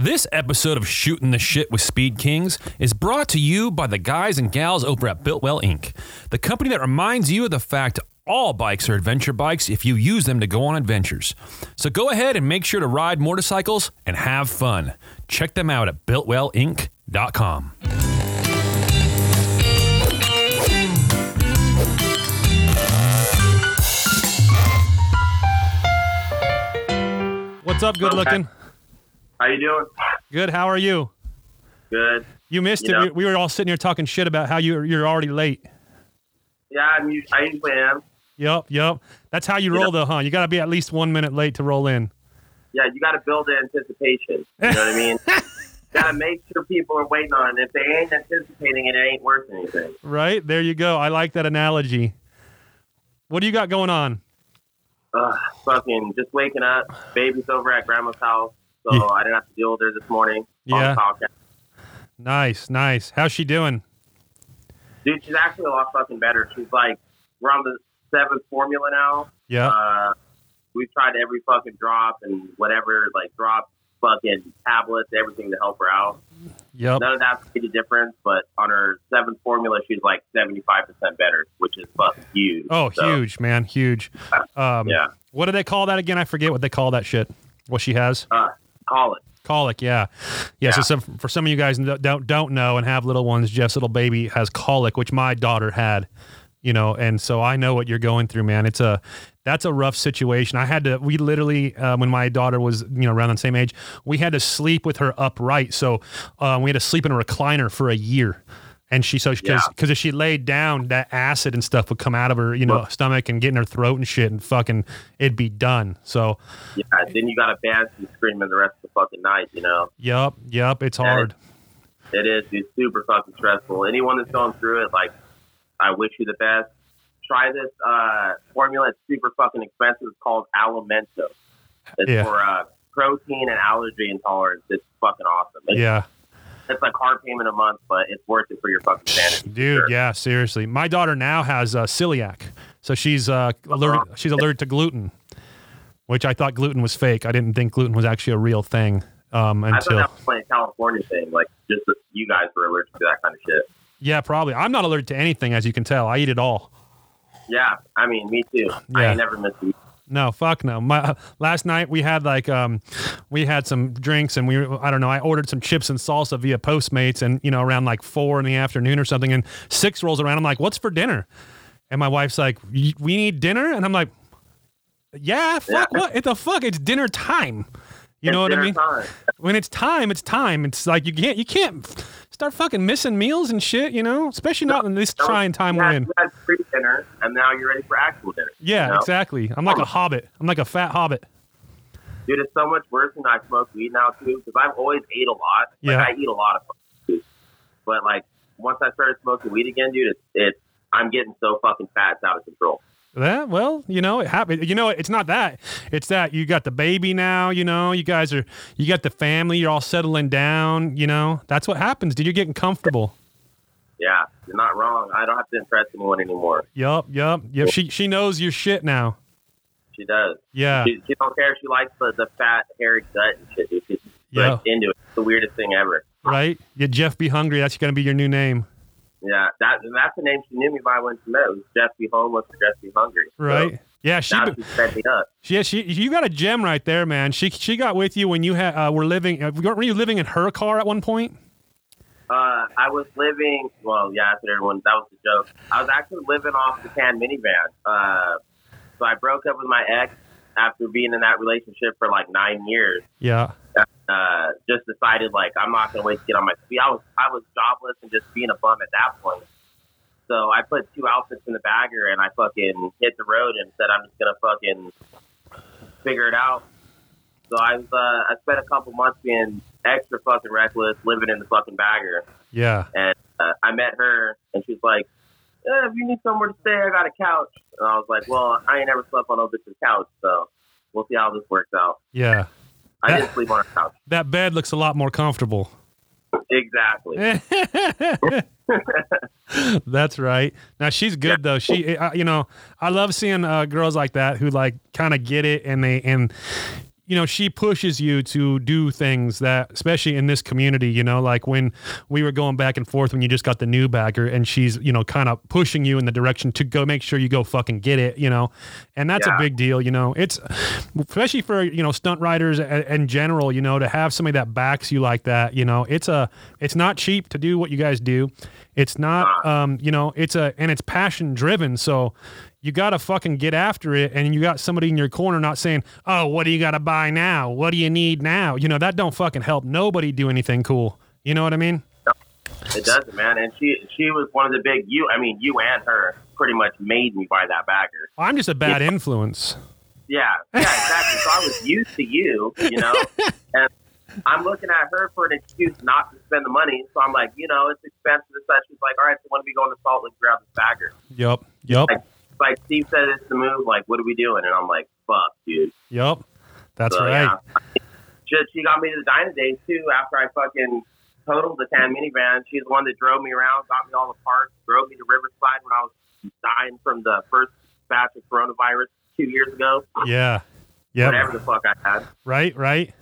This episode of Shooting the Shit with Speed Kings is brought to you by the guys and gals over at Builtwell Inc., the company that reminds you of the fact all bikes are adventure bikes if you use them to go on adventures. So go ahead and make sure to ride motorcycles and have fun. Check them out at builtwellinc.com. What's up, good looking? How you doing? Good. How are you? Good. You missed You it. know. We, we were all sitting here talking shit about how you you're already late. Yeah, I'm, I usually am. Yep, yep. That's how you You roll, though, huh? You got to be at least one minute late to roll in. Yeah, you got to build anticipation. You know what I mean? got to make sure people are waiting on it. If they ain't anticipating it, it ain't worth anything. Right there, you go. I like that analogy. What do you got going on? Ugh, fucking just waking up. Baby's over at grandma's house, so Yeah. I didn't have to deal with her this morning. on Yeah. the podcast. Nice, nice. How's she doing? Dude, she's actually a lot fucking better. She's like, we're on the seventh formula now. Yeah, Uh, we've tried every fucking drop and whatever, like drop fucking tablets, everything to help her out. yep. None of that made a difference, but on her seventh formula, she's like 75% better, which is fucking huge. Oh, So, huge, man, huge. Um, Yeah. What do they call that again? I forget what they call that shit. What she has? Uh, call it. Colic, yeah, yeah. So, some, for some of you guys that don't don't know and have little ones, Jeff's little baby has colic, which my daughter had, you know, and so I know what you're going through, man. It's a that's a rough situation. I had to, we literally, uh, when my daughter was, you know, around the same age, we had to sleep with her upright. So uh, we had to sleep in a recliner for a year. And she, so, because Yeah. if she laid down, that acid and stuff would come out of her, you know, stomach and get in her throat and shit, and fucking, it'd be done. So, Yeah. Then you got a dance screaming the rest of the fucking night, you know? yup, yup, it's hard. It is. It's super fucking stressful. Anyone that's going through it, like, I wish you the best. Try this uh, formula. It's super fucking expensive. It's called Alimentum. It's Yeah. for uh, protein and allergy intolerance. It's fucking awesome. It's, Yeah. It's a car payment a month, but it's worth it for your fucking sanity. Dude, Sure. yeah, seriously. My daughter now has uh, celiac, so she's uh, allergic. She's allergic to gluten, which I thought gluten was fake. I didn't think gluten was actually a real thing um, until I thought that was a California thing. Like, just you guys were allergic to that kind of shit. Yeah, probably. I'm not allergic to anything, as you can tell. I eat it all. Yeah, I mean, me too. I Yeah. ain't never missed a No, fuck no. My last night we had like um, we had some drinks and we I don't know. I ordered some chips and salsa via Postmates and you know around like four in the afternoon or something and six rolls around. I'm like, what's for dinner? And my wife's like, we need dinner, and I'm like, yeah, fuck Yeah. what? It's the fuck. It's dinner time. You It's know what I mean? time. When it's time, it's time. It's like you can't you can't start fucking missing meals and shit. You know, especially not in this trying time we're in. You had pre dinner, and now you're ready for actual dinner. Yeah, you know? exactly. I'm like a oh. hobbit. I'm like a fat hobbit. Dude, it's so much worse when I smoke weed now too, because I've always ate a lot. Like, Yeah. I eat a lot of food, but like once I started smoking weed again, dude, it's it's I'm getting so fucking fat, it's out of control. That well, you know, it happened. You know, it's not that. It's that you got the baby now. You know, you guys are. You got the family. You're all settling down. You know, that's what happens. Dude, you're getting comfortable. Yeah, you're not wrong. I don't have to impress anyone anymore. Yup, yup, yep. She she knows your shit now. She does. Yeah, She, she don't care. She likes the, the fat, hairy gut and shit. Dude. She's Yeah. into it. It's the weirdest thing ever. right. Yeah, Jeff, be hungry. That's gonna be your new name, Yeah, that that's the name she knew me by when she met. It was Jess Be Homeless or Jess Be Hungry. So right? Yeah, she. now she's fed me up. Yeah, she. You got a gem right there, man. She she got with you when you had uh, were living. Uh, weren't you living in her car at one point? Uh, I was living. Well, yeah, after everyone, that was the joke. I was actually living off the can minivan. Uh, so I broke up with my ex after being in that relationship for like nine years. Yeah. Uh, just decided like I'm not gonna wait to get on my feet. I was I was jobless and just being a bum at that point. So I put two outfits in the bagger and I fucking hit the road and said I'm just gonna fucking figure it out. So I was uh, I spent a couple months being extra fucking reckless, living in the fucking bagger. Yeah. And uh, I met her, and she's like, eh, "If you need somewhere to stay, I got a couch." And I was like, "Well, I ain't never slept on no bitch's couch, so we'll see how this works out." Yeah. I That- didn't sleep on her couch. That bed looks a lot more comfortable. Exactly. That's right. Now she's good though. She, uh, you know, I love seeing uh, girls like that who like kind of get it and they and you know, she pushes you to do things that, especially in this community, you know, like when we were going back and forth when you just got the new bagger and she's, you know, kind of pushing you in the direction to go make sure you go fucking get it, you know, and that's Yeah. a big deal, you know, it's especially for, you know, stunt riders in general, you know, to have somebody that backs you like that, you know, it's a, it's not cheap to do what you guys do. It's not, um, you know, it's a, and it's passion driven. So, you got to fucking get after it and you got somebody in your corner not saying oh what do you got to buy now what do you need now you know that don't fucking help nobody do anything cool you know what i mean It doesn't, man. And she she was one of the big you. I mean, you and her pretty much made me buy that bagger. i'm just a bad influence Yeah, yeah, exactly. so I was used to you, you know, and I'm looking at her for an excuse not to spend the money. So I'm like, you know, it's expensive and such. She's like, all right, so when we go to Salt Lake grab this bagger? yep yep Like, like Steve said, it's the move. Like, what are we doing? And I'm like, fuck, dude. yep that's So, right yeah. She, she got me to the Dyna Days too after I fucking totaled the tan minivan. She's the one that drove me around, got me all the parts, drove me to Riverside when I was dying from the first batch of coronavirus two years ago. yeah yeah Whatever the fuck I had. right right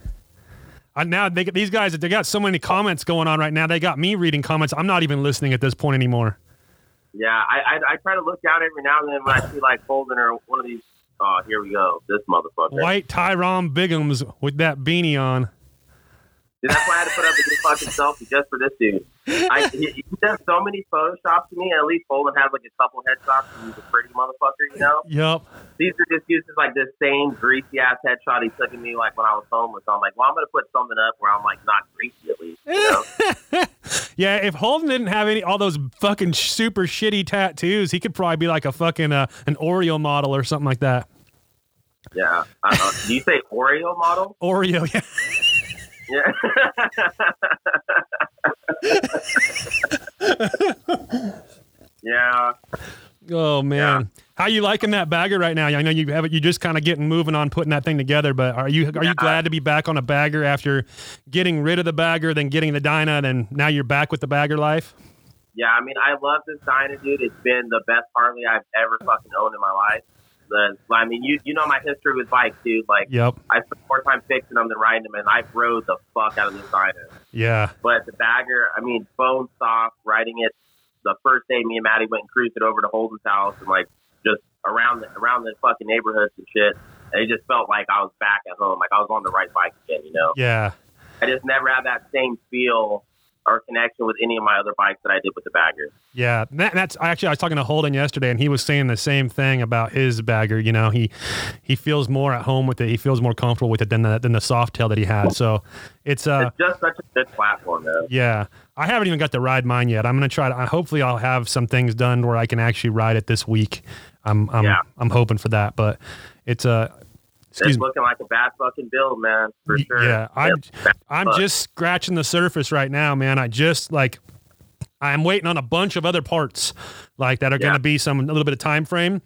I, now they, these guys they got so many comments going on right now they got me reading comments i'm not even listening at this point anymore Yeah, I, I I try to look down every now and then when I see like Holden or one of these. Oh, here we go. This motherfucker. white tyrone biggums with that beanie on That's why I had to put up a good fucking selfie just for this dude. I, he, he does so many photoshops to me, at least Holden has like a couple headshots. and He's a pretty motherfucker, you know. yep These are just uses like this same greasy ass headshot he took of me like when I was homeless. I'm like, well, I'm gonna put something up where I'm like not greasy at least, you know. Yeah, if Holden didn't have any all those fucking super shitty tattoos, he could probably be like a fucking uh, an Oreo model or something like that. yeah. I, uh, do you say Oreo model? Oreo, yeah. Yeah. yeah. Oh man, how you liking that bagger right now? I know you have it. You just kind of getting moving on putting that thing together. But are you are you glad to be back on a bagger after getting rid of the bagger, then getting the Dyna, and now you're back with the bagger life? Yeah, I mean, I love this Dyna, dude. It's been the best Harley I've ever fucking owned in my life. The, I mean, you you know my history with bikes, dude. Like, Yep. I spent more time fixing them than riding them, and I rode the fuck out of this Dyna. Yeah. But the bagger, I mean, bone soft, riding it. The first day, me and Maddie went and cruised it over to Holden's house and like just around the around the fucking neighborhoods and shit. And it just felt like I was back at home, like I was on the right bike again. You know, Yeah. I just never had that same feel or connection with any of my other bikes that I did with the bagger. Yeah, that, that's actually I was talking to Holden yesterday, and he was saying the same thing about his bagger. You know, he he feels more at home with it. He feels more comfortable with it than the than the Softail that he had. So it's uh It's just such a good platform, though. yeah. I haven't even got to ride mine yet. I'm gonna try to. I- Hopefully, I'll have some things done where I can actually ride it this week. I'm I'm Yeah. I'm hoping for that, but it's uh excuse It's me. looking like a bad fucking build, man, for sure. yeah, I'm-. I'm just scratching the surface right now, man. I just like I'm waiting on a bunch of other parts like that are going to be some a little bit of time frame.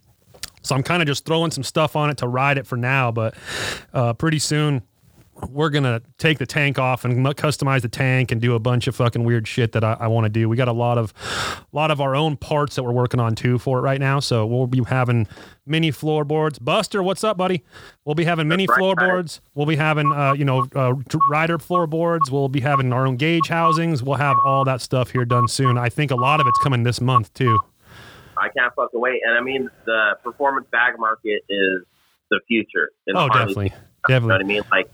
So I'm kind of just throwing some stuff on it to ride it for now, but uh, pretty soon we're gonna take the tank off and customize the tank and do a bunch of fucking weird shit that I, I want to do. We got a lot of, lot of our own parts that we're working on too for it right now. So we'll be having mini floorboards. Buster, what's up, buddy? We'll be having mini floorboards. We'll be having, uh, you know, uh, rider floorboards. We'll be having our own gauge housings. We'll have all that stuff here done soon. I think a lot of it's coming this month too. I can't fucking wait. And I mean, the performance bag market is the future. the Oh, Harley definitely, You know what I definitely. mean? Like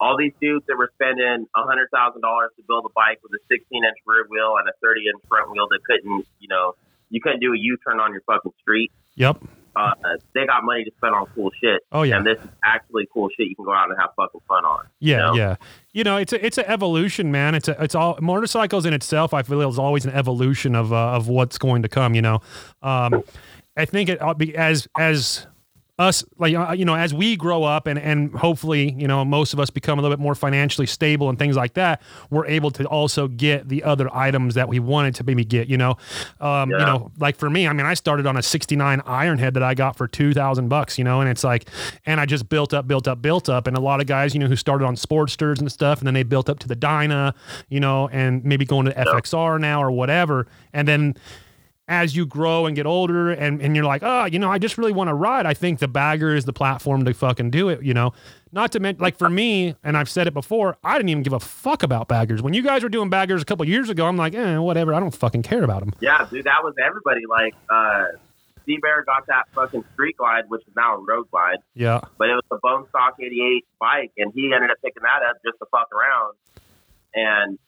all these dudes that were spending a hundred thousand dollars to build a bike with a sixteen inch rear wheel and a thirty inch front wheel that couldn't, you know, you couldn't do a U turn on your fucking street. Yep. Uh, they got money to spend on cool shit. Oh yeah. And this is actually cool shit you can go out and have fucking fun on. Yeah, know? yeah. You know, it's a it's an evolution, man. It's a it's all motorcycles in itself. I feel is always an evolution of uh, of what's going to come. You know, um, I think it be as as us like uh, you know as we grow up and and hopefully you know most of us become a little bit more financially stable and things like that we're able to also get the other items that we wanted to maybe get you know? Um you know like for me i mean i started on a 69 ironhead that i got for 2000 bucks you know? And it's like and i just built up built up built up. And a lot of guys you know who started on sportsters and stuff and then they built up to the dyna you know and maybe going to fxr now or whatever. And then as you grow and get older and, and you're like, oh, you know, I just really want to ride. I think the bagger is the platform to fucking do it, you know. Not to mention, like for me, and I've said it before, I didn't even give a fuck about baggers. When you guys were doing baggers a couple years ago, I'm like, eh, whatever. I don't fucking care about them. Yeah, dude, that was everybody. Like, uh, Steve Bear got that fucking street glide, which is now a road glide. Yeah. But it was a bone stock 88 bike, and he ended up picking that up just to fuck around. And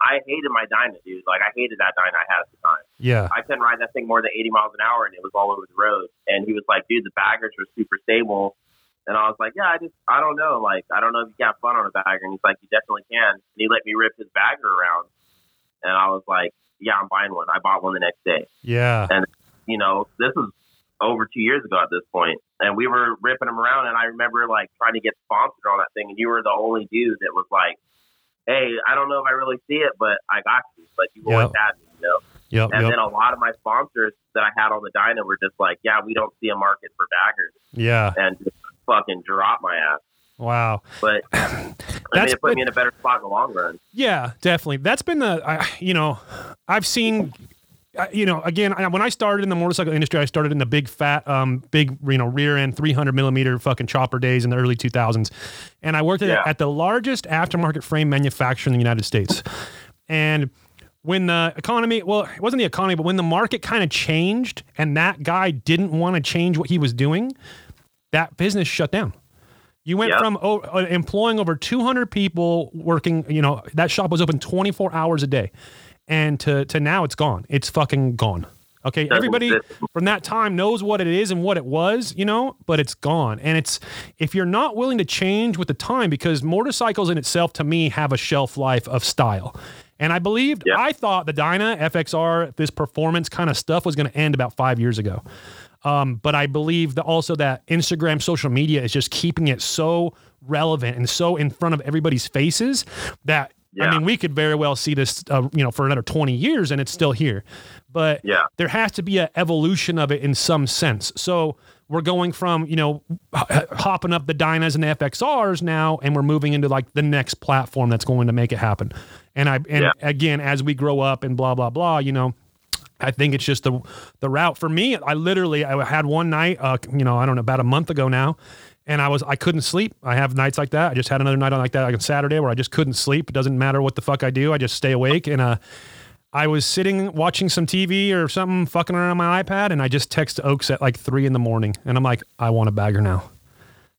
I hated my Dyna, dude. Like, I hated that Dyna I had at the time. Yeah. I couldn't ride that thing more than 80 miles an hour, and it was all over the road. And he was like, dude, the baggers were super stable. And I was like, yeah, I just, I don't know. Like, I don't know if you can have fun on a bagger. And he's like, you definitely can. And he let me rip his bagger around. And I was like, yeah, I'm buying one. I bought one the next day. Yeah. And, you know, this was over two years ago at this point. And we were ripping them around. And I remember, like, trying to get sponsored on that thing. And you were the only dude that was like, hey, I don't know if I really see it, but I got you. Like, you always Yep. had me, you know? Yep. And Yep. then a lot of my sponsors that I had on the Dyna were just like, yeah, we don't see a market for baggers. Yeah. And just fucking drop my ass. Wow. But I mean, That's- it put me in a better spot in the long run. Yeah, definitely. That's been the, I, you know, I've seen, you know, again, I, when I started in the motorcycle industry, I started in the big fat, um, big, you know, rear end 300 millimeter fucking chopper days in the early 2000s. And I worked at, Yeah. at the largest aftermarket frame manufacturer in the United States. And when the economy, well, it wasn't the economy, but when the market kind of changed and that guy didn't want to change what he was doing, that business shut down. You went Yep. from oh, uh, employing over 200 people working, you know, that shop was open 24 hours a day. And to, to now it's gone. It's fucking gone. Okay. Doesn't Everybody from that time knows what it is and what it was, you know, but it's gone. And it's, if you're not willing to change with the time, because motorcycles in itself to me have a shelf life of style. And I believed, Yeah. I thought the Dyna, FXR, this performance kind of stuff was going to end about five years ago. Um, but I believe that also that Instagram, social media is just keeping it so relevant and so in front of everybody's faces that I mean we could very well see this, uh, you know, for another twenty years and it's still here. But Yeah. there has to be an evolution of it in some sense. So we're going from you know hopping up the Dynas and the FXRs now, and we're moving into like the next platform that's going to make it happen. And I and Yeah. again as we grow up and blah blah blah, you know. I think it's just the the route for me. I literally I had one night, uh, you know, I don't know, about a month ago now, and I was I couldn't sleep. I have nights like that. I just had another night on like that, like on Saturday, where I just couldn't sleep. It doesn't matter what the fuck I do, I just stay awake. And uh, I was sitting watching some TV or something, fucking around on my iPad, and I just text Oaks at like three in the morning, and I'm like, I want a bagger now,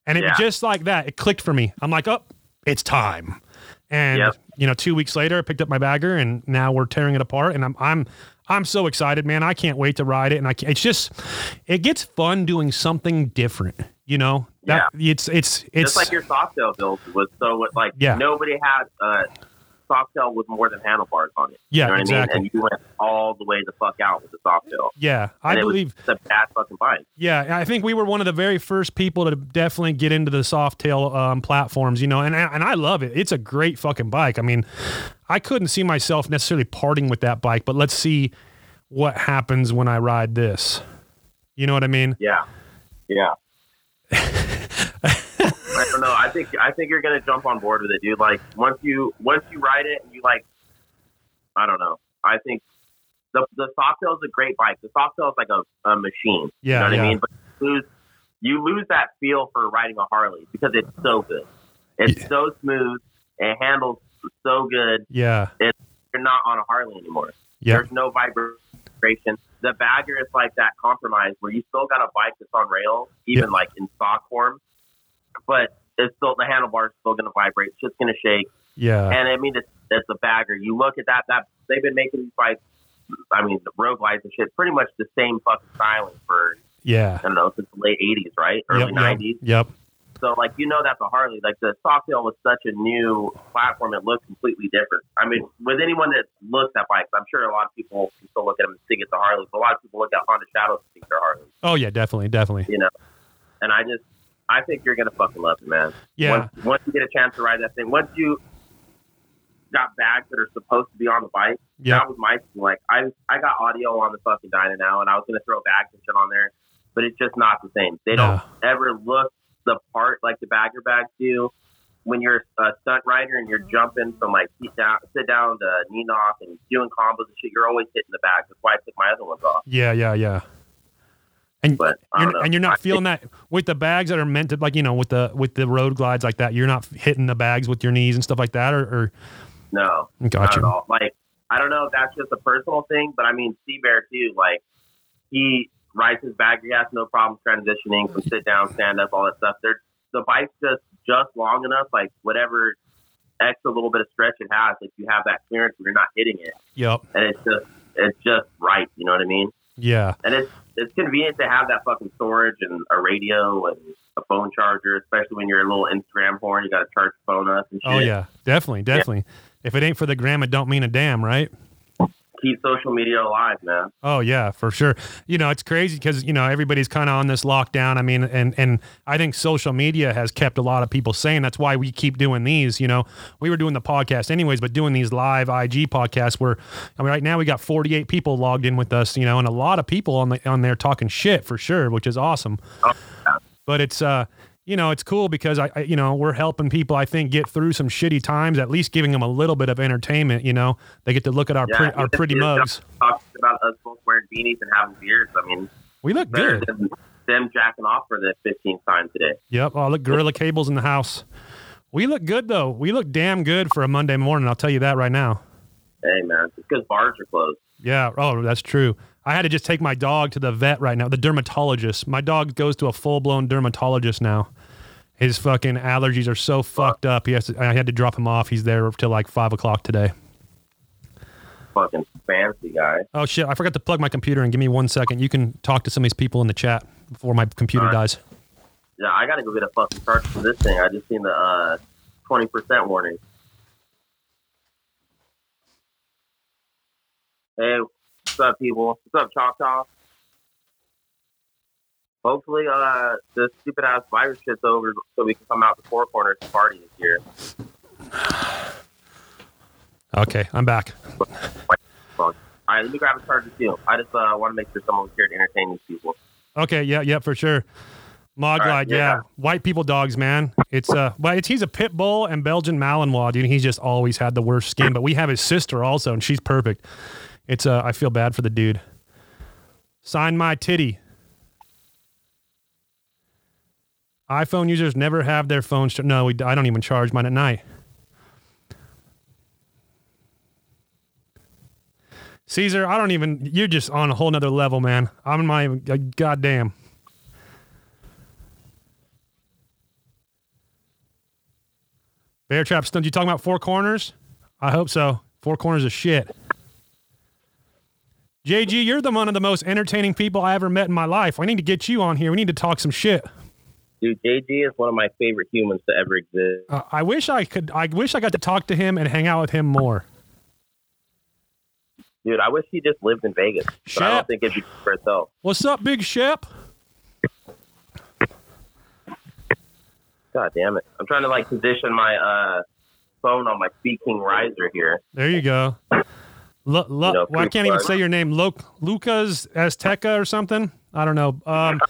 and it Yeah. just like that, it clicked for me. I'm like, oh, it's time. And Yep. You know, two weeks later, I picked up my bagger, and now we're tearing it apart. And I'm I'm I'm so excited, man! I can't wait to ride it. And I can't, it's just it gets fun doing something different. You know, that it's it's it's Just like your softail build was so like Yeah. nobody had uh, softail with more than handlebars on it. Yeah, you know exactly. I mean? And you went all the way the fuck out with the softail. yeah. I believe the bad fucking bike. Yeah, I think we were one of the very first people to definitely get into the Softail um, platforms, you know, and and I love it. It's a great fucking bike. I mean, I couldn't see myself necessarily parting with that bike, but let's see what happens when I ride this. You know what I mean? Yeah, yeah. I don't know. I think I think you're gonna jump on board with it, dude. Like once you once you ride it and you like, I don't know. I think the the Softail is a great bike. The Softail is like a, a machine. Yeah, you know what yeah. I mean. But you lose you lose that feel for riding a Harley because it's so good. It's Yeah. so smooth. It handles so good. Yeah, You're not on a Harley anymore. yeah, There's no vibration. The bagger is like that compromise where you still got a bike that's on rails, even like in stock form, but it's still the handlebar's still going to vibrate. It's just going to shake. yeah, And I mean, it's, it's a bagger. You look at that. That they've been making these bikes. I mean, the road glides and shit, pretty much the same fucking styling for yeah. I don't know since the late '80s, right? Early Yep, '90s. yep. So like you know that's a Harley. Like the Softail was such a new platform; it looked completely different. I mean, with anyone that looks at bikes, I'm sure a lot of people can still look at them and think it's a Harley. But a lot of people look at Honda Shadows and think they're Harley. Oh yeah, definitely, definitely. You know, and I just I think you're gonna fucking love it, man. Yeah, Once, once you get a chance to ride that thing, once you got bags that are supposed to be on the bike, yeah, that was my thing. Like I I got audio on the fucking Dyna now, and I was gonna throw bags and shit on there, but it's just not the same. They don't No. ever look the part like the bagger bags do. when you're a stunt rider and you're jumping from like sit down, sit down to knee knock and doing combos and shit, you're always hitting the back. That's why I took my other ones off. Yeah, yeah, yeah. And But you're, and you're not feeling that with the bags that are meant to like you know with the with the road glides like that. You're not hitting the bags with your knees and stuff like that, or, or No, not gotcha. all. Like I don't know if that's just a personal thing, but I mean, Sea Bear too. Like he rides his bag, he has no problem transitioning from sit down, stand up, all that stuff. They're, the bike's just just long enough, like whatever extra little bit of stretch it has, if you have that clearance, you're not hitting it, Yep. and it's just it's just right. You know what I mean? Yeah. And it's it's convenient to have that fucking storage and a radio and a phone charger, especially when you're a little Instagram horn. You got to charge your phone up and oh, shit. Oh yeah. Definitely. Definitely. If it ain't for the gram, it don't mean a damn, right? Keep social media alive, man. Oh yeah, for sure. You know, it's crazy because you know everybody's kind of on this lockdown. I mean, and and I think social media has kept a lot of people sane. That's why we keep doing these. You know, we were doing the podcast anyways, but doing these live IG podcasts where, I mean, right now we got 48 people logged in with us. You know, and a lot of people on the on there talking shit for sure, which is awesome. But it's uh, you know, it's cool because I, I, you know, we're helping people. I think get through some shitty times, at least giving them a little bit of entertainment. You know, they get to look at our Yeah, pre- our pretty mugs. Talking about us both wearing beanies and having beers. I mean, We look good. than them jacking off for the 15th time today. Yep. Oh, look, Gorilla Cables in the house. We look good though. We look damn good for a Monday morning. I'll tell you that right now. Hey, man, it's because bars are closed. Yeah. Oh, that's true. I had to just take my dog to the vet right now, the dermatologist. My dog goes to a full blown dermatologist now. His fucking allergies are so fucked up. He has to, I had to drop him off. He's there till like five o'clock today. Fucking fancy guy. Oh shit! I forgot to plug my computer and give me one second. You can talk to some of these people in the chat before my computer right. dies. Yeah, I got to go get a fucking charge for this thing. I just seen the uh, 20% warning. Hey, what's up, people? What's up, Choctaw? Hopefully, uh, this stupid ass virus shit's over so we can come out the four corners to party this year. Okay, I'm back. All right, let me grab a charger too. I just uh, want to make sure someone's here to entertain these people. Okay, yeah, yeah, for sure. Mod All glide, right, yeah. yeah. White people dogs, man. It's uh well, it's he's a pit bull and Belgian Malinois, dude. He's just always had the worst skin. But we have his sister also, and she's perfect. It's uh I feel bad for the dude. Sign my titty. iPhone users never have their phones. Char- no, we, I don't even charge mine at night. Caesar, I don't even. You're just on a whole nother level, man. I'm even. uh, Goddamn. Bear trap stunt. You talking about four corners? I hope so. Four corners of shit. JG, you're the one of the most entertaining people I ever met in my life. I need to get you on here. We need to talk some shit. Dude, JG is one of my favorite humans to ever exist. Uh, I wish I could. I wish I got to talk to him and hang out with him more. Dude, I wish he just lived in Vegas. But I Shep. don't think it'd be for itself. What's up, Big Shep? God damn it. I'm trying to like position my uh phone on my speaking riser here. There you go. Lu- lu- You know, well, I can't even say your name. Lu- Lucas Azteca or something. I don't know. Um,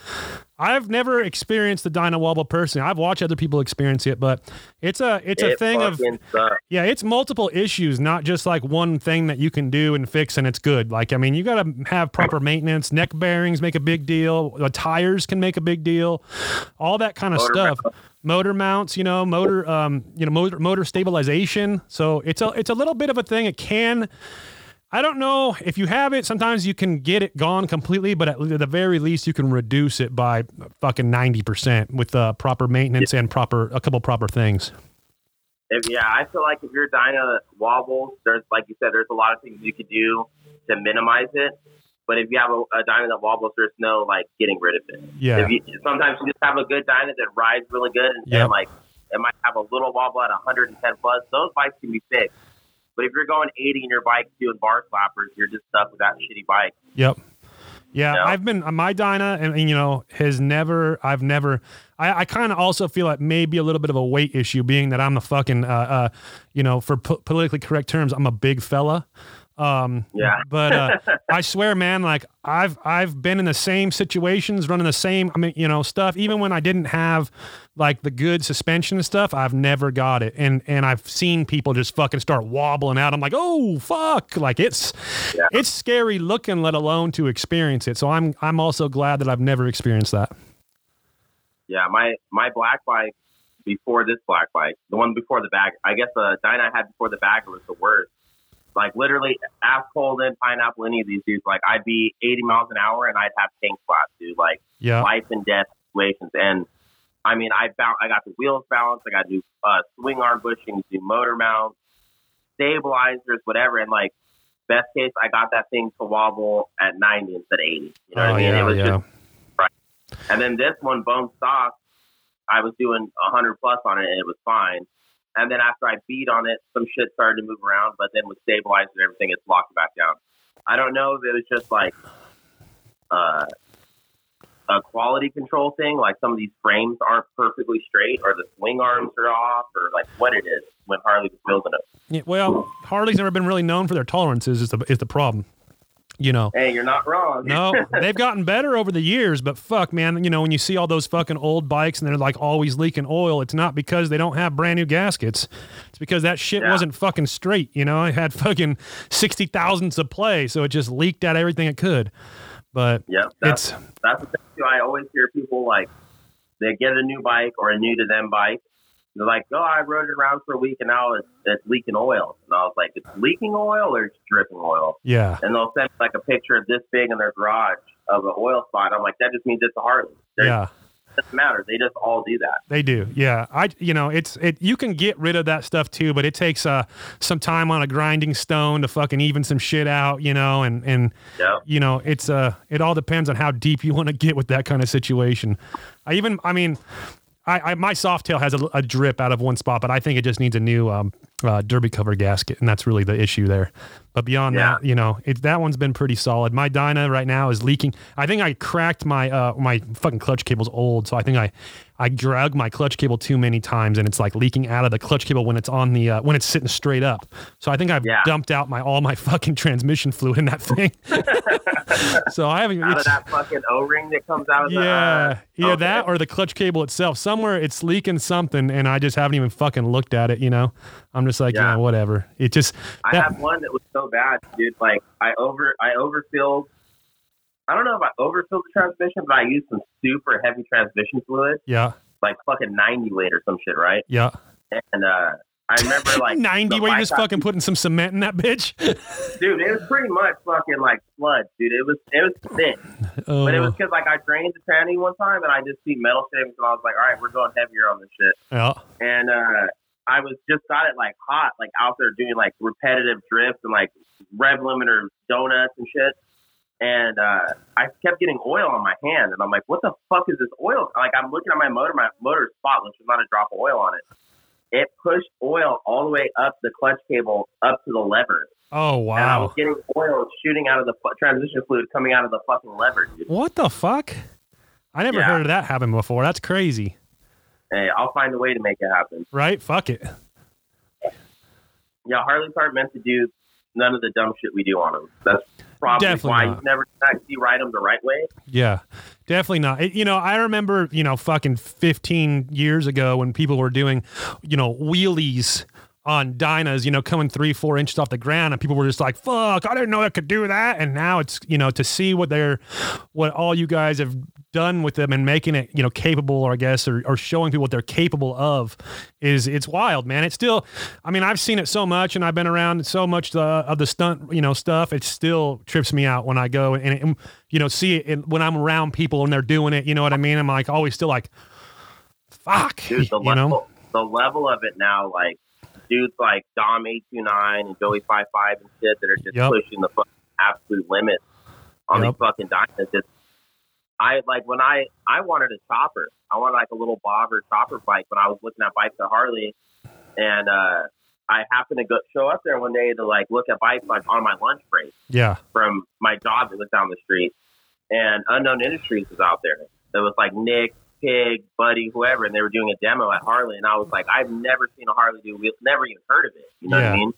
I've never experienced the Dyna Wobble personally. I've watched other people experience it, but it's a it's a thing of sucks. yeah, it's multiple issues, not just like one thing that you can do and fix and it's good. Like I mean, you got to have proper maintenance. Neck bearings make a big deal. The tires can make a big deal. All that kind of Motor stuff. Motor mounts, you know, motor, um, you know, motor motor stabilization. So it's a it's a little bit of a thing. It can. I don't know if you have it. Sometimes you can get it gone completely, but at the very least, you can reduce it by fucking ninety percent with uh, proper maintenance and proper a couple proper things. If, yeah, I feel like if your dyna wobbles, there's like you said, there's a lot of things you could do to minimize it. But if you have a, a dyna that wobbles, there's no like getting rid of it. Yeah. If you, sometimes you just have a good dyna that rides really good, and, Yep. and like it might have a little wobble at 110 plus. Those bikes can be fixed. But if you're going 80 in your bike doing bar clappers, you're just stuck with that shitty bike. Yep. Yeah. I've been my Dyna, and, and, you know, has never. I've never. I, I kind of also feel like maybe a little bit of a weight issue, being that I'm the fucking, uh, uh, you know, for po- politically correct terms, I'm a big fella. Um, Yeah. But uh, I swear, man, like I've I've been in the same situations, running the same. I mean, you know, stuff. Even when I didn't have like the good suspension and stuff, I've never got it. And and I've seen people just fucking start wobbling out. I'm like, oh fuck! Like it's Yeah. it's scary looking, let alone to experience it. So I'm I'm also glad that I've never experienced that. Yeah, my my black bike before this black bike, the one before the bag, I guess the Dyna I had before the bagger was the worst. Like literally, ask Holden, Pineapple, any of these dudes, like I'd be 80 miles an hour and I'd have tank flaps, dude. Like Yeah. life and death situations. And I mean, I bound, I got the wheels balanced, I got new uh, swing arm bushings, new motor mounts, stabilizers, whatever. And like best case, I got that thing to wobble at 90 instead of 80. You know what oh I mean? yeah, it was yeah. just and then this one, bone stock, I was doing 100 plus on it and it was fine. And then after I beat on it, some shit started to move around, but then with stabilizers and everything, it's locked back down. I don't know if it was just like uh, a quality control thing, like some of these frames aren't perfectly straight, or the swing arms are off, or like what it is when Harley was building it. Yeah, well, Harley's never been really known for their tolerances. Is the is the problem? You know. Hey, you're not wrong. No, they've gotten better over the years, but fuck, man, you know, when you see all those fucking old bikes and they're like always leaking oil, it's not because they don't have brand new gaskets. It's because that shit Yeah. wasn't fucking straight, you know? It had fucking 60 thousandths of play, so it just leaked out everything it could. But yeah, that's it's, that's the thing too. I always hear people like they get a new bike or a new to them bike. They're like, "Oh, I rode it around for a week and now it's, it's leaking oil." And I was like, "It's leaking oil or it's dripping oil?" yeah, And they'll send like a picture of this big in their garage of an oil spot. I'm like, "That just means it's a Harley." There's- yeah. It doesn't matter. They just all do that. They do, yeah. I, you know, it's it. You can get rid of that stuff too, but it takes uh some time on a grinding stone to fucking even some shit out, you know, and and Yep. you know, it's uh, it all depends on how deep you want to get with that kind of situation. I even, I mean, I, I my Softail has a, a drip out of one spot, but I think it just needs a new um, uh, derby cover gasket, and that's really the issue there. But beyond Yeah. that, you know, it, that one's been pretty solid. My Dyna right now is leaking. I think I cracked my uh, my fucking clutch cable's old, so I think I I drug my clutch cable too many times, and it's like leaking out of the clutch cable when it's on the uh, when it's sitting straight up. So I think I've Yeah. dumped out my all my fucking transmission fluid in that thing. so I haven't. Out of that fucking O-ring that comes out of the yeah, uh, either okay. that or the clutch cable itself. Somewhere it's leaking something, and I just haven't even fucking looked at it. You know, I'm just like, yeah, Yeah. whatever. It just I have one that was so bad, dude. Like I over I overfilled. I don't know if I overfilled the transmission, but I used some super heavy transmission fluid, yeah, like fucking ninety weight or some shit, right? yeah. And uh, I remember like Ninety. the Where you just fucking putting some cement in that bitch. dude. It was pretty much fucking like sludge, dude. It was it was thick, oh, but it was because like I drained the tranny one time and I just see metal shavings and I was like, all right, we're going heavier on this shit. yeah, and uh, I was just got it like hot, like out there doing like repetitive drifts and like rev limiter donuts and shit. And uh, I kept getting oil on my hand, and I'm like, "What the fuck is this oil?" Like I'm looking at my motor, my motor is spotless. There's not a drop of oil on it. It pushed oil all the way up the clutch cable, up to the lever, Oh wow! and I was getting oil shooting out of the fu- transmission fluid coming out of the fucking lever. Dude. What the fuck? I never Yeah. heard of that happen before. That's crazy, Hey, I'll find a way to make it happen. right? Fuck it. Yeah, Harleys aren't meant to do none of the dumb shit we do on them. That's probably Definitely why not. you never actually ride them the right way. Yeah, definitely not. It- you know, I remember, you know, fucking 15 years ago when people were doing, you know, wheelies on Dynas, you know, coming three, four inches off the ground, and people were just like, fuck, I didn't know I could do that. And now it's, you know, to see what they're, what all you guys have done with them and making it, you know, capable, or I guess, or, or showing people what they're capable of is, it's wild, man. It's still, I mean, I've seen it so much and I've been around so much uh, of the stunt, you know, stuff. It still trips me out when I go and, it, you know, see it and when I'm around people and they're doing it, you know what I mean? I'm like always still like, fuck, Dude, the you know? level, the level of it now, like dudes like Dom eight two nine and Joey five five and shit that are just Yep. pushing the fucking absolute limits on Yep. these fucking Dynas. It's, I like when I I wanted a chopper. I wanted like a little bobber chopper bike when I was looking at bikes at Harley, and uh, I happened to go show up there one day to like look at bikes like on my lunch break Yeah. from my job that was down the street, and Unknown Industries was out there. It was like Nick, Pig, Buddy, whoever, and they were doing a demo at Harley, and I was like, I've never seen a Harley do wheel, never even heard of it. You know what I mean?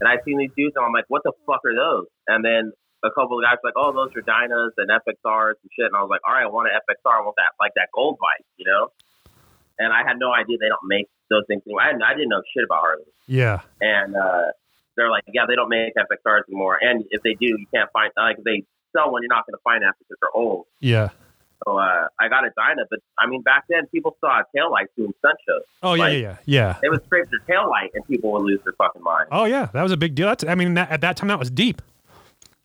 and I seen these dudes, and I'm like, what the fuck are those? And then a couple of guys were like, oh, those are Dynas and FXRs and shit. And I was like, all right, I want an FXR. I want that like that gold vice, you know. And I had no idea they don't make those things anymore. I, I didn't know shit about Harley. Yeah. And uh, they're like, yeah, they don't make FXRs anymore. And if they do, you can't find like if they sell one, you're not going to find that because they're old. Yeah. So uh, I got a Dyna, but I mean, back then people saw tail lights doing stunt shows. Oh yeah, Like, yeah, yeah, yeah. They would scrape their tail light, and people would lose their fucking mind. Oh yeah, that was a big deal. That's I mean that, at that time that was deep.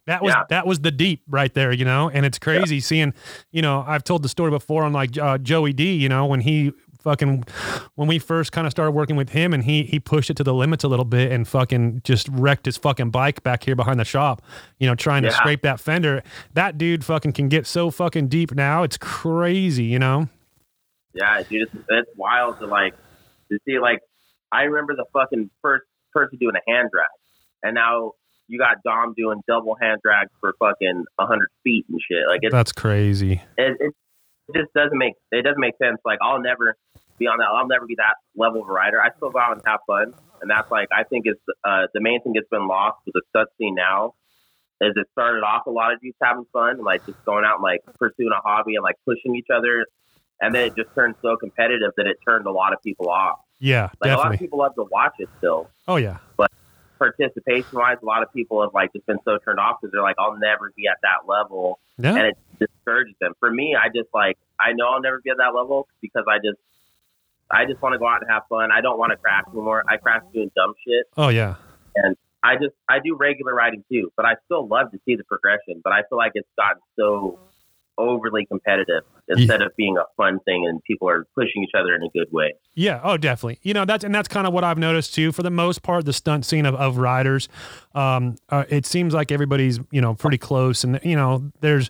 That was Yeah. that was the deep right there, you know. And it's crazy seeing, you know, I've told the story before on like uh, Joey D, you know, when he fucking when we first kind of started working with him and he he pushed it to the limits a little bit and fucking just wrecked his fucking bike back here behind the shop, you know, trying to scrape that fender. That dude fucking can get so fucking deep now. It's crazy, you know. Yeah, dude, it's, it's wild to like to see. Like, I remember the fucking first person doing a hand drag, and now you got Dom doing double hand drags for fucking hundred feet and shit. Like, it, That's crazy. it it just doesn't make it doesn't make sense. Like, I'll never be on that. I'll never be that level of a rider. I still go out and have fun, and that's like I think it's uh, the main thing that's been lost with the stud scene now. Is it started off a lot of dudes having fun, like just going out and like pursuing a hobby and like pushing each other, and then it just turned so competitive that it turned a lot of people off. Yeah, Like a lot of people love to watch it still. Oh yeah. Participation wise, a lot of people have like just been so turned off because they're like, I'll never be at that level, Yeah. and it discourages them. For me, I just like I know I'll never be at that level because I just I just want to go out and have fun. I don't want to crash anymore. I crash doing dumb shit. Oh yeah. And I just I do regular riding too, but I still love to see the progression. But I feel like it's gotten so overly competitive instead of being a fun thing and people are pushing each other in a good way. Yeah, oh, definitely. You know that's and that's kind of what I've noticed too. For the most part, the stunt scene of, of riders, um, uh, it seems like everybody's you know pretty close, and you know there's.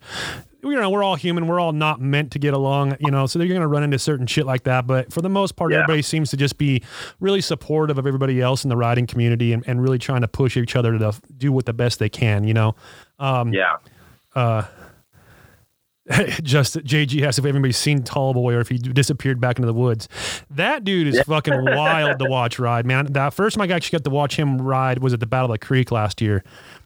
You know, we're all human. We're all not meant to get along, you know, so you're going to run into certain shit like that. But for the most part, Yeah. everybody seems to just be really supportive of everybody else in the riding community and, and really trying to push each other to do what the best they can, you know. Um, Yeah. uh, just JG asked if anybody's seen Tall Boy or if he disappeared back into the woods. That dude is fucking wild to watch ride, man. The first time I actually got to watch him ride was at the Battle of the Creek last year.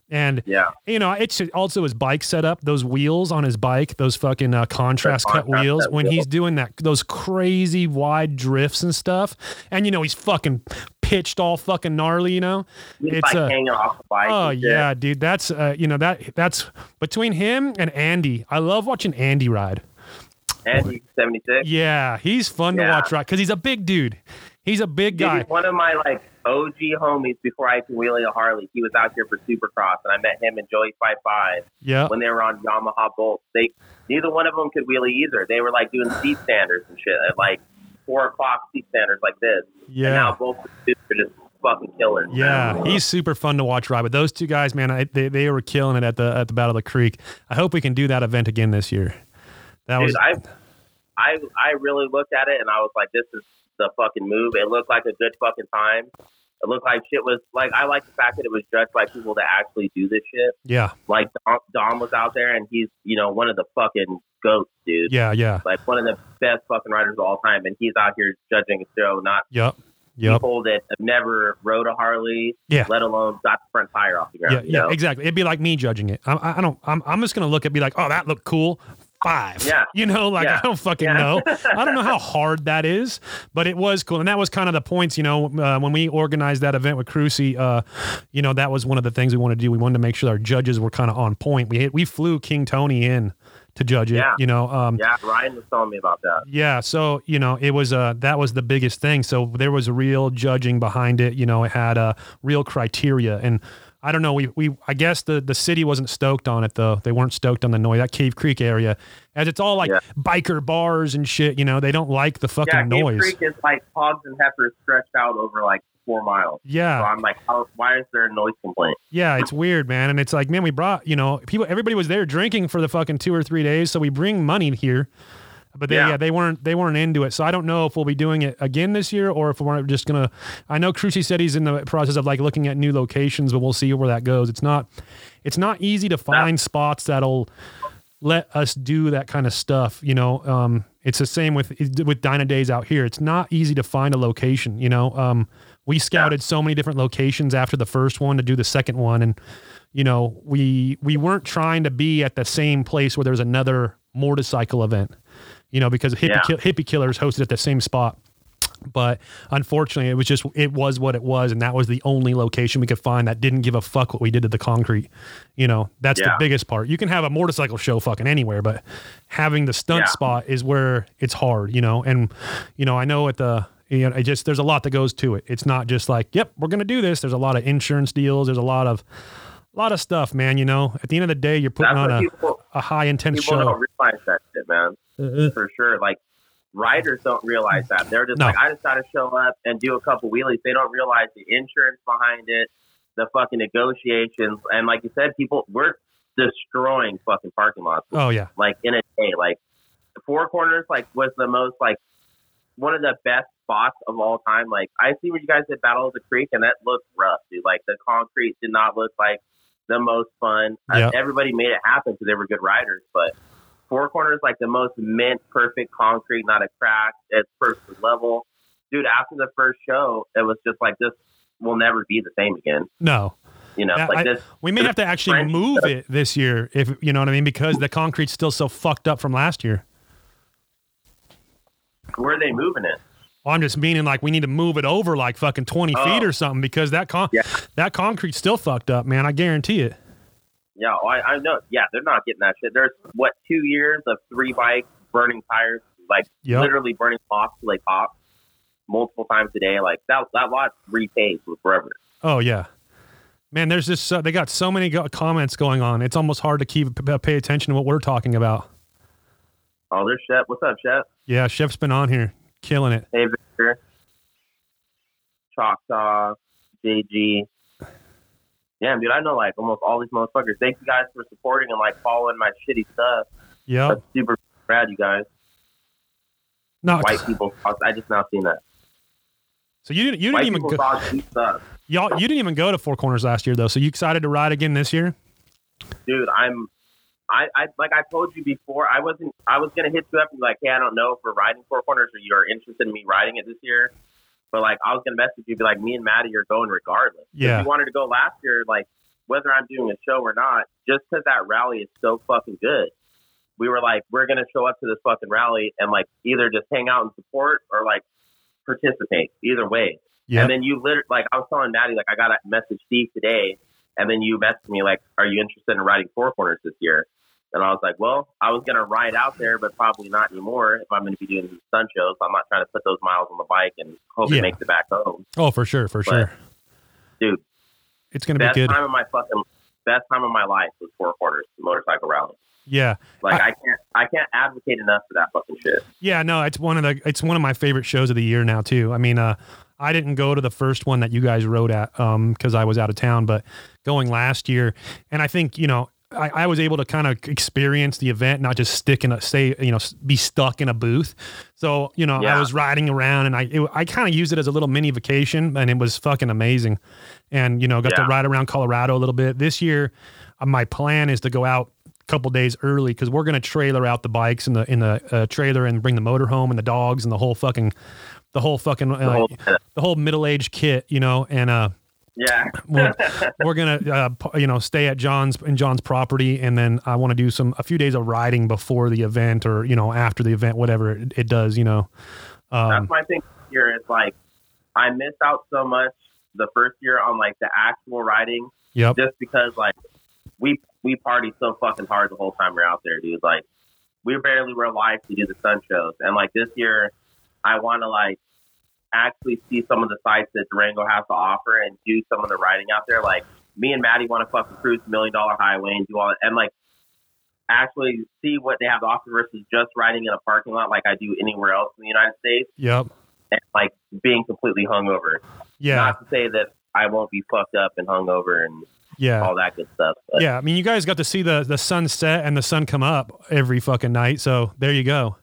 And Yeah. you know, it's also his bike setup, those wheels on his bike, those fucking uh, contrast cut wheels. When wheel. he's doing that, those crazy wide drifts and stuff, and you know he's fucking pitched all fucking gnarly. You know, it's like uh, hanging off the bike. Oh yeah, dude. That's uh, you know that that's between him and Andy. I love watching Andy ride. Andy 76. Yeah, he's fun to watch ride because he's a big dude. He's a big guy. he's one of my like OG homies before I could wheelie a Harley. He was out here for Supercross, and I met him and Joey Five Five Yeah, when they were on Yamaha Bolts. They neither one of them could wheelie either. They were like doing seat standers and shit like four o'clock seat standers like this. And now yeah, both dudes are just fucking killers. yeah. He's super fun to watch ride. But those two guys, man, I, they they were killing it at the at the Battle of the Creek. I hope we can do that event again this year. That Dude, was I, I, I really looked at it and I was like, this is the fucking move. It looked like a good fucking time. It looked like shit was like I like the fact that it was judged by people that actually do this shit. yeah, Like Dom, Dom was out there and he's you know one of the fucking goats, dude. yeah, yeah, Like one of the best fucking riders of all time, and he's out here judging a show, not yep, yep. people that have never rode a Harley, Yeah. let alone got the front tire off the ground. Yeah, yeah, know? exactly. It'd be like me judging it. I, I- I don't. I'm, I'm just gonna look at, and be like, oh, that looked cool. Five. Yeah. You know, like Yeah. I don't fucking Yeah. know. I don't know how hard that is, but it was cool, and that was kind of the points. You know, uh, when we organized that event with Crucy, uh, you know, that was one of the things we wanted to do. We wanted to make sure our judges were kind of on point. We we flew King Tony in to judge it. Yeah. You know, um, Yeah, Ryan was telling me about that. yeah, so you know, it was uh that was the biggest thing. So there was real judging behind it. You know, it had uh, real criteria, and I don't know. We we I guess the the city wasn't stoked on it though. They weren't stoked on the noise. That Cave Creek area, as it's all like Yeah. biker bars and shit. You know, they don't like the fucking Yeah, Cave noise. Creek is like hogs and heifers stretched out over like four miles. So Yeah, I'm like, how, why is there a noise complaint? yeah, it's weird, man. And it's like, man, we brought you know people. Everybody was there drinking for the fucking two or three days, so we bring money here. But they, yeah. Yeah. they weren't they weren't into it. So I don't know if we'll be doing it again this year or if we're just gonna. I know Cruci said he's in the process of like looking at new locations, but we'll see where that goes. It's not it's not easy to find spots that'll let us do that kind of stuff. You know, um, it's the same with with Dyna Days out here. It's not easy to find a location. You know, um, We scouted so many different locations after the first one to do the second one, and you know, we we weren't trying to be at the same place where there's another motorcycle event. You know, because hippie, Yeah. Hippie killers hosted at the same spot. But unfortunately, it was just it was what it was, and that was the only location we could find that didn't give a fuck what we did to the concrete. You know, that's the biggest part. You can have a motorcycle show fucking anywhere, but having the stunt Yeah. spot is where it's hard. You know, and you know I know at the you know it just there's a lot that goes to it. It's not just like yep we're gonna do this. There's a lot of insurance deals. There's a lot of a lot of stuff, man. You know, at the end of the day, you're putting That's on a, people a high intense people show. don't realize that shit, man. Mm-hmm. For sure. Like riders don't realize that. They're just No. like, I just gotta show up and do a couple wheelies. They don't realize the insurance behind it, the fucking negotiations, and like you said, people we're destroying fucking parking lots. Oh yeah, Like in a day. Like Four Corners like was the most like one of the best spots of all time. Like I see where you guys did Battle of the Creek and that looked rough, dude. Like the concrete did not look like the most fun. Uh, everybody made it happen because they were good riders, but Four Corners like the most mint, perfect concrete, not a crack. It's perfect level, dude. After the first show, it was just like this will never be the same again. no. You know, Yeah, like I- this. We may have to actually French move stuff. it this year, if you know what I mean, because the concrete's still so fucked up from last year. Where are they moving it? Well, I'm just meaning like we need to move it over like fucking 20 Oh. feet or something because that con- Yeah. that concrete's still fucked up, man. I guarantee it. Yeah, oh, I, I know. Yeah, they're not getting that shit. There's what two years of three bikes burning tires, like Yep. literally burning off till they pop multiple times a day. Like that, that lot repays with forever. Oh yeah, man. There's this. Uh, they got so many go- comments going on. It's almost hard to keep pay attention to what we're talking about. Oh, there's Chef. What's up, Chef? Yeah, Chef's been on here, killing it. Hey, Victor. Choctaw, JG. Damn, dude, I know like almost all these motherfuckers. Thank you guys for supporting and like following my shitty stuff. Yeah. That's super rad, you guys. No, White people, I just now seen that. so you didn't. You White didn't even go. talk deep stuff. Y'all, you didn't even go to Four Corners last year though. So you excited to ride again this year? dude, I'm, I, I, like I told you before, I wasn't, I was gonna hit you up and be like, hey, I don't know if we're riding Four Corners or you're interested in me riding it this year, but like I was gonna message you, be like, me and Maddie are going regardless. Yeah. If you wanted to go last year, like whether I'm doing a show or not, just because that rally is so fucking good. We were like, we're gonna show up to this fucking rally and like either just hang out and support or like participate. Either way. Yeah. And then you literally, like, I was telling Maddie, like, I got a message Steve today. And then you messaged me, like, are you interested in riding Four Corners this year? And I was like, well, I was going to ride out there, but probably not anymore if I'm going to be doing sun shows. I'm not trying to put those miles on the bike and hope Yeah. it makes it back home. Oh, for sure, for But, sure. dude, It's gonna be Best good. time of my fucking, best time of my life was Four Corners motorcycle rally. Yeah. Like, I- I, can't, I can't advocate enough for that fucking shit. Yeah, no, it's one of the it's one of my favorite shows of the year now too. I mean, uh, I didn't go to the first one that you guys rode at um because I was out of town, but going last year, and I think you know I, I was able to kind of experience the event, not just stick in a stay you know be stuck in a booth. So you know I was riding around and I it, I kind of used it as a little mini vacation, and it was fucking amazing. And you know got to ride around Colorado a little bit this year. Uh, my plan is to go out a couple days early because we're gonna trailer out the bikes in the in the uh, trailer and bring the motor home and the dogs and the whole fucking the whole fucking uh, The whole, the whole middle aged kit, you know, and uh, yeah. we're, we're gonna uh, you know stay at John's in John's property, and then I want to do some a few days of riding before the event or you know after the event, whatever it, it does, you know. Um, That's my thing here. Is like I missed out so much the first year on like the actual riding, yep. just because like we we partied so fucking hard the whole time we are out there, dude. Like we barely were alive to do the sun shows, and like this year, I want to like actually see some of the sites that Durango has to offer and do some of the riding out there. Like me and Maddie want to fucking cruise the Million Dollar Highway and do all that, and like actually see what they have to offer versus just riding in a parking lot like I do anywhere else in the United States Yep. and like being completely hungover. Yeah. Not to say that I won't be fucked up and hungover and Yeah. all that good stuff. But Yeah. I mean, you guys got to see the the sun set and the sun come up every fucking night, so there you go.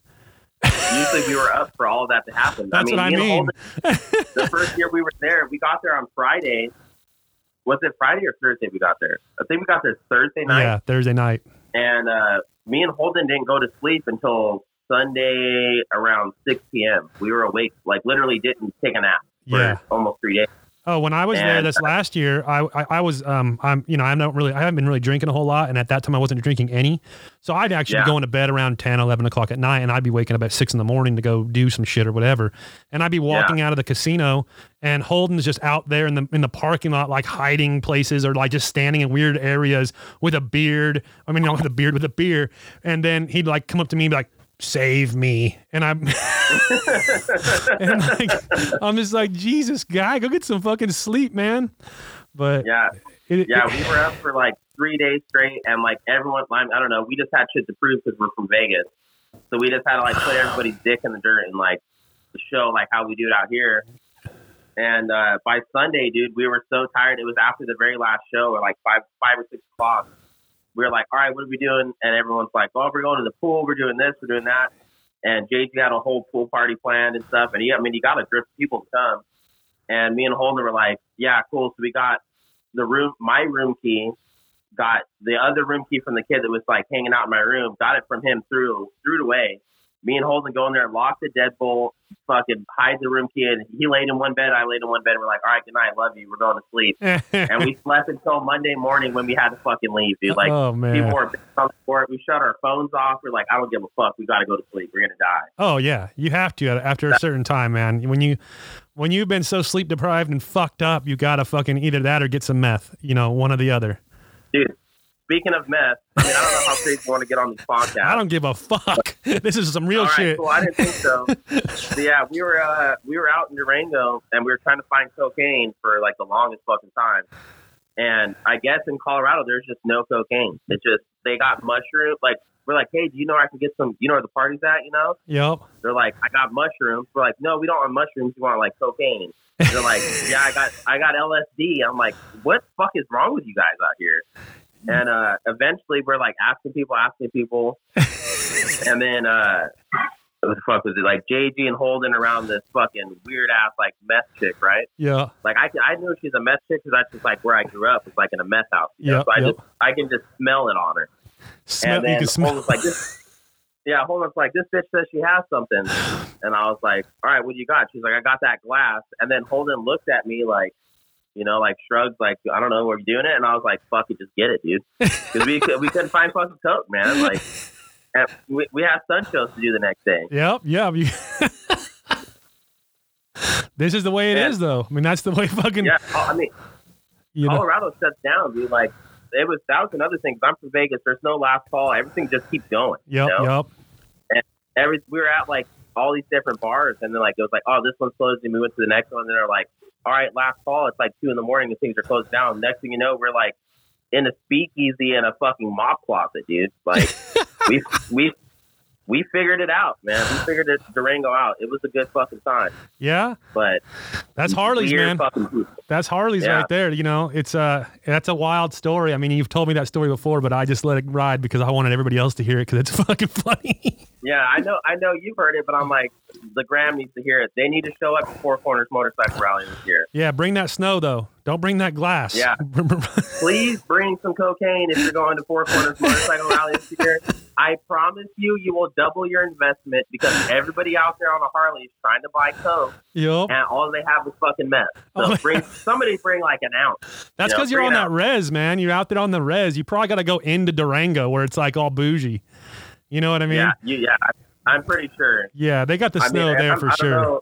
Usually we were up for all of that to happen. That's what I mean. Holden, the first year we were there, we got there on Friday. Was it Friday or Thursday we got there? I think we got there Thursday night. Yeah, Thursday night. And uh, me and Holden didn't go to sleep until Sunday around 6 p.m. We were awake, like literally didn't take a nap for Yeah. almost three days. Oh, when I was there this last year, I, I I was um I'm you know I'm not really I haven't been really drinking a whole lot, and at that time I wasn't drinking any, so I'd actually Yeah. be going to bed around 10, 11 o'clock at night, and I'd be waking up at six in the morning to go do some shit or whatever, and I'd be walking out of the casino, and Holden's just out there in the in the parking lot like hiding places or like just standing in weird areas with a beard. I mean, not with a beard, with a beer, and then he'd like come up to me and be like. Save me, and I'm, and like, I'm just like Jesus, guy, go get some fucking sleep, man. But Yeah, it, yeah, we were up for like three days straight, and like everyone, I I don't know, we just had shit to prove because we're from Vegas, so we just had to like put everybody's dick in the dirt and like show like how we do it out here. And uh, by Sunday, dude, we were so tired. It was after the very last show, or like five, five or six o'clock. We were like, "All right, what are we doing?" And everyone's like, "Oh, we're going to the pool. We're doing this. We're doing that." And JG had a whole pool party planned and stuff. And he, I mean, he got to drift people to come. And me and Holden were like, "Yeah, cool." So we got the room, my room key, got the other room key from the kid that was like hanging out in my room, got it from him through threw it away. Me and Holden go in there, lock the deadbolt, fucking hide the room key, and he laid in one bed, I laid in one bed. We're like, all right, good night, love you, we're going to sleep. and we slept until Monday morning when we had to fucking leave, dude. Like oh man, people were on the court. We shut our phones off. We're like, I don't give a fuck. We got to go to sleep. We're gonna die. oh yeah, you have to after a certain time, man. When you when you've been so sleep deprived and fucked up, you gotta fucking either that or get some meth. You know, one or the other. Dude, speaking of meth, I mean, I don't know how crazy you want to get on this podcast. I don't give a fuck. this is some real All right, shit. cool. I didn't think so. Yeah, we were uh, we were out in Durango and we were trying to find cocaine for like the longest fucking time. And I guess in Colorado there's just no cocaine. It's just they got mushroom. Like we're like, hey, do you know where I can get some? You know where the party's at? You know? Yep. They're like, I got mushrooms. We're like, no, we don't want mushrooms. We want like cocaine. They're like, yeah, I got I got LSD. I'm like, what the fuck is wrong with you guys out here? And uh, eventually we're like asking people, asking people, and then uh, what the fuck was it? Like JG and Holden around this fucking weird ass like meth chick, right? Yeah. Like I, I knew she's a meth chick because that's just like where I grew up. It's like in a meth house. Yep, so I yep. just I can just smell it on her. Smell, and you can smell. Holden's like this. Yeah, Holden's like this bitch says she has something, and I was like, all right, what do you got? She's like, I got that glass, and then Holden looked at me like. You know, like shrugged, like I don't know, we're doing it, and I was like, "Fuck it, just get it, dude," because we could, we couldn't find fucking coke, man. Like, and we we had sun shows to do the next day. Yep. Yep. This is the way it is, And- though. I mean, that's the way fucking. Yeah, oh, I mean, You know. Colorado shuts down, dude. Like it was that was another thing. I'm from Vegas. There's no last call. Everything just keeps going. Yep. you know? Yep. Every we were at like all these different bars, and then like it was like, oh, this one's closed, and we went to the next one, and they're like, all right, last call. It's like two in the morning, and things are closed down. Next thing you know, we're like in a speakeasy in a fucking mop closet, dude. Like we we. We figured it out, man. We figured it Durango out. It was a good fucking time, Yeah. but That's Harley's, man. That's Harley's Yeah. right there. You know, it's uh that's a wild story. I mean, you've told me that story before, but I just let it ride because I wanted everybody else to hear it because it's fucking funny. Yeah, I know. I know you've heard it, but I'm like, the Gram needs to hear it. They need to show up to Four Corners Motorcycle Rally this year. yeah, bring that snow though. Don't bring that glass. Yeah. Please bring some cocaine if you're going to Four Corners Motorcycle Rally this year. I promise you, you will double your investment because everybody out there on a Harley is trying to buy coke, yep. and all they have is fucking meth. Oh so Oh. bring somebody bring like an ounce. That's you know, because you're on that res, man. You're out there on the res. You probably got to go into Durango where it's like all bougie. You know what I mean? yeah, you, yeah. I'm pretty sure. Yeah, they got the I snow mean, there I'm- for sure. know,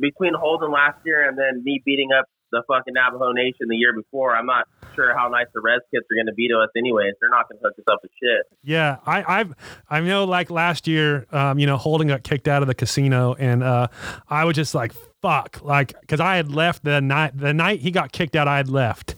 between Holden last year and then me beating up the fucking Navajo Nation the year before, I'm not sure how nice the Res kits are going to be to us anyways. They're not going to hook us up with shit. Yeah, I, I've I know like last year, um, you know, Holden got kicked out of the casino, and uh, I was just like, fuck, like because I had left the night the night he got kicked out, I had left,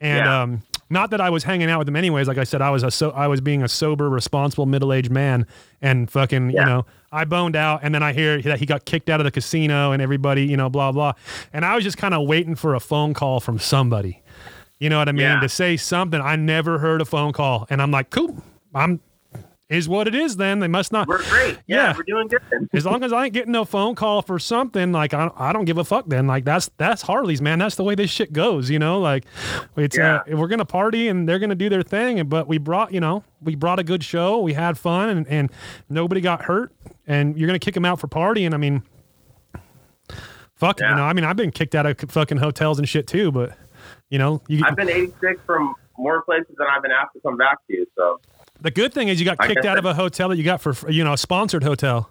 and Yeah. um, not that I was hanging out with him anyways. Like I said, I was a so I was being a sober, responsible, middle aged man, and fucking, you know, I boned out, and then I hear that he got kicked out of the casino, and everybody, you know, blah blah, and I was just kind of waiting for a phone call from somebody. You know what I mean? Yeah. To say something. I never heard a phone call. And I'm like, cool. I'm is what it is then. They must not We're great. Yeah, Yeah. we're doing good. as long as I ain't getting no phone call for something, like I, I don't give a fuck then. Like that's that's Harley's, man. That's the way this shit goes, you know? Like it's uh, we're gonna party and they're gonna do their thing, but we brought, you know, we brought a good show, we had fun and, and nobody got hurt, and you're gonna kick them out for partying. I mean Fuck, Yeah. you know, I mean, I've been kicked out of fucking hotels and shit too, but you know, you, I've been 86 from more places than I've been asked to come back to. So the good thing is you got kicked out of a hotel that you got for you know a sponsored hotel.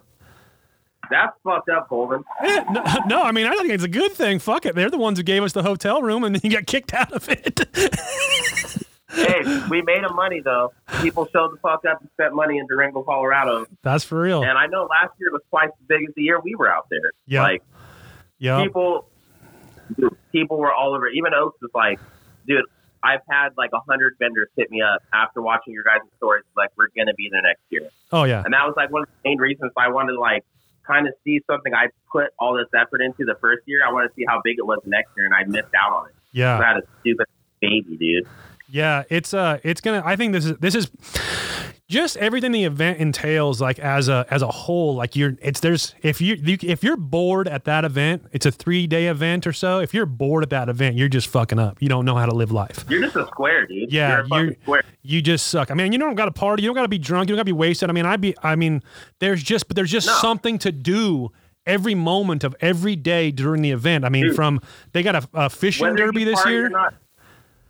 that's fucked up, Colvin. Eh, no, no, I mean, I don't think it's a good thing. Fuck it, they're the ones who gave us the hotel room, and then you got kicked out of it. hey, we made them money though. People showed the fuck up and spent money in Durango, Colorado. That's for real. And I know last year was twice as big as the year we were out there. Yeah. Like Yeah, people, people were all over. Even Oaks was like, dude, I've had like a hundred vendors hit me up after watching your guys' stories. Like, we're gonna be there next year, oh yeah, and that was like one of the main reasons I wanted to like kind of see something I put all this effort into the first year. I want to see how big it was next year, and I missed out on it. yeah. I had a stupid baby, dude. Yeah, it's uh it's gonna I think this is this is just everything the event entails like as a as a whole like you're it's there's if you, you if you're bored at that event it's a three day event or so if you're bored at that event you're just fucking up you don't know how to live life You're just a square, dude. Yeah, you're a you're- square. you just suck i mean you don't got to party you don't got to be drunk you don't got to be wasted i mean i'd be i mean there's just but there's just No. something to do every moment of every day during the event i mean Dude. from they got a, a fishing derby this year not,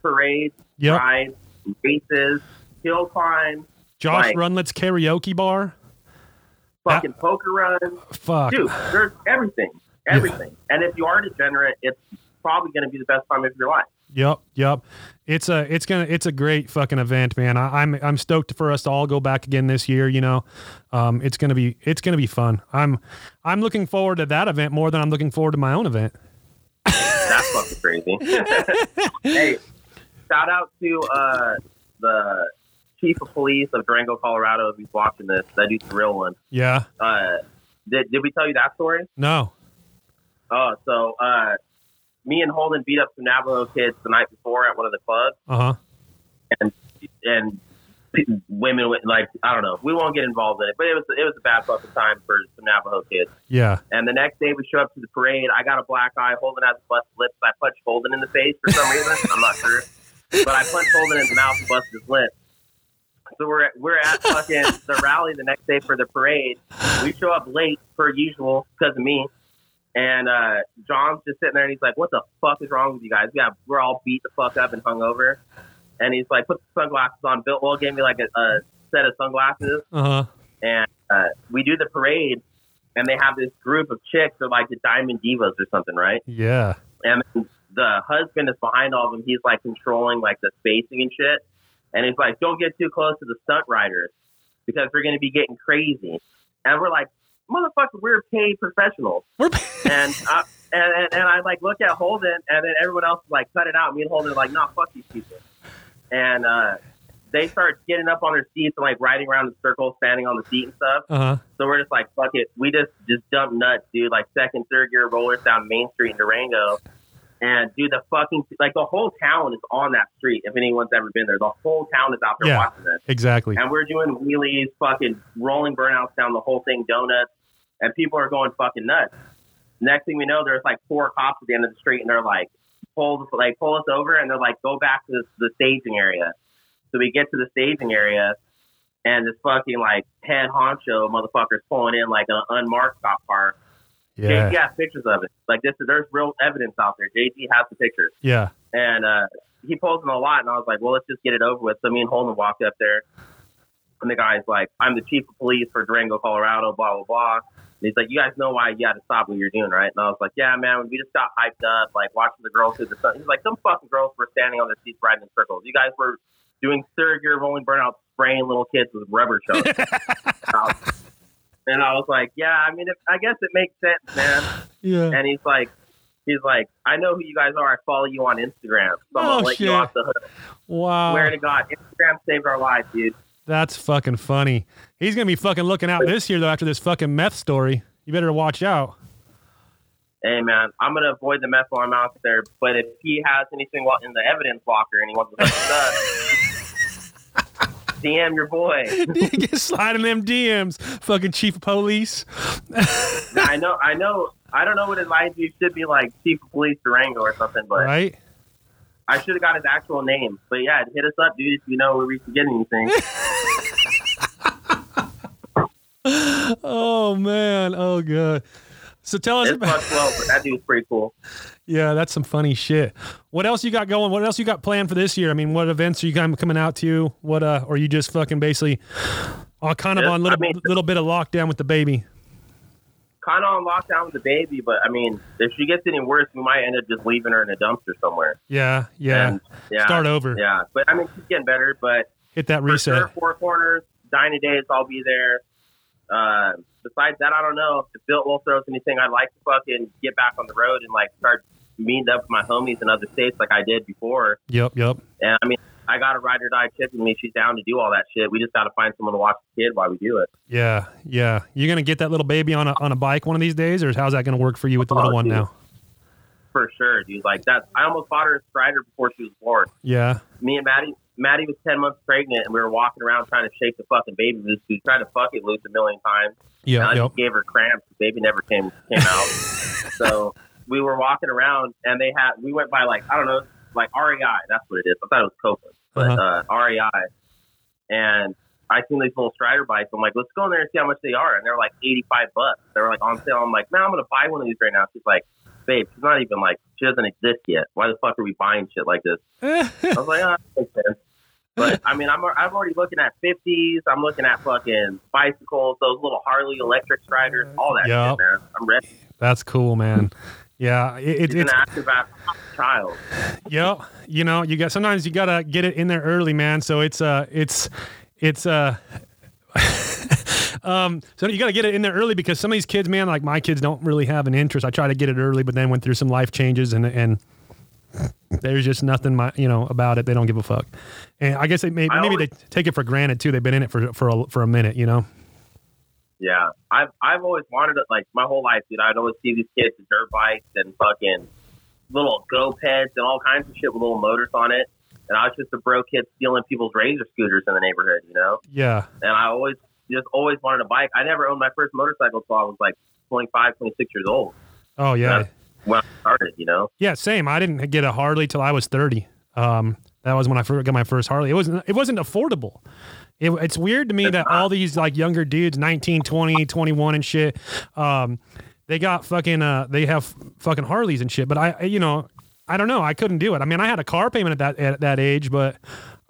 parades, Yep. rides, races, hill climb, josh like- runlet's karaoke bar fucking poker runs. fuck Dude, there's everything, everything. And if you are degenerate, it's probably going to be the best time of your life. Yep, yep. It's a it's gonna it's a great fucking event, man. I, I'm I'm stoked for us to all go back again this year. You know, um, it's gonna be it's gonna be fun. I'm I'm looking forward to that event more than I'm looking forward to my own event. That's fucking crazy. hey, shout out to uh, the chief of police of Durango, Colorado. If he's watching this, that dude's the real one. Yeah. Uh, did, did we tell you that story? No. Oh, so uh, me and Holden beat up some Navajo kids the night before at one of the clubs. Uh huh. and and women went like I don't know. We won't get involved in it, but it was it was a bad fucking time for some Navajo kids. Yeah. And the next day we show up to the parade. I got a black eye. Holden has busted lips. I punched Holden in the face for some reason. I'm not sure, but I punched Holden in the mouth and busted his lip. So we're at, we're at fucking the rally the next day for the parade. We show up late per usual because of me. And uh, John's just sitting there and he's like, "What the fuck is wrong with you guys? Yeah, we're all beat the fuck up and hungover." And he's like, "Put the sunglasses on." Bill Will gave me like a, a set of sunglasses, Uh huh. and uh, we do the parade. And they have this group of chicks, they're like the Diamond Divas or something, right? Yeah. and the husband is behind all of them. He's like controlling like the spacing and shit. And he's like, "Don't get too close to the stunt riders because they're going to be getting crazy." And we're like, "Motherfucker, we're paid professionals." We're And I, and, and and I like look at Holden, and then everyone else is like, "Cut it out." Me and Holden are like, "Nah, fuck these people." And uh, they start getting up on their seats and like riding around in circles, standing on the seat and stuff. uh huh. So we're just like, fuck it. We just just dump nuts, dude. Like second, third gear rollers down Main Street in Durango. And dude, the fucking like the whole town is on that street. If anyone's ever been there, the whole town is out there Yeah. watching this. Exactly. And we're doing wheelies, fucking rolling burnouts down the whole thing, donuts, and people are going fucking nuts. Next thing we know, there's like four cops at the end of the street, and they're like, pull like pull us over, and they're like, go back to the, the staging area. So we get to the staging area, and this fucking like head honcho motherfucker's pulling in like an unmarked cop car. Yeah. JT has pictures of it. Like this, there's real evidence out there. JT has the pictures, Yeah. and uh, he pulls in a lot. And I was like, well, let's just get it over with. So me and Holden walked up there, and the guy's like, I'm the chief of police for Durango, Colorado, blah blah blah. And he's like, you guys know why you got to stop what you're doing, right? And I was like, yeah, man, we just got hyped up, like watching the girls through the sun. He's like, some fucking girls were standing on their seats riding in circles. You guys were doing third gear rolling burnouts, spraying little kids with rubber chokes. and I was like, yeah, I mean, if, I guess it makes sense, man. Yeah. And he's like, he's like, I know who you guys are. I follow you on Instagram. So Oh, shit. you off the hook. Wow. Swear to God, Instagram saved our lives, dude. That's fucking funny. He's gonna be fucking looking out this year though after this fucking meth story. You better watch out. Hey man, I'm gonna avoid the meth while I'm out there. But if he has anything in the evidence locker and he wants to hook us up, DM your boy. Get sliding them DMs, fucking chief of police. I know, I know. I don't know what his ID should be like, Chief of Police Durango or something, but Right? I should have got his actual name. But yeah, hit us up, dude, if you know where we can get anything. Oh man. Oh god. So tell us It's about. low, but that dude's pretty cool. Yeah, that's some funny shit. What else you got going? What else you got planned for this year? I mean, what events are you coming out to? What uh, or you just fucking basically, uh, kind of Yeah, on little I mean- little bit of lockdown with the baby? Kind of on lockdown with the baby, but I mean, if she gets any worse, we might end up just leaving her in a dumpster somewhere. Yeah, yeah. And, yeah. Start over. Yeah, but I mean, she's getting better. But Hit that reset. sure, four corners, Dyna Days, I'll be there. Uh, besides that, I don't know if Bill will throw us anything. I'd like to fucking get back on the road and like start meeting up with my homies in other states like I did before. Yep, yep. And I mean, I got a ride or die chick with me. She's down to do all that shit. We just got to find someone to watch the kid while we do it. Yeah, yeah. You're gonna get that little baby on a on a bike one of these days, or how's that gonna work for you with the little Oh, one dude. now? For sure, dude. Like that. I almost bought her a strider before she was born. Yeah, Me and Maddie, Maddie was 10 months pregnant and we were walking around trying to shake the fucking baby loose. We tried to fuck it loose a million times. Yeah, I yep. just gave her cramps. The baby never came came out. so we were walking around, and they had we went by like I don't know, like REI. That's what it is. I thought it was Copeland, but Uh-huh. uh, REI. And I seen these little Strider bikes. I'm like, let's go in there and see how much they are. And they're like 85 bucks. They were like on sale. I'm like, man, I'm gonna buy one of these right now. She's like, babe, she's not even like she doesn't exist yet. Why the fuck are we buying shit like this? I was like, oh, that makes sense. But I mean, I'm I'm already looking at 50s. I'm looking at fucking bicycles, those little Harley electric striders, all that Yup. shit, man. I'm ready. That's cool, man. Yeah, it, it, it's an active child. Yep. You know, you got sometimes you gotta get it in there early, man. So it's uh it's it's uh um so you gotta get it in there early because some of these kids, man, like my kids don't really have an interest. I try to get it early, but then went through some life changes and and there's just nothing my you know about it. They don't give a fuck. And I guess they maybe maybe always- they take it for granted too. They've been in it for for a, for a minute, you know. Yeah, I've I've always wanted it like my whole life, dude. I'd always see these kids with dirt bikes and fucking little go peds and all kinds of shit with little motors on it. And I was just a bro kid stealing people's razor scooters in the neighborhood, you know. Yeah. And I always just always wanted a bike. I never owned my first motorcycle until I was like 25, 26 years old Oh yeah. Yeah. when I started, you know. Yeah, same. I didn't get a Harley till I was 30. Um, that was when I got my first Harley. It wasn't it wasn't affordable. It, it's weird to me that all these like younger dudes, 19, 20, 21 and shit, um, they got fucking uh they have fucking Harleys and shit, but I you know, I don't know, I couldn't do it. I mean, I had a car payment at that at that age, but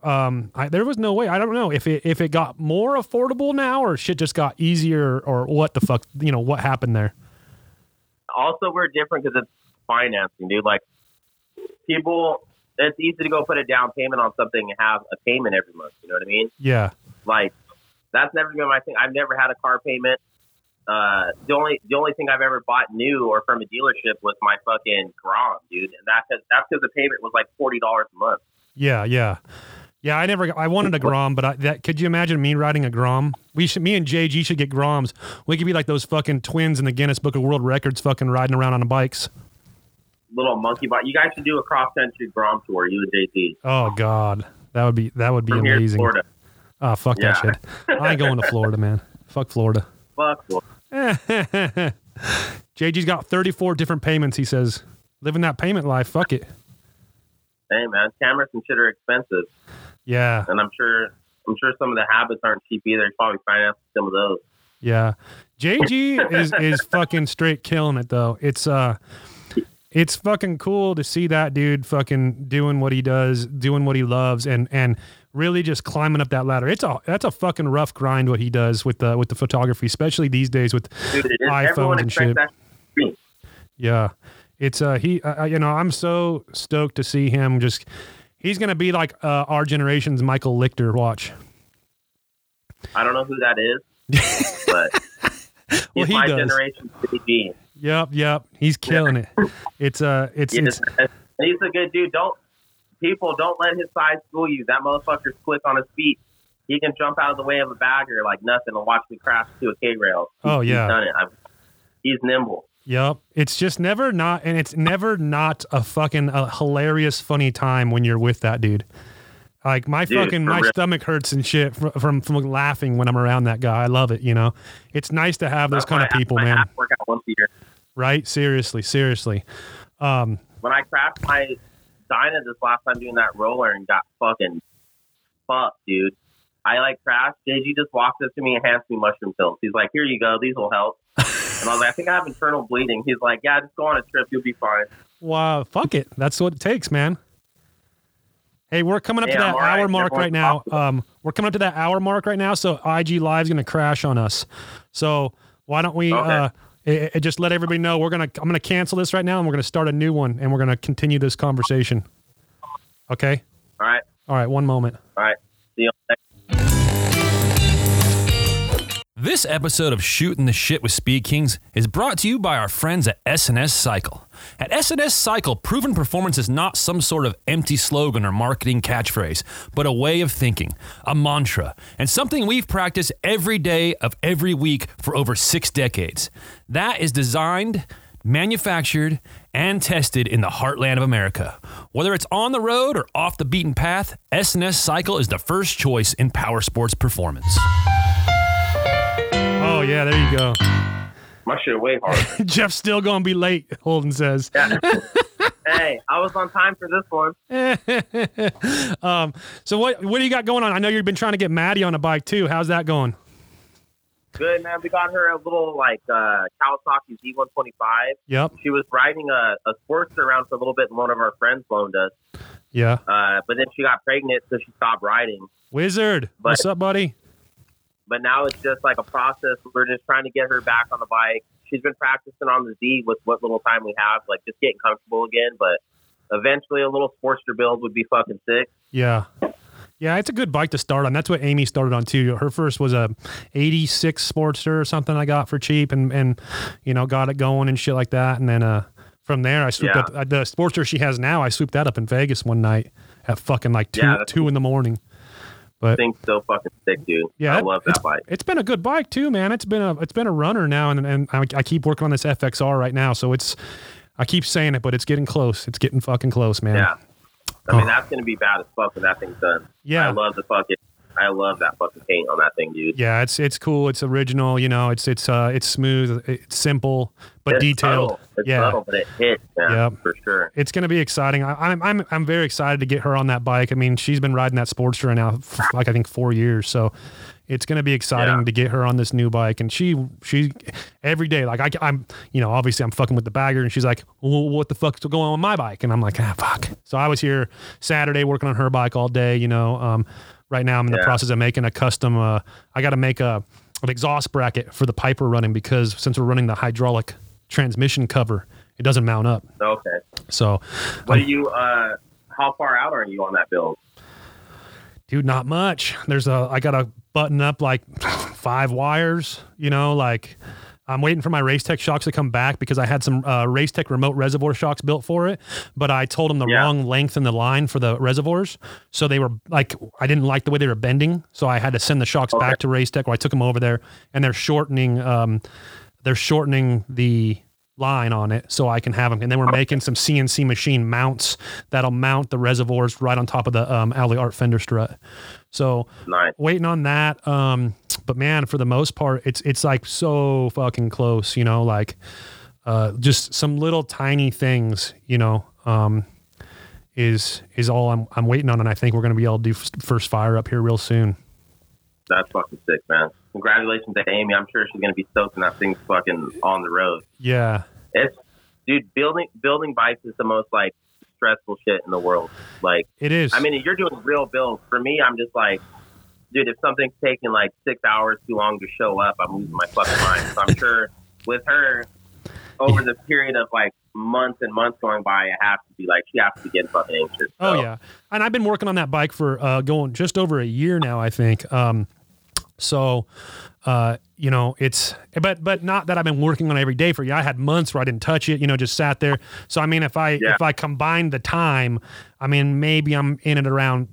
um I, there was no way. I don't know if it if it got more affordable now or shit just got easier or what the fuck, you know, what happened there. Also we're different because it's financing, dude. Like people, it's easy to go put a down payment on something and have a payment every month. You know what I mean? Yeah. Like that's never been my thing. I've never had a car payment. Uh, the only the only thing I've ever bought new or from a dealership was my fucking Grom, dude, and that's that's because the payment was like forty dollars a month. Yeah, yeah, yeah. I never. I wanted a Grom, but I, that could you imagine me riding a Grom? We should. Me and JG should get Groms. We could be like those fucking twins in the Guinness Book of World Records, fucking riding around on the bikes. Little monkey bike. You guys should do a cross country Grom tour, you and JT, Oh God, that would be that would be from amazing. Florida. Oh fuck that shit. I ain't going to Florida, man. Fuck Florida. Fuck. Florida. JG's got 34 different payments. He says, living that payment life. Fuck it. Hey man, cameras and shit are expensive. Yeah, and I'm sure I'm sure some of the habits aren't cheap either. He's probably financing some of those. Yeah. JG is is fucking straight killing it though. It's uh it's fucking cool to see that dude fucking doing what he does, doing what he loves and and really just climbing up that ladder. It's a that's a fucking rough grind what he does with the with the photography, especially these days with Dude, iPhones and shit. shit. yeah. It's uh he uh, you know, I'm so stoked to see him just he's going to be like uh, our generation's Michael Lichter watch. I don't know who that is, but Well, he's he my does. generation's. Yep, yep. He's killing it. It's uh it's, Yeah, it's he's a good dude. Don't people don't let his size fool you. That motherfucker's quick on his feet. He can jump out of the way of a bagger like nothing and watch me crash to a K rail. Oh, yeah. he's done it. I've, he's nimble. Yep. It's just never not, and it's never not a fucking a hilarious, funny time when you're with that dude. Like my Dude, fucking my real. stomach hurts and shit from, from from laughing when I'm around that guy. I love it. You know, it's nice to have those That's kind of people, I man. have work out once a year. Right? Seriously, seriously. Um, when I crashed my Dyna this last time doing that roller and got fucking fucked, dude. I like crashed. JG just walked up to me and hands me mushroom pills. He's like, "Here you go. These will help." And I was like, I think I have internal bleeding. He's like, Yeah, just go on a trip. You'll be fine. Wow, fuck it. That's what it takes, man. Hey, we're coming up Yeah, to that I'm hour mark Everyone's right now. Um, we're coming up to that hour mark right now, so IG Live's gonna crash on us. So why don't we Okay. uh, it, it just let everybody know we're gonna I'm gonna cancel this right now and we're gonna start a new one and we're gonna continue this conversation. Okay. All right. All right. One moment. All right. See you next This episode of Shooting the Shit with Speed Kings is brought to you by our friends at S&S Cycle. At S&S Cycle, proven performance is not some sort of empty slogan or marketing catchphrase, but a way of thinking, a mantra, and something we've practiced every day of every week for over six decades. That is designed, manufactured, and tested in the heartland of America. Whether it's on the road or off the beaten path, S&S Cycle is the first choice in power sports performance. Yeah, there you go. My shit way harder. Jeff's still gonna be late. Holden says. Yeah. hey, I was on time for this one. um, so what what do you got going on? I know you've been trying to get Maddie on a bike too. How's that going? Good man. We got her a little like uh, Kawasaki Z125. Yep. She was riding a, a Sportster around for a little bit, and one of our friends loaned us. Yeah. Uh, but then she got pregnant, so she stopped riding. Wizard. But- What's up, buddy? But now it's just like a process. We're just trying to get her back on the bike. She's been practicing on the Z with what little time we have, like just getting comfortable again. But eventually, a little Sportster build would be fucking sick. Yeah. Yeah, it's a good bike to start on. That's what Amy started on too. Her first was a 86 Sportster or something I got for cheap and and you know, got it going and shit like that and then uh from there I swooped Yeah. up uh, the Sportster she has now. I swooped that up in Vegas one night at fucking like 2 Yeah, 2 in the morning. But Thing's so fucking sick, dude. Yeah, I love that bike. It's been a good bike too, man. It's been a it's been a runner now, and and I, I keep working on this FXR right now. So it's I keep saying it, but it's getting close. It's getting fucking close, man. Yeah. I mean, Oh. that's gonna be bad as fuck when that thing's done. Yeah. I love the fucking. I love that fucking paint on that thing, dude. Yeah, it's it's cool. It's original. You know, it's it's uh it's smooth. It's simple but It's detailed. Subtle. It's yeah. subtle, but it hits, man, Yep. for sure. It's going to be exciting. I, I'm I'm I'm very excited to get her on that bike. I mean, she's been riding that Sportster now for like I think four years. So it's going to be exciting Yeah. to get her on this new bike. And she she every day like I, I'm you know obviously I'm fucking with the bagger, and she's like, well, what the fuck's going on with my bike? And I'm like, ah, fuck. So I was here Saturday working on her bike all day. You know, um, right now I'm in the Yeah. process of making a custom. Uh, I got to make a an exhaust bracket for the pipe we're running because since we're running the hydraulic transmission cover, it doesn't mount up. Okay. So, What do you? uh How far out are you on that build? dude, not much. There's a, I got to button up like five wires, you know, like I'm waiting for my Race Tech shocks to come back because I had some uh, Race Tech remote reservoir shocks built for it, but I told them the Yeah. wrong length in the line for the reservoirs. So they were like, I didn't like the way they were bending. So I had to send the shocks Okay. back to Race Tech or I took them over there and they're shortening, um, they're shortening the line on it so I can have them. And then we're making some CNC machine mounts that'll mount the reservoirs right on top of the um, Alloy Art fender strut. So Nice. waiting on that. Um, but man, for the most part, it's it's like so fucking close. You know, like uh, just some little tiny things. You know, um, is is all I'm I'm waiting on, and I think we're gonna be able to do f- first fire up here real soon. That's fucking sick, man. Congratulations to Amy. I'm sure she's gonna be stoked when that thing's fucking on the road. Yeah, It's dude, building building bikes is the most like stressful shit in the world. Like, it is. I mean, you're doing real builds. For me, I'm just like, dude, if something's taking like six hours too long to show up, I'm losing my fucking mind. So I'm sure with her, over the period of like months and months going by, I have to be like, she has to be getting fucking anxious. Oh yeah, and I've been working on that bike for uh, going just over a year now, I think. Um, so, uh, you know, it's but but not that I've been working on it every day for you. I had months where I didn't touch it. You know, just sat there. So I mean, if I Yeah. if I combine the time, I mean, maybe I'm in it around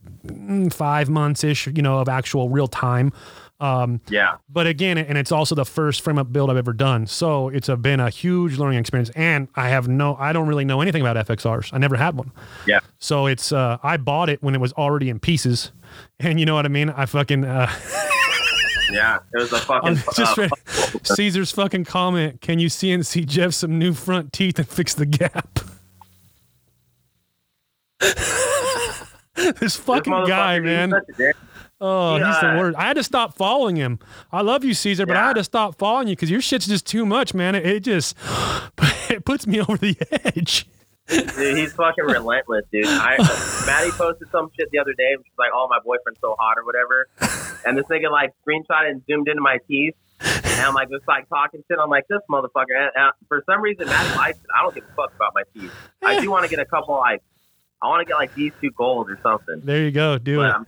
five months ish. You know, of actual real time. Um, Yeah. but again, and it's also the first frame up build I've ever done. So it's a, been a huge learning experience. And I have no, I don't really know anything about FXRs. I never had one. Yeah. So it's, uh, I bought it when it was already in pieces. And you know what I mean? I fucking, uh, Yeah. It was a fucking. Just uh. Caesar's fucking comment. Can you CNC Jeff some new front teeth and fix the gap? this this fucking guy, man. Oh, he's the worst. I had to stop following him. I love you, Caesar, but I had to stop following you because your shit's just too much, man. It, it just it puts me over the edge. Dude, he's fucking relentless, dude. I uh, Maddie posted some shit the other day. She's like, "Oh, my boyfriend's so hot" or whatever. And this nigga like screenshot and zoomed into my teeth. And I'm like, just like talking shit. I'm like, this motherfucker. And, and for some reason, Maddie likes it. I don't give a fuck about my teeth. I do want to get a couple like, I want to get like these two gold or something. There you go. Do But, it.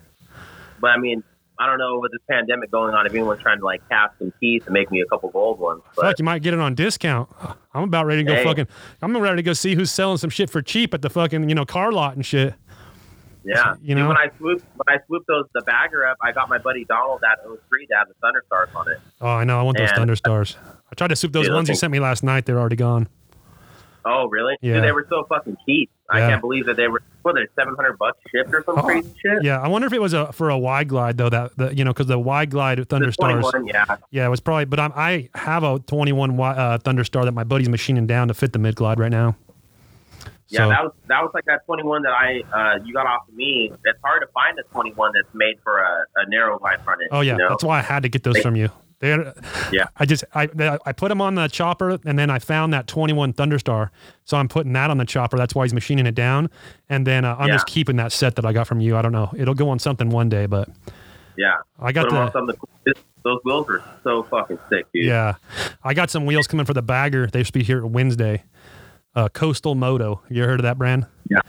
But I mean, I don't know with this pandemic going on if anyone's trying to like cast some teeth and make me a couple gold ones. But Fuck, you might get it on discount. I'm about ready to go Hey. fucking. I'm ready to go see who's selling some shit for cheap at the fucking you know car lot and shit. Yeah, You know? when I swooped when I swooped those the bagger up, I got my buddy Donald that 03 to have the Thunder Stars on it. Oh, I know. I want those And- Thunder Stars. I tried to swoop those Dude, ones you sent me last night. They're already gone. Oh, really? Yeah. Dude, they were so fucking cheap. I can't believe that they were. What, they're 700 bucks shipped or some Oh, crazy shit. Yeah, I wonder if it was a for a wide glide though. That the you know because the wide glide Thunder The Stars. 21, yeah. Yeah, it was probably. But I'm, I have a 21 wi- uh, Thunder Star that my buddy's machining down to fit the mid glide right now. Yeah, So- that was that was like that 21 that I uh, you got off of me. It's hard to find a 21 that's made for a, a narrow glide front end. Oh yeah, you know? that's why I had to get those from you. They had, Yeah. I just I I put them on the chopper and then I found that 21 Thunderstar, so I'm putting that on the chopper. That's why he's machining it down, and then uh, I'm Yeah. just keeping that set that I got from you. I don't know, it'll go on something one day, but yeah. I got Put 'em on the those wheels were so fucking sick, dude. yeah, I got some wheels coming for the bagger. They should be here Wednesday. Uh, Coastal Moto. You ever heard of that brand? Yeah.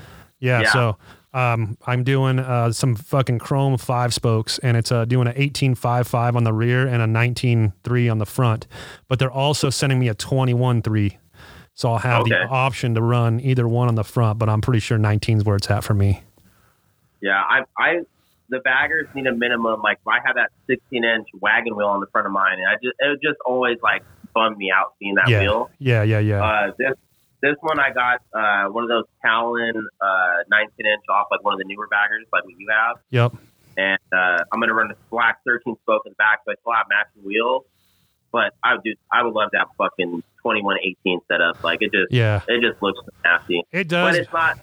Yeah, Yeah. so um, I'm doing uh, some fucking chrome five spokes, and it's uh, doing an 18.55 on the rear and a 19.3 on the front. But they're also sending me a 21.3, so I'll have the option to run either one on the front. But I'm pretty sure 19 is where it's at for me. Yeah, I, I, the baggers need a minimum. Like, I have that 16 inch wagon wheel on the front of mine, and I just, it just always like bummed me out seeing that yeah, wheel. yeah, yeah, yeah. Uh, this, this one I got uh, one of those Talon uh, 19 inch off, like one of the newer baggers, like what you have. yep. And uh, I'm gonna run a black 13 spoke in the back, so I still have matching wheels. But I would do, I would love to have fucking 2118 set up. Like it just, Yeah, it just looks nasty it does. but it's not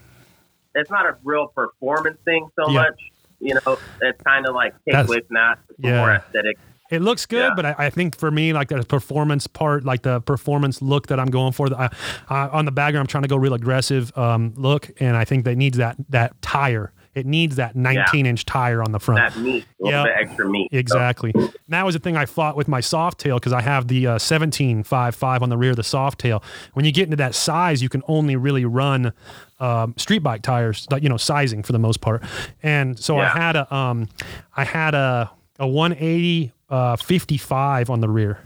it's not a real performance thing so Yeah. much. You know, it's kind of like take away from that. It's yeah. more aesthetic. It looks good, Yeah. but I, I think for me, like the performance part, like the performance look that I'm going for, the, I, I, on the bagger, I'm trying to go real aggressive um, look, and I think that needs that that tire. It needs that 19 inch tire on the front. That meat, Yeah. extra meat. Exactly. And that was the thing I fought with my Softail because I have the uh, 17.55 on the rear of the Softail. When you get into that size, you can only really run um, street bike tires, you know, sizing for the most part. And so I had a, um, I had a, a 180 uh, 55 on the rear,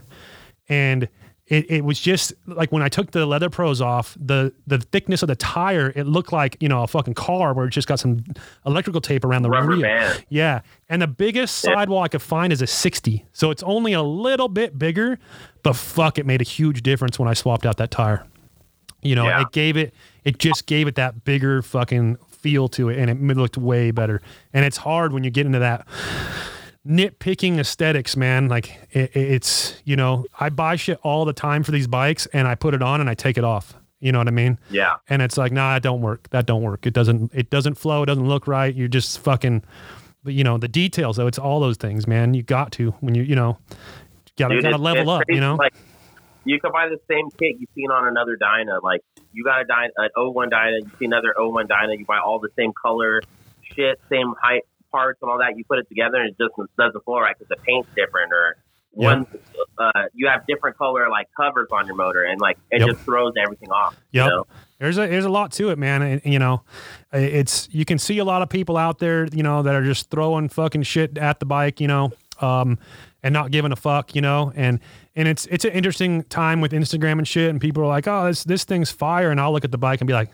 and it, it was just like when I took the leather pros off, the the thickness of the tire, it looked like you know a fucking car where it just got some electrical tape around the Rubber rear. band. Yeah, and the biggest Yeah. sidewall I could find is a 60, so it's only a little bit bigger, but fuck, it made a huge difference when I swapped out that tire. You know, Yeah. it gave it, it just gave it that bigger fucking feel to it, and it looked way better. And it's hard when you get into that nitpicking aesthetics, man. Like it, it's, you know, I buy shit all the time for these bikes, and I put it on and I take it off. You know what I mean? Yeah. and it's like, nah, it don't work. That don't work. It doesn't. It doesn't flow. It doesn't look right. You're just fucking. You know the details though. It's all those things, man. You got to when you you know, gotta Dude, gotta it's- level it's up. crazy. You know. like you could buy the same kit you've seen on another Dyna. Like you got a Dyna, an 01 Dyna, you see another 01 Dyna, you buy all the same color, shit, same height parts and all that. You put it together and it just doesn't flow right because the paint's different or one. Uh, you have different color like covers on your motor and like it Yep. just throws everything off. Yep. You know? There's a there's a lot to it, man. And, you know, it's you can see a lot of people out there, you know, that are just throwing fucking shit at the bike, you know, um, and not giving a fuck, you know, and and it's it's an interesting time with Instagram and shit, and people are like, oh, this this thing's fire, and I'll look at the bike and be like,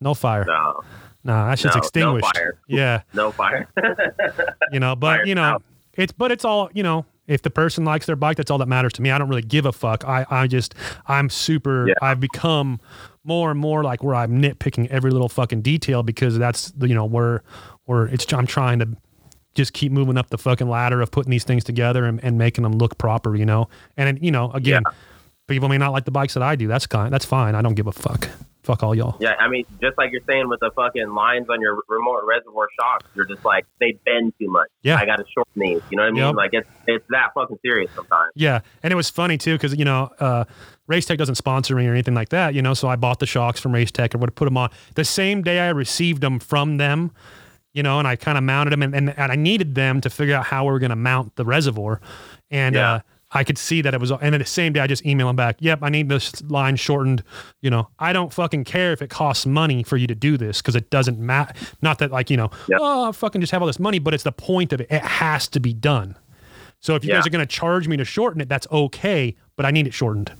no fire, No, nah, that shit's No, no extinguished. fire. Yeah, no fire. you know, but Fire's you know, out. it's but it's all you know. If the person likes their bike, that's all that matters to me. I don't really give a fuck. I, I just, I'm super, Yeah. I've become more and more like where I'm nitpicking every little fucking detail because that's, the you know, where, where it's, I'm trying to just keep moving up the fucking ladder of putting these things together and, and making them look proper, you know? And, you know, again, people may not like the bikes that I do. That's kind, that's fine. I don't give a fuck. Fuck all y'all. Yeah, I mean, just like you're saying with the fucking lines on your remote reservoir shocks, you're just like they bend too much. Yeah. I got to shorten these. You know what I mean? Yep. Like it's it's that fucking serious sometimes. Yeah, and it was funny too because you know uh, Race Tech doesn't sponsor me or anything like that. You know, so I bought the shocks from Race Tech and would put them on the same day I received them from them. You know, and I kind of mounted them, and, and, and I needed them to figure out how we were going to mount the reservoir, and Yeah. uh, I could see that it was. And then the same day, I just emailed him back. Yep, I need this line shortened. You know, I don't fucking care if it costs money for you to do this because it doesn't matter. Not that like you know, Yep. oh, I fucking just have all this money, but it's the point of it. It has to be done. So if you Yeah. guys are going to charge me to shorten it, that's okay, but I need it shortened.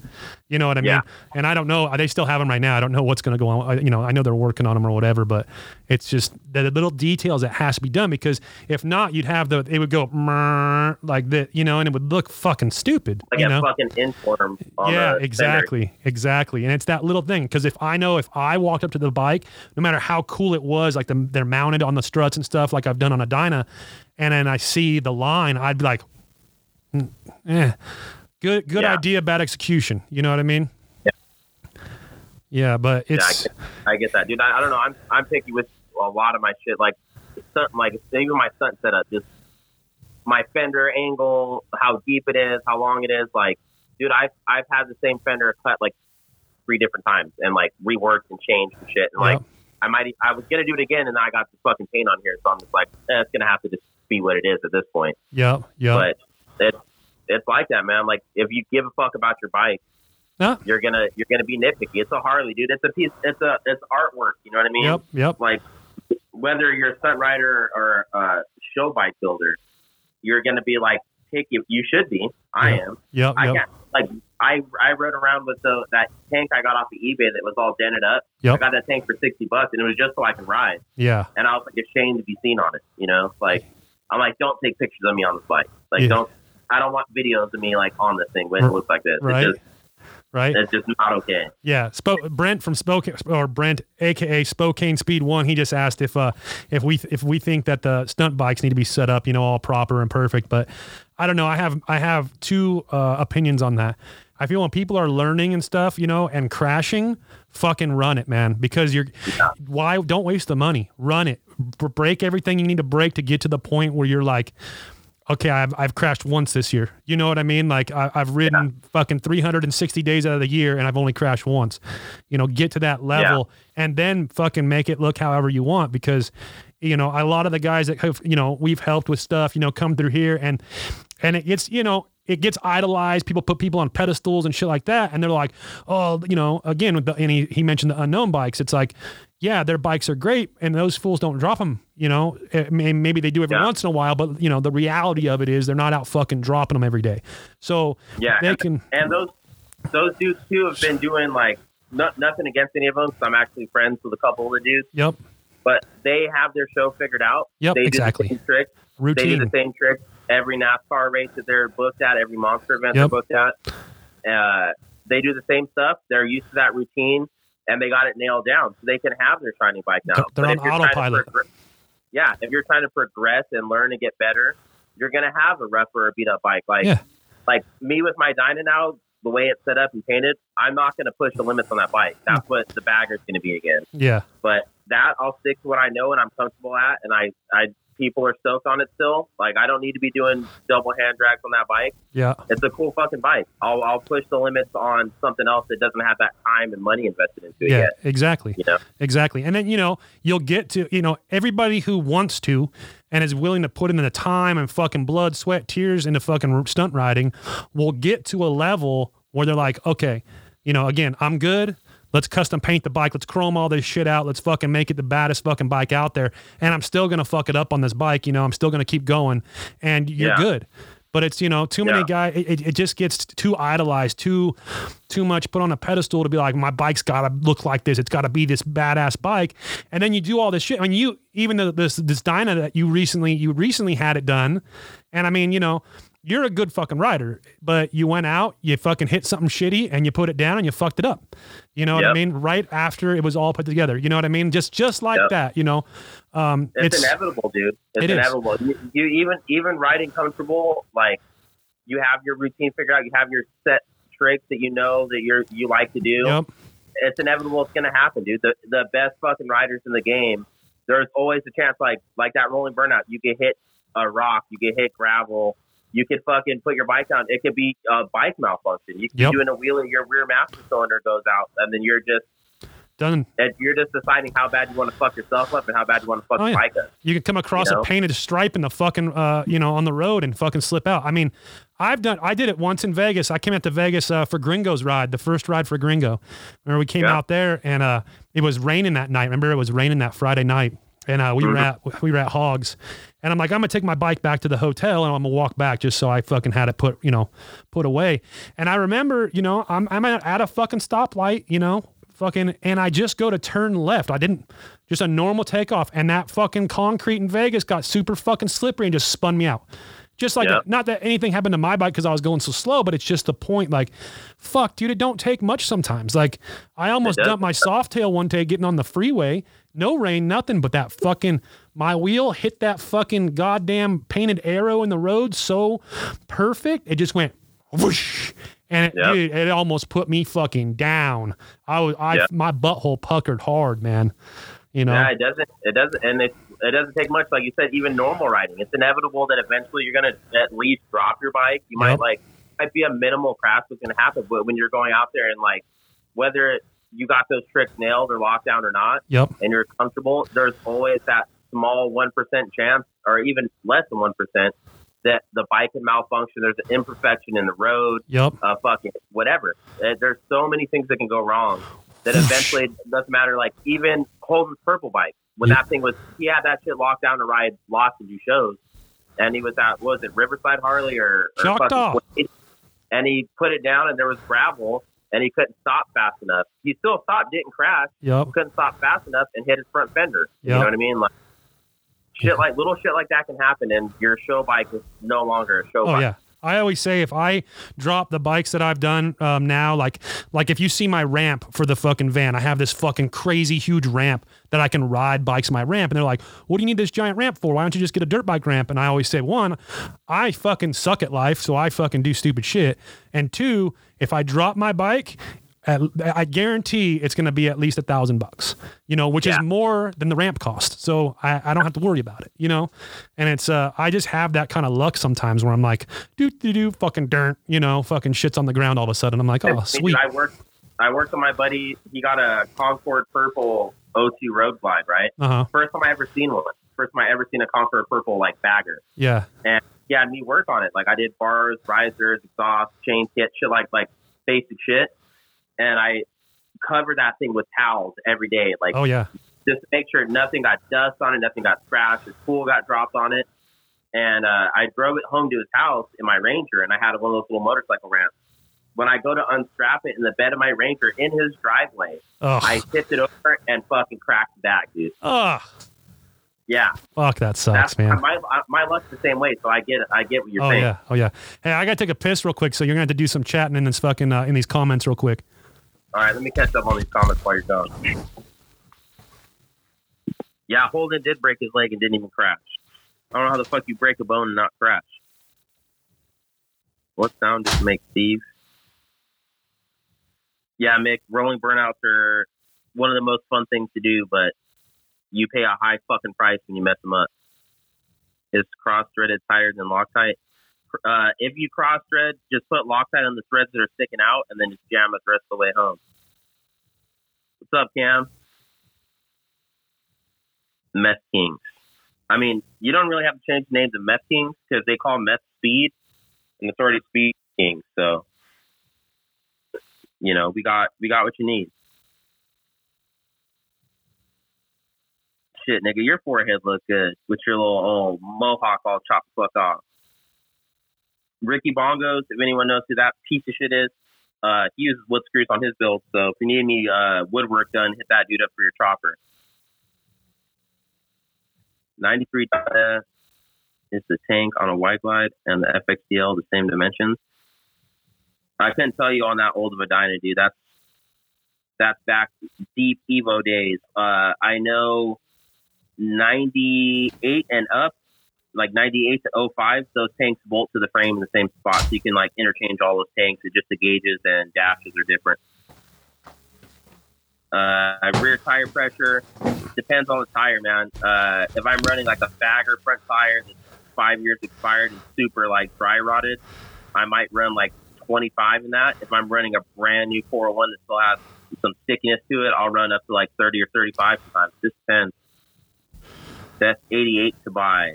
You know what I mean? Yeah. And I don't know. They still have them right now. I don't know what's going to go on. I, you know, I know they're working on them or whatever, but it's just the little details that has to be done because if not, you'd have the it would go like that, you know, and it would look fucking stupid. Like you a know? fucking inform. On yeah, exactly, exactly. And it's that little thing because if I know if I walked up to the bike, no matter how cool it was, like the, they're mounted on the struts and stuff, like I've done on a Dyna, and then I see the line, I'd be like, "Mm, eh, good, good Yeah. idea, bad execution. You know what I mean? Yeah. Yeah, but Yeah, I it's get, I get that, dude. I, I don't know. I'm I'm picky with a lot of my shit. Like something like even my stunt setup, just my fender angle, how deep it is, how long it is. Like, dude, I've I've had the same fender cut like three different times and like reworked and changed and shit. And like, Yep. I might I was gonna do it again, and then I got this fucking paint on here, so I'm just like, eh, it's gonna have to just be what it is at this point. yeah, yeah, But it's it's like that, man. Like if you give a fuck about your bike, Yeah. you're gonna you're gonna be nitpicky. It's a Harley, dude. It's a piece. It's a it's artwork. You know what I mean? yep, yep, Like whether you're a stunt rider or a show bike builder, you're gonna be like picky. You should be. I Yeah. am. yep, I yep, can't. Like I I rode around with the that tank I got off of eBay that was all dented up. Yep. I got that tank for sixty bucks, and it was just so I can ride. yeah, And I was like ashamed to be seen on it. You know, like I'm like, don't take pictures of me on this bike. Like Yeah. don't. I don't want videos of me like on this thing when it looks like this. right, It's just right. it's just not okay. Yeah, Spo- Brent from Spokane or Brent, aka Spokane Speed One, he just asked if uh if we if we think that the stunt bikes need to be set up, you know, all proper and perfect. But I don't know. I have I have two uh, opinions on that. I feel when people are learning and stuff, you know, and crashing, fucking run it, man. Because you're why don't waste the money. Run it. Break everything you need to break to get to the point where you're like, okay, I've, I've crashed once this year. You know what I mean? Like I, I've ridden fucking 360 days out of the year and I've only crashed once. You know, get to that level and then fucking make it look however you want because, you know, a lot of the guys that have, you know, we've helped with stuff, you know, come through here and, and it gets, you know, it gets idolized. People put people on pedestals and shit like that. And they're like, oh, you know, again, with the, and he, he mentioned the unknown bikes. It's like, yeah, their bikes are great, and those fools don't drop them. You know, may- maybe they do every Yeah. once in a while, but you know, the reality of it is they're not out fucking dropping them every day. So Yeah, they and, can. and those those dudes too have been doing like no, nothing against any of them. Because I'm actually friends with a couple of the dudes, Yep, but they have their show figured out. Yep, they exactly. do the same tricks. They do routine. the same tricks every NASCAR race that they're booked at, every monster event Yep. they're booked at. Uh, they do the same stuff. They're used to that routine, and they got it nailed down, so they can have their shiny bike now. They're But on if you're trying to autopilot. yeah, if you're trying to progress and learn and get better, you're gonna have a rougher or beat up bike. Like Yeah. like me with my Dyna now, the way it's set up and painted, I'm not gonna push the limits on that bike. That's what the bagger's gonna be again. yeah, But that I'll stick to what I know and I'm comfortable at, and I I people are stoked on it still. Like I don't need to be doing double hand drags on that bike. yeah, It's a cool fucking bike. I'll I'll push the limits on something else that doesn't have that time and money invested into it yeah. yet. Exactly. You know? Exactly. And then, you know, you'll get to, you know, everybody who wants to and is willing to put in the time and fucking blood, sweat, tears into fucking stunt riding will get to a level where they're like, okay, you know, again, I'm good. Let's custom paint the bike. Let's chrome all this shit out. Let's fucking make it the baddest fucking bike out there. And I'm still to fuck it up on this bike. You know, I'm still to keep going and you're Yeah. good. But it's, you know, too many Yeah. guys, it, it, just gets too idolized, too, too much put on a pedestal to be like, my bike's got to look like this. It's got to be this badass bike. And then you do all this shit. I mean, you, even the, this, this Dyna that you recently, you recently had it done. And I mean, you know, you're a good fucking rider, but you went out, you fucking hit something shitty and you put it down and you fucked it up. You know what I mean? Right after it was all put together. You know what I mean? Just, just like Yep. that, you know, um, It's, it's, inevitable, dude. It's It is. inevitable. You, you even even riding comfortable, like you have your routine figured out. You have your set tricks that you know that you're you like to do. yep, it's inevitable. It's gonna happen, dude. The the best fucking riders in the game. There's always a chance, like like that rolling burnout. You get hit a rock, you get hit gravel. You could fucking put your bike down. It could be a bike malfunction. You could Yep. be doing a wheelie, your rear master cylinder goes out, and then you're just Done. and you're just deciding how bad you want to fuck yourself up and how bad you want to fuck Oh, your yeah. bike up. You can come across You know? a painted stripe in the fucking, uh, you know, on the road and fucking slip out. I mean, I've done, I did it once in Vegas. I came out to Vegas uh, for Gringo's ride, the first ride for Gringo. Remember, we came Yeah. out there and uh, it was raining that night. Remember, it was raining that Friday night, and uh, we were Mm-hmm. at we were at Hogs, and I'm like, I'm gonna take my bike back to the hotel and I'm gonna walk back just so I fucking had it put, you know, put away. And I remember, you know, I'm I'm at a fucking stoplight, you know, fucking, and I just go to turn left. I didn't just a normal takeoff, and that fucking concrete in Vegas got super fucking slippery and just spun me out. Just like not that anything happened to my bike because I was going so slow, but it's just the point. Like, fuck, dude, it don't take much sometimes. Like, I almost dumped my Softail one day getting on the freeway. No rain, nothing, but that fucking my wheel hit that fucking goddamn painted arrow in the road so perfect. It just went whoosh. And it, Yeah. dude, it almost put me fucking down. I was, I, Yeah. my butthole puckered hard, man. You know, Yeah, it doesn't. It doesn't, and it it doesn't take much. Like you said, even normal riding, it's inevitable that eventually you're gonna at least drop your bike. You might like might be a minimal crash that's gonna happen, but when you're going out there and like whether you got those tricks nailed or locked down or not, yep, and you're comfortable, there's always that small one percent chance, or even less than one percent, that the bike can malfunction. There's an imperfection in the road, yep, uh, fucking whatever. Uh, There's so many things that can go wrong that eventually it doesn't matter. Like even Holden's purple bike, when that thing was, he had that shit locked down to ride lots of new shows, and he was at what was it Riverside Harley or, or Choctaw. Wade, and he put it down and there was gravel and he couldn't stop fast enough. He still stopped, didn't crash, yep. couldn't stop fast enough and hit his front fender. You know what I mean? Like shit like little shit like that can happen and your show bike is no longer a show Oh bike. yeah. I always say if I drop the bikes that I've done um, now, like like if you see my ramp for the fucking van, I have this fucking crazy huge ramp that I can ride bikes my ramp, and they're like, "What do you need this giant ramp for? Why don't you just get a dirt bike ramp?" And I always say, one, I fucking suck at life, so I fucking do stupid shit, and two, if I drop my bike. At, I guarantee it's going to be at least a thousand bucks, you know, which is more than the ramp cost. So I, I don't have to worry about it, you know? And it's, uh, I just have that kind of luck sometimes where I'm like, do, do, do, fucking dirt, you know, fucking shit's on the ground all of a sudden. I'm like, oh, sweet. I worked. I worked with my buddy. He got a Concord Purple O2 Road Glide. Right, Uh huh. first time I ever seen one. First time I ever seen a Concord Purple like bagger. Yeah. And he had me work on it. Like I did bars, risers, exhaust, chain kit, shit like like basic shit. And I covered that thing with towels every day, like Oh, yeah. just to make sure nothing got dust on it, nothing got scratched, his pool got dropped on it. And uh, I drove it home to his house in my Ranger, and I had one of those little motorcycle ramps. When I go to unstrap it in the bed of my Ranger in his driveway, Oh, I tipped it over and fucking cracked the back, dude. oh, Yeah, fuck, that sucks, that's man. my my luck's the same way. So I get it. I get what you're Oh, saying. yeah. Oh, yeah. Hey, I got to take a piss real quick. So you're going to have to do some chatting in this fucking, uh, in these comments real quick. All right, let me catch up on these comments while you're gone. Yeah, Holden did break his leg and didn't even crash. I don't know how the fuck you break a bone and not crash. What sound does make, Steve? Yeah, Mick, rolling burnouts are one of the most fun things to do, but you pay a high fucking price when you mess them up. Is cross threaded tighter than Loctite? Uh, if you cross thread, just put Loctite on the threads that are sticking out and then just jam it the rest of the way home. What's up, Cam? Meth Kings. I mean, you don't really have to change the names of Meth Kings because they call Meth Speed, and it's already Speed Kings. So, you know, we got we got what you need. Shit, nigga, your forehead looks good with your little old mohawk all chopped fuck off. Ricky Bongos, if anyone knows who that piece of shit is, uh, he uses wood screws on his build. So if you need any uh, woodwork done, hit that dude up for your chopper. 93 data is the tank on a Wide Glide and the FXDL the same dimensions. I couldn't tell you on that old of a Dyna, dude. That's that's back deep Evo days. Uh, I know 98 and up, like 98 to 05, those tanks bolt to the frame in the same spot. So you can like interchange all those tanks. It's just the gauges and dashes are different. Uh, rear tire pressure depends on the tire, man. Uh, if I'm running like a bagger front tire that's five years expired and super like dry rotted, I might run like 25 in that. If I'm running a brand new 401 that still has some stickiness to it, I'll run up to like 30 or 35 sometimes. Just depends. That's 88 to buy.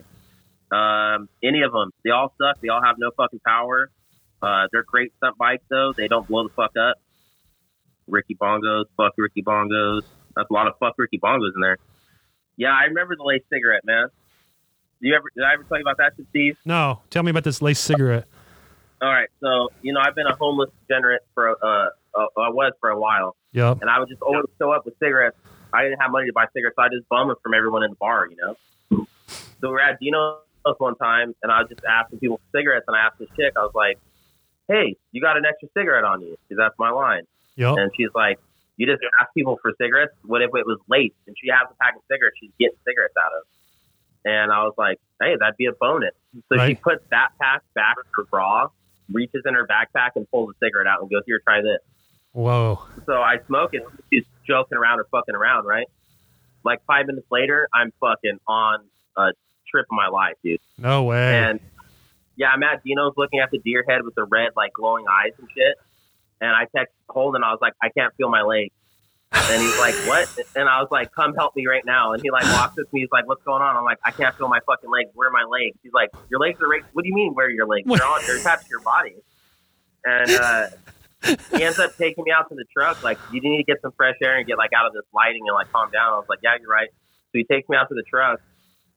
Um, any of them, they all suck. They all have no fucking power. Uh, they're great stunt bikes though. They don't blow the fuck up. Ricky Bongos, fuck Ricky Bongos. That's a lot of fuck Ricky Bongos in there. Yeah, I remember the lace cigarette, man. Do you ever did I ever tell you about that shit, Steve? No, tell me about this lace cigarette. All right, so you know I've been a homeless degenerate for uh, uh I was for a while, Yeah. and I would just always show up with cigarettes. I didn't have money to buy cigarettes, so I just bum them from everyone in the bar, you know. So we're at Dino's one time, and I was just asking people for cigarettes, and I asked this chick, I was like, "Hey, you got an extra cigarette on you?" Because that's my line. Yep. And she's like, "You just ask people for cigarettes. What if it was laced?" And she has a pack of cigarettes she's getting cigarettes out of. And I was like, "Hey, that'd be a bonus." So she puts that pack back in her bra, reaches in her backpack, and pulls a cigarette out and goes, "Here, try this." Whoa. So I smoke it. She's joking around or fucking around, right? Like five minutes later, I'm fucking on a trip of my life, dude. No way. And yeah, I'm at Dino's looking at the deer head with the red, like glowing eyes and shit. And I text Holden, I was like, I can't feel my leg. And he's like, What? And I was like, Come help me right now. And he like walks with me. He's like, What's going on? I'm like, I can't feel my fucking legs. Where are my legs? He's like, Your legs are right. What do you mean, where are your legs? What? They're on. They're attached to your body. And uh, he ends up taking me out to the truck. Like, you need to get some fresh air and get like out of this lighting and like calm down. I was like, Yeah, you're right. So he takes me out to the truck.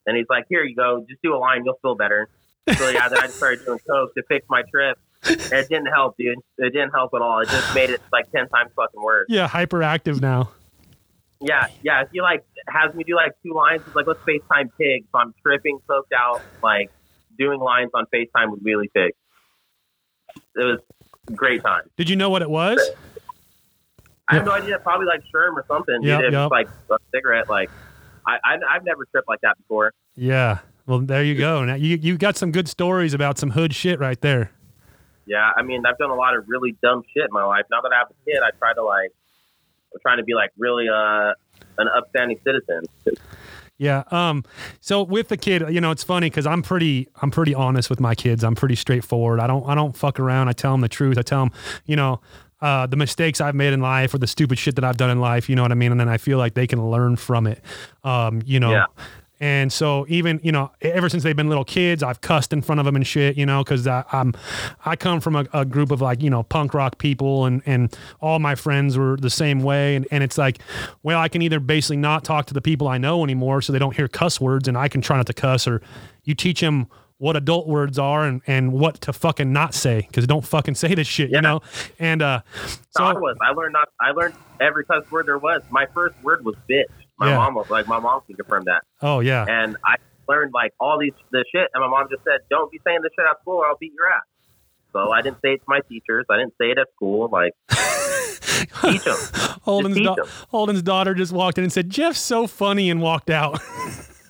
And he's like, Here you go. Just do a line. You'll feel better. So yeah, then I just started doing coke to fix my trip. And it didn't help, dude. It didn't help at all. It just made it like ten times fucking worse. yeah, hyperactive now. Yeah, yeah. If he like has me do like two lines, it's like let's FaceTime Pig. So I'm tripping, coked out, like doing lines on FaceTime with Wheelie Pig. It was a great time. Did you know what it was? I have no idea. Probably like Sherm or something. Yep, dude, yep. like a cigarette. Like I, I, I've never tripped like that before. Yeah. Well, there you go. Now you you got some good stories about some hood shit right there. Yeah, I mean, I've done a lot of really dumb shit in my life. Now that I have a kid, I try to like, I'm trying to be like really uh, an upstanding citizen. Yeah. Um. So with the kid, you know, it's funny because I'm pretty, I'm pretty honest with my kids. I'm pretty straightforward. I don't, I don't fuck around. I tell them the truth. I tell them, you know, uh, the mistakes I've made in life or the stupid shit that I've done in life. You know what I mean? And then I feel like they can learn from it. Um. You know. Yeah. And so even you know ever since they've been little kids, I've cussed in front of them and shit. You know, because I'm I come from a, a group of like you know punk rock people, and and all my friends were the same way. And and it's like, well, I can either basically not talk to the people I know anymore, so they don't hear cuss words, and I can try not to cuss, or you teach them what adult words are and, and what to fucking not say because don't fucking say this shit, Yeah. you know. And uh, So I was. I learned not. I learned every cuss word there was. My first word was bitch. My Yeah. mom was like, my mom can confirm that. oh yeah, And I learned like all these the shit, and my mom just said, "Don't be saying this shit at school, or I'll beat your ass." So I didn't say it to my teachers. I didn't say it at school. Like, teach them. Holden's teach da- 'em. Holden's daughter just walked in and said, "Jeff's so funny," and walked out.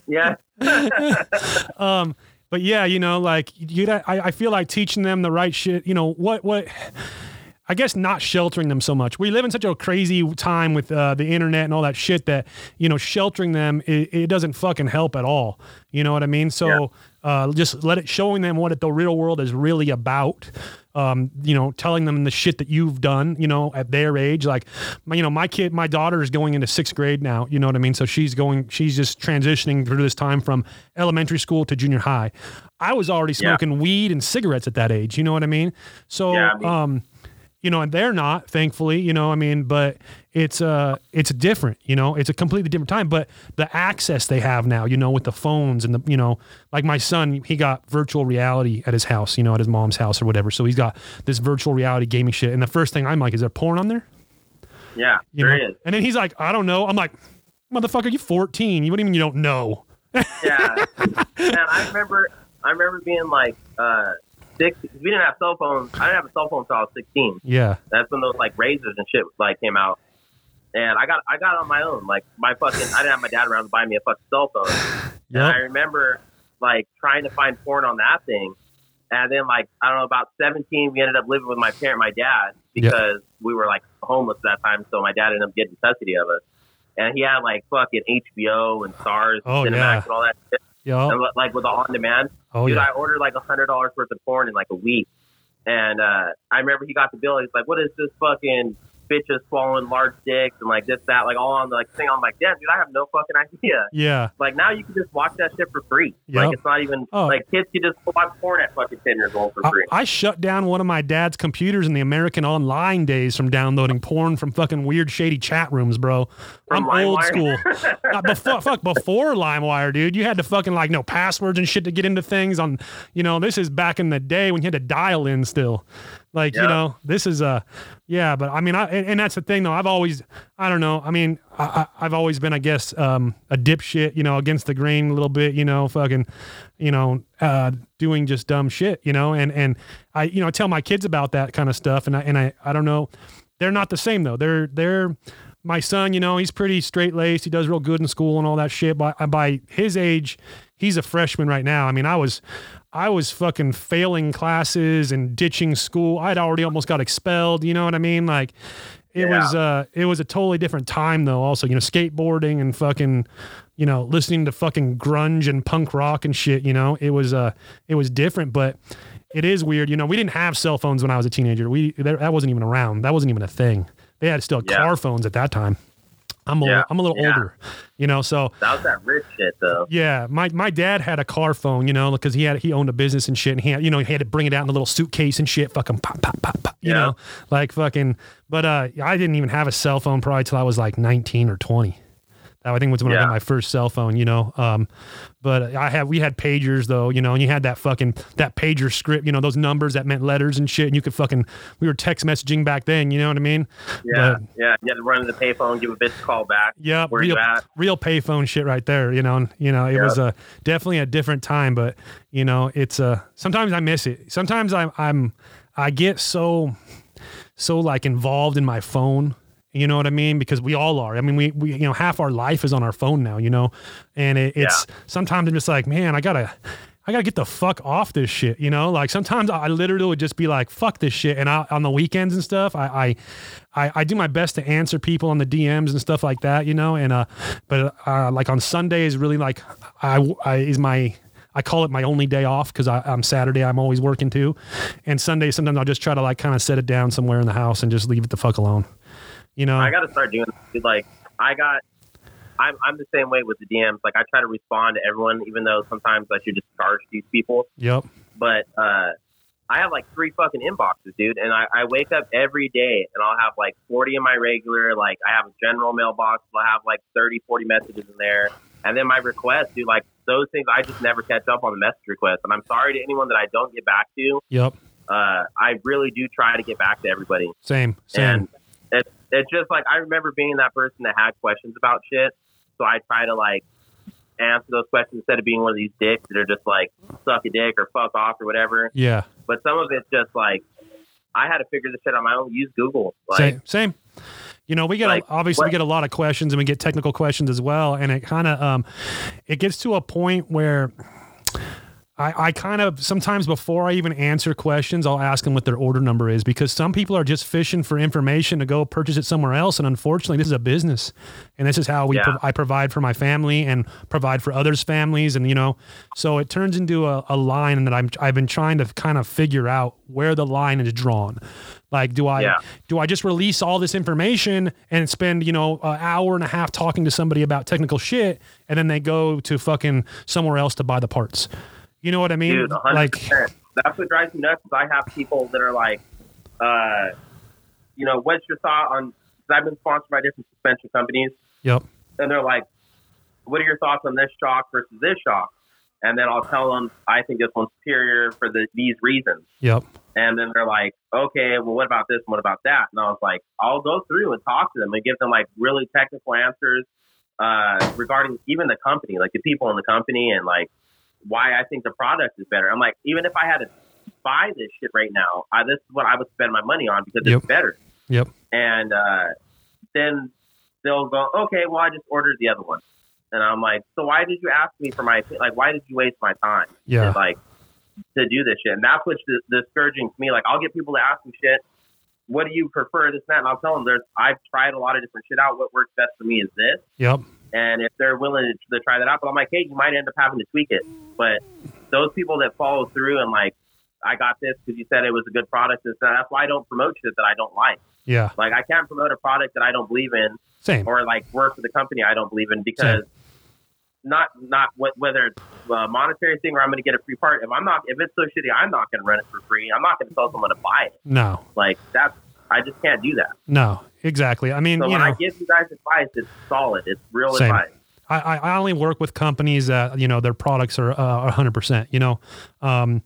Yeah. um but yeah you know like you I, I feel like teaching them the right shit you know what what I guess not sheltering them so much. We live in such a crazy time with uh, the internet and all that shit that you know sheltering them it, it doesn't fucking help at all. You know what I mean? So uh, just let it showing them what it, the real world is really about. Um, you know, telling them the shit that you've done. You know, at their age, like my, you know, my kid, my daughter is going into sixth grade now. You know what I mean? So she's going, she's just transitioning through this time from elementary school to junior high. I was already Yeah. smoking weed and cigarettes at that age. You know what I mean? So, Yeah, I mean- um, you know, and they're not, thankfully, you know, I mean, but it's uh it's different, you know, it's a completely different time. But the access they have now, you know, with the phones and the you know, like my son, he got virtual reality at his house, you know, at his mom's house or whatever. So he's got this virtual reality gaming shit. And the first thing I'm like, is there porn on there? Yeah. You there know? is. And then he's like, I don't know. I'm like, motherfucker, you 14. You what do you mean you don't know? Yeah. and I remember, I remember being like uh, six. We didn't have cell phones. I didn't have a cell phone until I was sixteen. Yeah. That's when those like razors and shit like came out. And I got I got on my own. Like my fucking I didn't have my dad around to buy me a fucking cell phone. And I remember like trying to find porn on that thing. And then like I don't know about seventeen, we ended up living with my parent, my dad, because we were like homeless at that time. So my dad ended up getting custody of us, and he had like fucking HBO and Stars, Oh, and Cinemax, yeah. and all that. Shit. Yo. And, like with the on demand, Oh dude, yeah. I ordered like a hundred dollars worth of porn in like a week, and uh, I remember he got the bill. He's like, "What is this fucking bitches swallowing large dicks and like this that like all on the like thing?" I'm like, "Damn, dude, I have no fucking idea." Yeah. Like now you can just watch that shit for free. Yep. Like it's not even Oh. like kids can just watch porn at fucking ten years old for free. I shut down one of my dad's computers in the American Online days from downloading porn from fucking weird, shady chat rooms, bro. From I'm old school. Uh, not before, fuck, before LimeWire, dude. You had to fucking like know passwords and shit to get into things. On, you know, this is back in the day when you had to dial in still. Like, you know, this is a, yeah, but I mean, I and, and that's the thing though. I've always, I don't know. I mean, I, I've always been, I guess, um, a dipshit, you know, against the grain a little bit, you know, fucking, you know, uh, doing just dumb shit, you know, and and I, you know, I tell my kids about that kind of stuff, and I and I, I don't know, they're not the same though. They're they're my son, you know, he's pretty straight laced. He does real good in school and all that shit. But by his age, he's a freshman right now. I mean, I was, I was fucking failing classes and ditching school. I'd already almost got expelled. You know what I mean? Like, it Yeah. was, uh, it was a totally different time though. Also, you know, skateboarding and fucking, you know, listening to fucking grunge and punk rock and shit. You know, it was, uh, it was different, but. It is weird, you know. We didn't have cell phones when I was a teenager. We that wasn't even around. That wasn't even a thing. They had still Yeah. car phones at that time. I'm a, Yeah. I'm a little Yeah. older, you know. So that was that rich shit though. yeah, my my dad had a car phone, you know, because he had he owned a business and shit, and he had you know he had to bring it out in a little suitcase and shit, fucking pop pop pop pop, you Yeah. know, like fucking. But uh, I didn't even have a cell phone probably till I was like 19 or 20. I think was when I got my first cell phone, you know. Um, but I had we had pagers though, you know, and you had that fucking that pager script, you know, those numbers that meant letters and shit, and you could fucking we were text messaging back then, you know what I mean? Yeah, But- yeah. You had to run to the payphone, give a bitch a call back. Yeah, where real, you at? real payphone shit right there. You know, and, you know, it Yeah. was a definitely a different time, but you know, it's uh sometimes I miss it. Sometimes I'm I'm I get so so like involved in my phone. You know what I mean? Because we all are. I mean, we, we you know half our life is on our phone now. You know, and it, it's sometimes I'm just like, man, I gotta. I gotta get the fuck off this shit, you know. Like sometimes I literally would just be like, "Fuck this shit," and I, on the weekends and stuff, I, I, I, I do my best to answer people on the DMs and stuff like that, you know. And uh, but uh, like on Sundays, really like I, I is my I call it my only day off because I'm Saturday I'm always working too, and Sunday sometimes I'll just try to like kind of set it down somewhere in the house and just leave it the fuck alone, you know. I got to start doing this. Like, I got, I'm, I'm the same way with the DMs. Like, I try to respond to everyone, even though sometimes I should just charge these people. yep. But uh, I have like three fucking inboxes, dude. And I, I wake up every day and I'll have like 40 in my regular. Like, I have a general mailbox. I'll have like 30, 40 messages in there. And then my requests, dude, like those things, I just never catch up on the message requests. And I'm sorry to anyone that I don't get back to. Yep. Uh, I really do try to get back to everybody. Same. Same. And it's just like I remember being that person that had questions about shit. So I try to like answer those questions instead of being one of these dicks that are just like suck a dick or fuck off or whatever. yeah. But some of it's just like I had to figure this shit on my own. Use Google. Like same. Same. You know, we get like, a, obviously we get a lot of questions and we get technical questions as well, and it kind of um, it gets to a point where. I, I kind of sometimes before I even answer questions, I'll ask them what their order number is because some people are just fishing for information to go purchase it somewhere else. And unfortunately, this is a business, and this is how we Yeah. pro- I provide for my family and provide for others' families, and you know, so it turns into a, a line that I'm I've been trying to kind of figure out where the line is drawn. Like, do I Yeah. do I just release all this information and spend you know an hour and a half talking to somebody about technical shit, and then they go to fucking somewhere else to buy the parts? You know what I mean? dude, hundred like. That's what drives me nuts. Is I have people that are like, uh, you know, what's your thought on? Because I've been sponsored by different suspension companies. yep, and they're like, "What are your thoughts on this shock versus this shock?" And then I'll tell them, "I think this one's superior for the, these reasons." yep, And then they're like, "Okay, well, what about this? and What about that?" And I was like, "I'll go through and talk to them and give them like really technical answers uh, regarding even the company, like the people in the company, and like why I think the product is better." I'm like, even if I had to buy this shit right now, I, this is what I would spend my money on because Yep. it's better yep, and uh, then they'll go, okay, well, I just ordered the other one, and I'm like, so why did you ask me for my like? Why did you waste my time? yeah, to, like to do this shit, and that's what's discouraging to me. Like, I'll get people to ask me shit, what do you prefer, this and that? And I'll tell them, there's, I've tried a lot of different shit out. What works best for me is this. Yep. And if they're willing to, to try that out, but I'm like, hey, you might end up having to tweak it. But those people that follow through and like, I got this because you said it was a good product. And stuff, that's why I don't promote shit that I don't like. Yeah. Like I can't promote a product that I don't believe in Same. or like work for the company I don't believe in because not not what whether it's a monetary thing or I'm going to get a free part. If I'm not, if it's so shitty, I'm not going to run it for free. I'm not going to tell someone to buy it. No. Like that's I just can't do that. No. Exactly. I mean, So you when know, I give you guys advice, it's solid. It's real Same. advice. I, I I only work with companies that you know their products are uh, hundred percent. You know, um,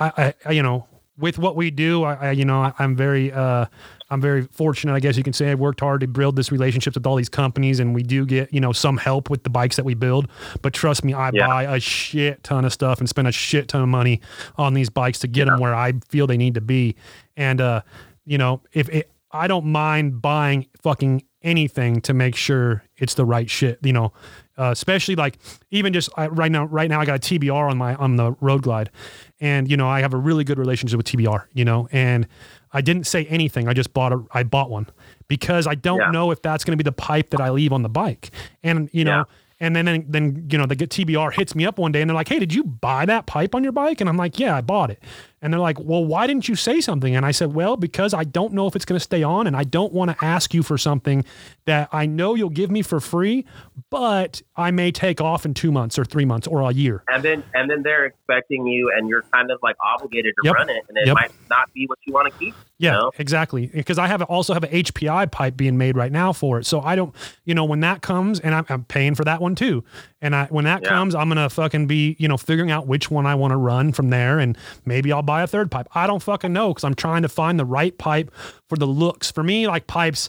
I, I you know with what we do, I, I you know I, I'm very uh, I'm very fortunate. I guess you can say I've worked hard to build this relationships with all these companies, and we do get you know some help with the bikes that we build. But trust me, I Yeah. buy a shit ton of stuff and spend a shit ton of money on these bikes to get them where I feel they need to be. And uh, you know, if it, I don't mind buying fucking anything to make sure it's the right shit, you know, uh, especially like even just I, right now, right now I got a TBR on my, on the road glide and, you know, I have a really good relationship with TBR, you know, and I didn't say anything. I just bought a, I bought one because I don't Yeah. know if that's going to be the pipe that I leave on the bike. And, you know, Yeah. and then, then, then, you know, the TBR hits me up one day and they're like, Hey, did you buy that pipe on your bike? And I'm like, yeah, I bought it. And they're like, well, why didn't you say something? And I said, well, because I don't know if it's going to stay on and I don't want to ask you for something that I know you'll give me for free, but I may take off in two months or three months or a year. And then and then they're expecting you, and you're kind of like obligated to Yep. run it, and it Yep. might not be what you want to keep. Yeah, You know? exactly. Because I have also have an HPI pipe being made right now for it. So I don't, you know, when that comes, and I'm, I'm paying for that one too. And I when that Yeah. comes, I'm gonna fucking be, you know, figuring out which one I want to run from there, and maybe I'll buy a third pipe. I don't fucking know because I'm trying to find the right pipe for the looks. For me, like pipes,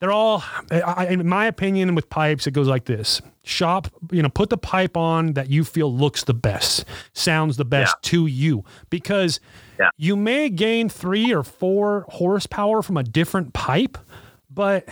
they're all I, in my opinion with pipes it goes like this shop you know put the pipe on that you feel looks the best sounds the best to you because Yeah. you may gain three or four horsepower from a different pipe but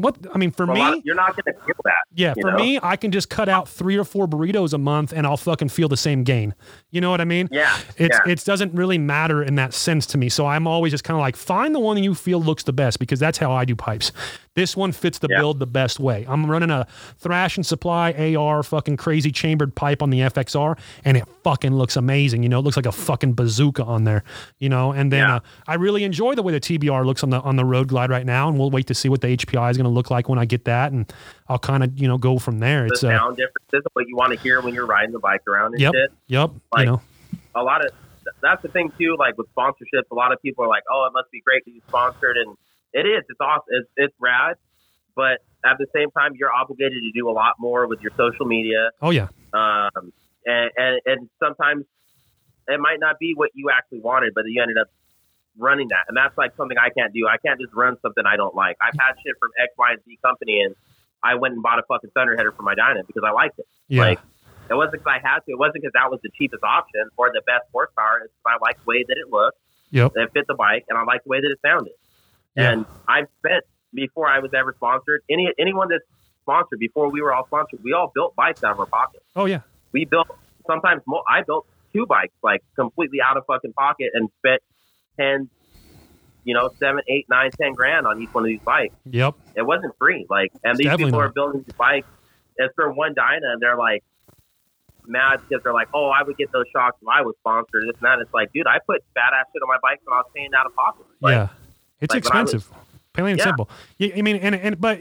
what i mean for A me of- you're not going to feel that. yeah, for know? me, I can just cut out three or four burritos a month and I'll fucking feel the same gain. You know what I mean? Yeah, It's yeah. it doesn't really matter in that sense to me. So I'm always just kind of like find the one that you feel looks the best because that's how I do pipes. This one fits the Yeah. build the best way. I'm running a Thrashin Supply AR fucking crazy chambered pipe on the FXR and it fucking looks amazing. You know, it looks like a fucking bazooka on there. You know, and then Yeah. uh, I really enjoy the way the TBR looks on the on the Road Glide right now, and we'll wait to see what the HPI is going to look like when I get that, and I'll kind of you know go from there. The It's uh, sound differences, what you want to hear when you're riding the bike around and yep, shit. yep, Like, you know, a lot of that's the thing too. Like with sponsorships, a lot of people are like, "Oh, it must be great to be sponsored," and it is. It's awesome. It's, it's rad, but at the same time, you're obligated to do a lot more with your social media, oh yeah, um, and, and and sometimes it might not be what you actually wanted, but you ended up running that, and that's like something I can't do. I can't just run something I don't like. I've had shit from X, Y, and Z company, and I went and bought a fucking Thunderheader for my Dyna because I liked it. yeah, Like, it wasn't because I had to. It wasn't because that was the cheapest option or the best horsepower. It's because I liked the way that it looked, yep, that it fit the bike, and I liked the way that it sounded. Yeah. And I've spent before I was ever sponsored. Any anyone that's sponsored before we were all sponsored, we all built bikes out of our pocket. oh yeah, We built sometimes more. I built two bikes like completely out of fucking pocket and spent ten, you know, seven, eight, nine, ten grand on each one of these bikes yep, it wasn't free. Like, and these people not. are building these bikes. It's for one Dyna, and they're like mad because they're like, "Oh, I would get those shocks if I was sponsored." This and that. It's like, dude, I put fat ass shit on my bikes when I was paying out of pocket. Like, yeah. It's like I was- expensive, plain and Yeah. simple. I mean, and and but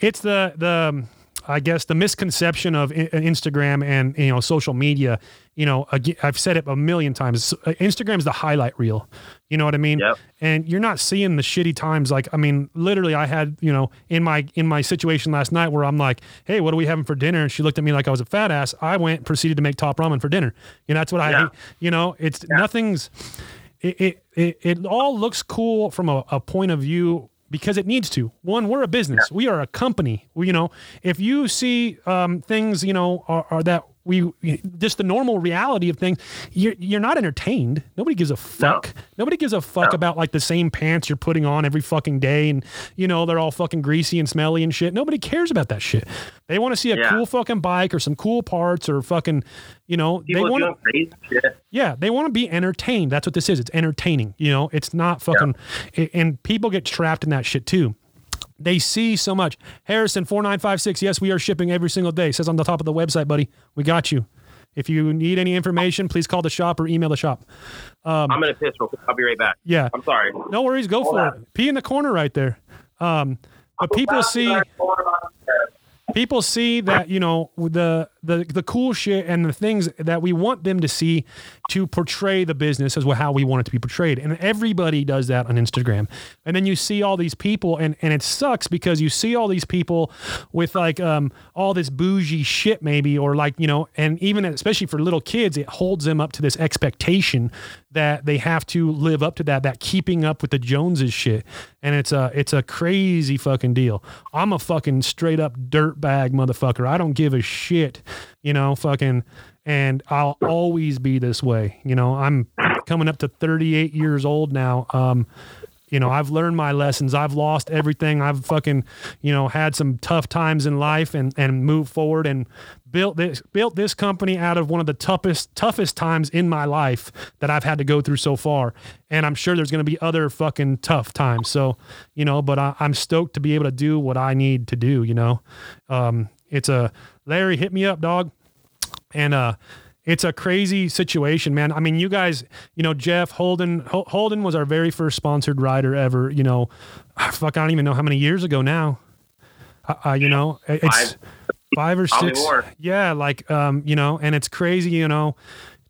it's the the I guess the misconception of Instagram and you know social media. You know, I've said it a million times. uh, Instagram's the highlight reel. You know what I mean? Yep. And you're not seeing the shitty times. Like, I mean, literally, I had you know in my in my situation last night where I'm like, hey, what are we having for dinner? And she looked at me like I was a fat ass. I went proceeded to make top ramen for dinner. You know, that's what I. You know, it's nothing's it, it, it, it all looks cool from a, a point of view because it needs to. One, we're a business. We are a company. We, you know, if you see um, things, you know, are, are that we just the normal reality of things. You're you're not entertained. Nobody gives a fuck. Nobody gives a fuck No. about like the same pants you're putting on every fucking day, and you know they're all fucking greasy and smelly and shit. Nobody cares about that shit. They want to see a Yeah. cool fucking bike or some cool parts or fucking, you know, People they want shit. yeah, they want to be entertained. That's what this is. It's entertaining. You know, it's not fucking. a- And people get trapped in that shit too. They see so much. Harrison four nine five six. Yes, we are shipping every single day. Says on the top of the website, buddy. We got you. If you need any information, please call the shop or email the shop. I'm gonna piss real quick. I'll be right back. Yeah, I'm sorry. no worries. Go for on. it. Pee in the corner right there. Um, but people see people see that you know the the the cool shit and the things that we want them to see to portray the business as well how we want it to be portrayed. And everybody does that on instagram. And then you see all these people and and it sucks because you see all these people with like um all this bougie shit maybe or like you know and even especially for little kids it holds them up to this expectation that they have to live up to that that keeping up with the joneses shit. And it's a it's a crazy fucking deal. I'm a fucking straight up dirt bag motherfucker. I don't give a shit you know fucking and i'll always be this way. You know i'm coming up to 38 years old now. Um you know i've learned my lessons. I've lost everything. I've fucking you know had some tough times in life and and moved forward and built this built this company out of one of the toughest toughest times in my life that i've had to go through so far. And i'm sure there's going to be other fucking tough times. So you know but I, i'm stoked to be able to do what i need to do you know? Um it's a larry hit me up dog. And uh it's a crazy situation man. I mean you guys you know jeff holden holden was our very first sponsored rider ever you know. Fuck i don't even know how many years ago now. Uh, uh, you know it's Five. five or six. yeah like um you know and it's crazy you know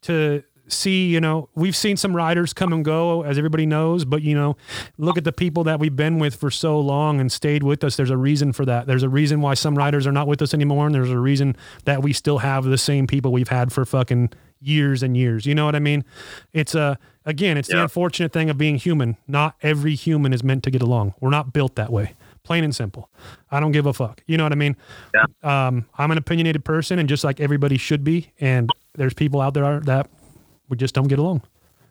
to see you know we've seen some riders come and go as everybody knows but you know look at the people that we've been with for so long and stayed with us. There's a reason for that. There's a reason why some riders are not with us anymore and there's a reason that we still have the same people we've had for fucking years and years. You know what i mean? It's uh again it's the unfortunate thing of being human. Not every human is meant to get along. We're not built that way. Plain and simple. I don't give a fuck. You know what i mean? Yeah. um, I'm an opinionated person, and just like everybody should be, and there's people out there that we just don't get along.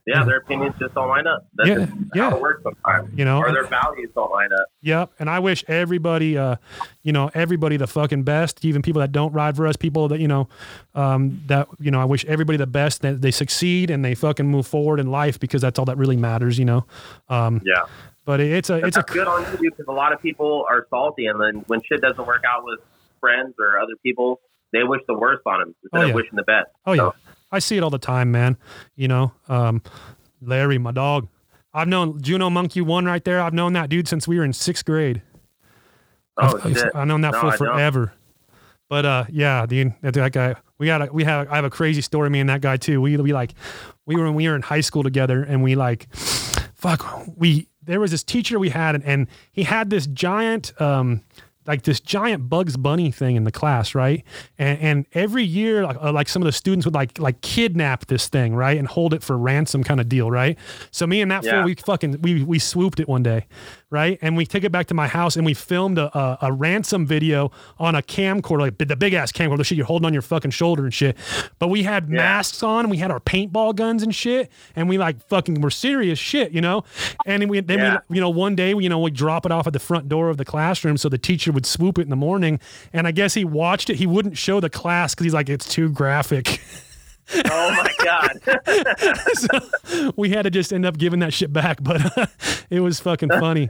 Yeah, their opinions just don't line up. That's Yeah, yeah. how it works sometimes. You know, or their values don't line up. Yep. And I wish everybody, uh, you know, everybody the fucking best, even people that don't ride for us, people that, you know, um, that, you know, I wish everybody the best that they succeed and they fucking move forward in life because that's all that really matters, you know? Um, Yeah. but it's a, it's a, good on you because a lot of people are salty, and then when shit doesn't work out with friends or other people, they wish the worst on them instead Oh, of wishing the best. oh yeah, So, I see it all the time, man. You know, um, Larry, my dog, I've known Juno Monkey one right there. I've known that dude since we were in sixth grade. oh I've, shit. I've known that No, for forever. But uh, yeah, dude, that, guy. We got a, we have I have a crazy story. Me and that guy too. We we like we were we were in high school together, and we like, fuck, we there was this teacher we had, and, and he had this giant um like this giant Bugs Bunny thing in the class, right? And, and every year, like, uh, like some of the students would like like kidnap this thing, right, and hold it for ransom, kind of deal, right? So me and that fool, we fucking we we swooped it one day, right? And we take it back to my house and we filmed a, a, a ransom video on a camcorder, like the big ass camcorder, the shit you're holding on your fucking shoulder and shit. But we had masks on and we had our paintball guns and shit, and we like fucking were serious shit, you know. And then we then Yeah. we you know one day you know we drop it off at the front door of the classroom so the teacher would swoop it in the morning. And I guess he watched it. He wouldn't show the class because he's like it's too graphic. Oh my god. so we had to just end up giving that shit back, but it was fucking funny.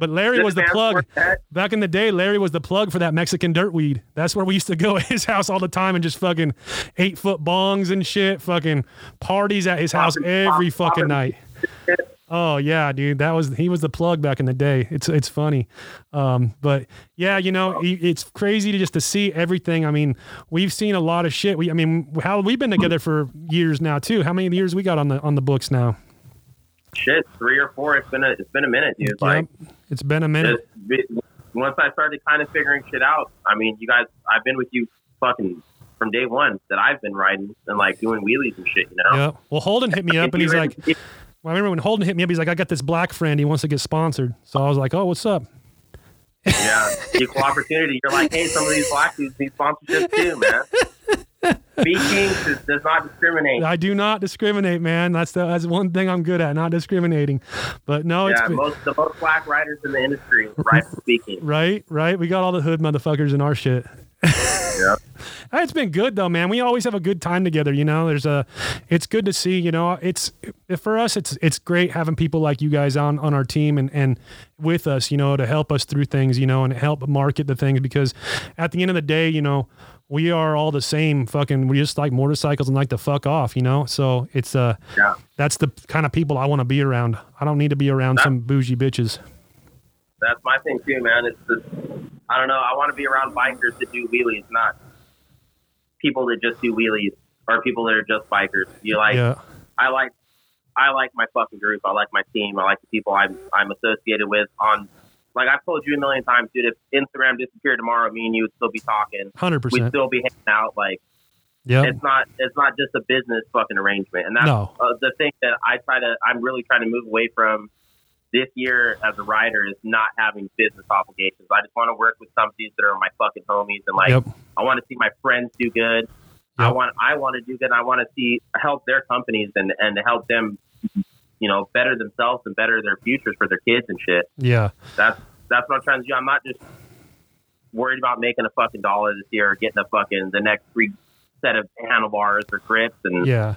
But Larry was the plug. Back in the day, Larry was the plug for that Mexican dirt weed. That's where we used to go at his house all the time and just fucking eight foot bongs and shit, fucking parties at his house every fucking night. Oh yeah, dude, that was he was the plug back in the day. It's it's funny, um, but yeah, you know, it's crazy to just to see everything. I mean, we've seen a lot of shit. We, I mean, how we've been together for years now too. How many years we got on the on the books now? shit, three or four. It's been a it's been a minute, dude. Like it's been a minute. once I started kind of figuring shit out. I mean, you guys, I've been with you fucking from day one that I've been riding and like doing wheelies and shit. You know. Yeah. Well, Holden hit me up and he's like, well, I remember when Holden hit me up, he's like, I got this black friend. He wants to get sponsored. So I was like, oh, what's up? yeah, equal opportunity. You're like, hey, some of these black dudes need sponsorships too, man. Speed Kings does not discriminate. I do not discriminate, man. That's the, that's one thing I'm good at, not discriminating. But no, it's yeah, most the most black writers in the industry right? Speaking, right, right. We got all the hood motherfuckers in our shit. Yeah. It's been good though, man. We always have a good time together. You know, there's a, it's good to see. You know, it's for us. It's it's great having people like you guys on on our team and and with us. You know, to help us through things. You know, and help market the things because at the end of the day, you know, we are all the same. Fucking, we just like motorcycles and like to fuck off. You know, so it's uh, Yeah. that's the kind of people I want to be around. I don't need to be around some bougie bitches. That's my thing too, man. It's just I don't know. I want to be around bikers that do wheelies, not people that just do wheelies or people that are just bikers. You like yeah, I like I like my fucking group. I like my team. I like the people I'm I'm associated with on like I've told you a million times, dude, if Instagram disappeared tomorrow, me and you would still be talking. hundred percent. We'd still be hanging out. Like Yeah, it's not it's not just a business fucking arrangement. And that's No. uh, the thing that I try to I'm really trying to move away from this year as a rider is not having business obligations. I just want to work with companies that are my fucking homies and like Yep. I want to see my friends do good. I want I want to do good. I want to see help their companies and and help them you know better themselves and better their futures for their kids and shit. yeah, That's that's what I'm trying to do. I'm not just worried about making a fucking dollar this year or getting a fucking the next free set of handlebars or grips and yeah.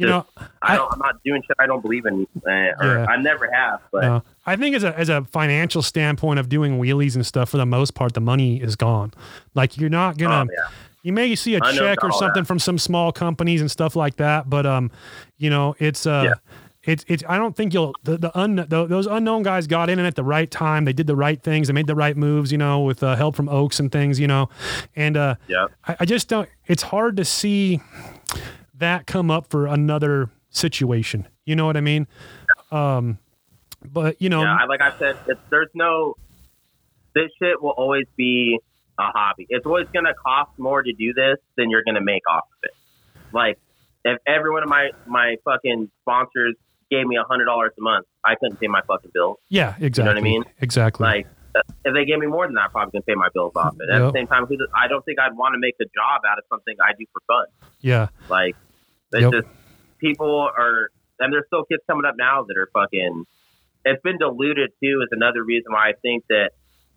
You know, I don't, I'm not doing shit I don't believe in, uh, or Yeah. I never have. But Uh, I think as a as a financial standpoint of doing wheelies and stuff, for the most part, the money is gone. Like you're not gonna. Oh, yeah. You may see a I check or something that. from some small companies and stuff like that, but um, you know, it's uh. Yeah. It's, it's I don't think you'll the the, un, the those unknown guys got in at the right time. They did the right things. They made the right moves, you know, with uh, help from Oaks and things, you know. And uh, yeah, I, I just don't. It's hard to see that come up for another situation. You know what I mean? Um, but you know, yeah. Like I said, it's, there's no this shit will always be a hobby. It's always gonna cost more to do this than you're gonna make off of it. Like if every one of my my fucking sponsors gave me a hundred dollars a month, I couldn't pay my fucking bills. yeah, exactly. You know what I mean? Exactly. Like uh, if they gave me more than that, I'm probably gonna pay my bills off it. At Yep. the same time, I don't think I'd want to make a job out of something I do for fun. yeah, Like it's Yep. just people are, and there's still kids coming up now that are fucking. It's been diluted too. Is another reason why I think that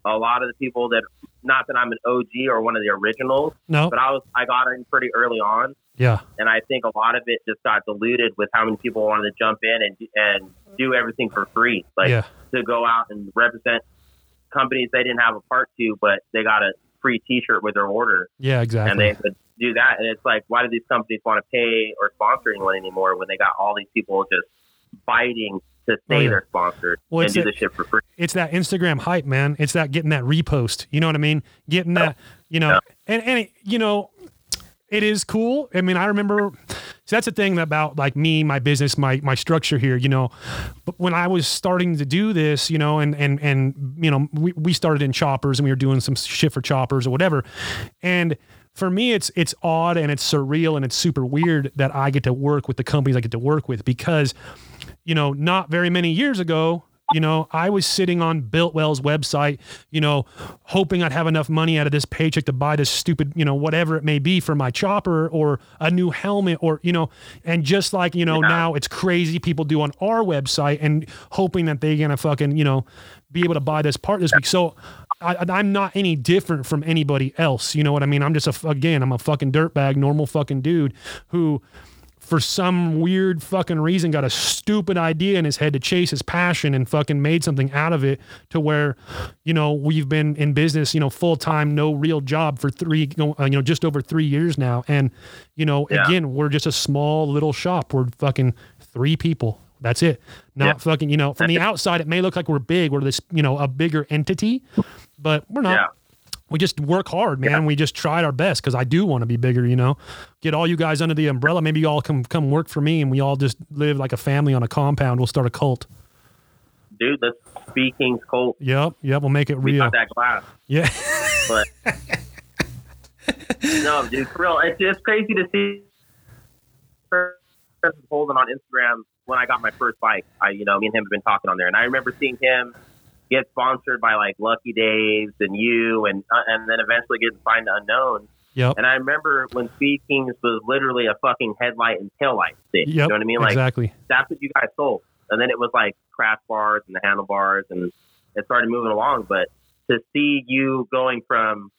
a lot of the people that, not that I'm an OG or one of the originals, no, but I was I got in pretty early on, yeah, and I think a lot of it just got diluted with how many people wanted to jump in and and do everything for free, like yeah, to go out and represent companies they didn't have a part to, but they got a free T-shirt with their order yeah, exactly. and they could do that. And it's like, why do these companies want to pay or sponsor anyone anymore when they got all these people just fighting to Oh, say yeah. they're sponsored Well, and it's do the shit for free? it's that Instagram hype, man. It's that getting that repost. You know what I mean? Getting that, you know, Yeah. and and it, you know, it is cool. I mean, I remember. So that's the thing about like me, my business, my my structure here. You know, but when I was starting to do this, you know, and and and you know, we we started in choppers and we were doing some shit for choppers or whatever, and for me it's it's odd and it's surreal and it's super weird that I get to work with the companies I get to work with because you know not very many years ago you know I was sitting on Biltwell's website you know hoping I'd have enough money out of this paycheck to buy this stupid you know whatever it may be for my chopper or a new helmet or you know and just like you know Yeah. now it's crazy people do on our website and hoping that they're gonna fucking you know be able to buy this part this week so I, I'm not any different from anybody else. You know what I mean? I'm just a again, I'm a fucking dirtbag, normal fucking dude who, for some weird fucking reason, got a stupid idea in his head to chase his passion and fucking made something out of it to where, you know, we've been in business, you know, full time, no real job for three, you know, uh, you know, just over three years now, and you know, Yeah. again, we're just a small little shop. We're fucking three people. That's it. Not Yeah. fucking, you know, from the outside, it may look like we're big. We're this, you know, a bigger entity, but we're not. Yeah. We just work hard, man. We just tried our best because I do want to be bigger, you know. Get all you guys under the umbrella. Maybe you all come come work for me and we all just live like a family on a compound. We'll start a cult. Dude, let's be King's Colt. Yep, yep. We'll make it We real. got that glass. Yeah. But no, dude, for real, it's just crazy to see Holden on Instagram when I got my first bike. I, you know, me and him have been talking on there, and I remember seeing him get sponsored by like Lucky Days and you, and uh, and then eventually signed to Unknown. Yep. And I remember when Speed Kings was literally a fucking headlight and taillight stick. Yep. You know what I mean? Like exactly. that's what you guys sold. And then it was like crash bars and the handlebars and it started moving along. But to see you going from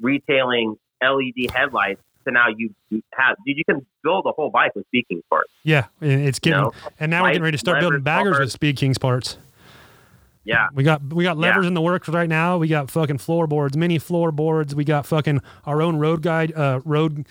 retailing LED headlights to now you have, dude, you can build a whole bike with Speed Kings parts. Yeah, and it's getting. know, and now we're getting ready to start building baggers with. Speed Kings parts. Yeah. We got we got levers Yeah. in the works right now. We got fucking floorboards, mini floorboards. We got fucking our own road guide, uh, road,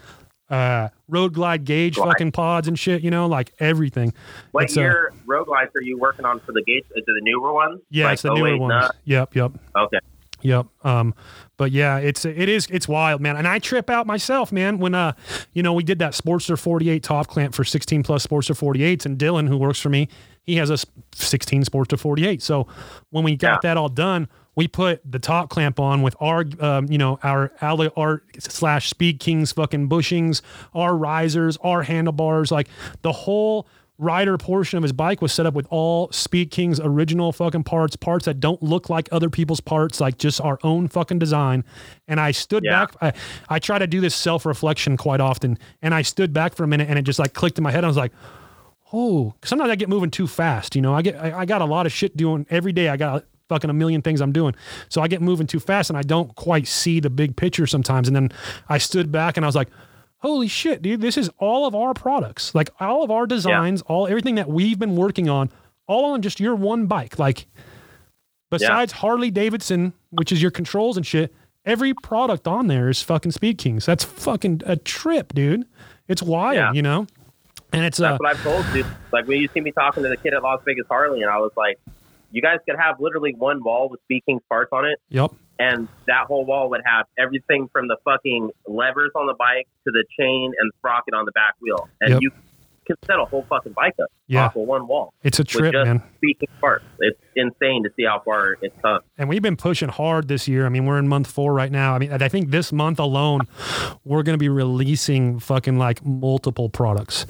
uh, road glide gauge, Glide. fucking pods and shit. You know, like everything. What It's, uh, year road glides are you working on for the gates? Is it the newer ones? Yeah, Like it's the newer 08 ones. nut? Yep, yep. Okay. Yep. Um, but yeah, it's it is it's wild, man. And I trip out myself, man. When uh, you know, we did that Sportster 48 top clamp for 16 plus Sportster 48s, and Dylan, who works for me, he has a 16 Sportster 48. So when we got Yeah. that all done, we put the top clamp on with our, um, you know, our Alloy Art slash Speed Kings fucking bushings, our risers, our handlebars, like the whole rider portion of his bike was set up with all Speed King's original fucking parts, parts that don't look like other people's parts, like just our own fucking design. And I stood Yeah. back. I, I try to do this self reflection quite often. And I stood back for a minute and it just like clicked in my head. I was like, oh, sometimes I get moving too fast. You know, I get, I, I got a lot of shit doing every day. I got fucking a million things I'm doing. So I get moving too fast and I don't quite see the big picture sometimes. And then I stood back and I was like, holy shit, dude, this is all of our products. Like all of our designs, all everything that we've been working on, all on just your one bike. Like besides Harley Davidson, which is your controls and shit, every product on there is fucking Speed Kings. That's fucking a trip, dude. It's wild, Yeah. you know? And it's uh That's what I've told you. Like when you see me talking to the kid at Las Vegas Harley, and I was like, you guys could have literally one wall with Speed Kings parts on it, yep. And that whole wall would have everything from the fucking levers on the bike to the chain and sprocket on the back wheel, and Yep. you can set a whole fucking bike up Yeah. off of one wall It's a trip, just man. Speed Kings parts. It's insane to see how far it's come. and we've been pushing hard this year. I mean, we're in month four right now. I mean, I think this month alone, we're going to be releasing fucking like multiple products.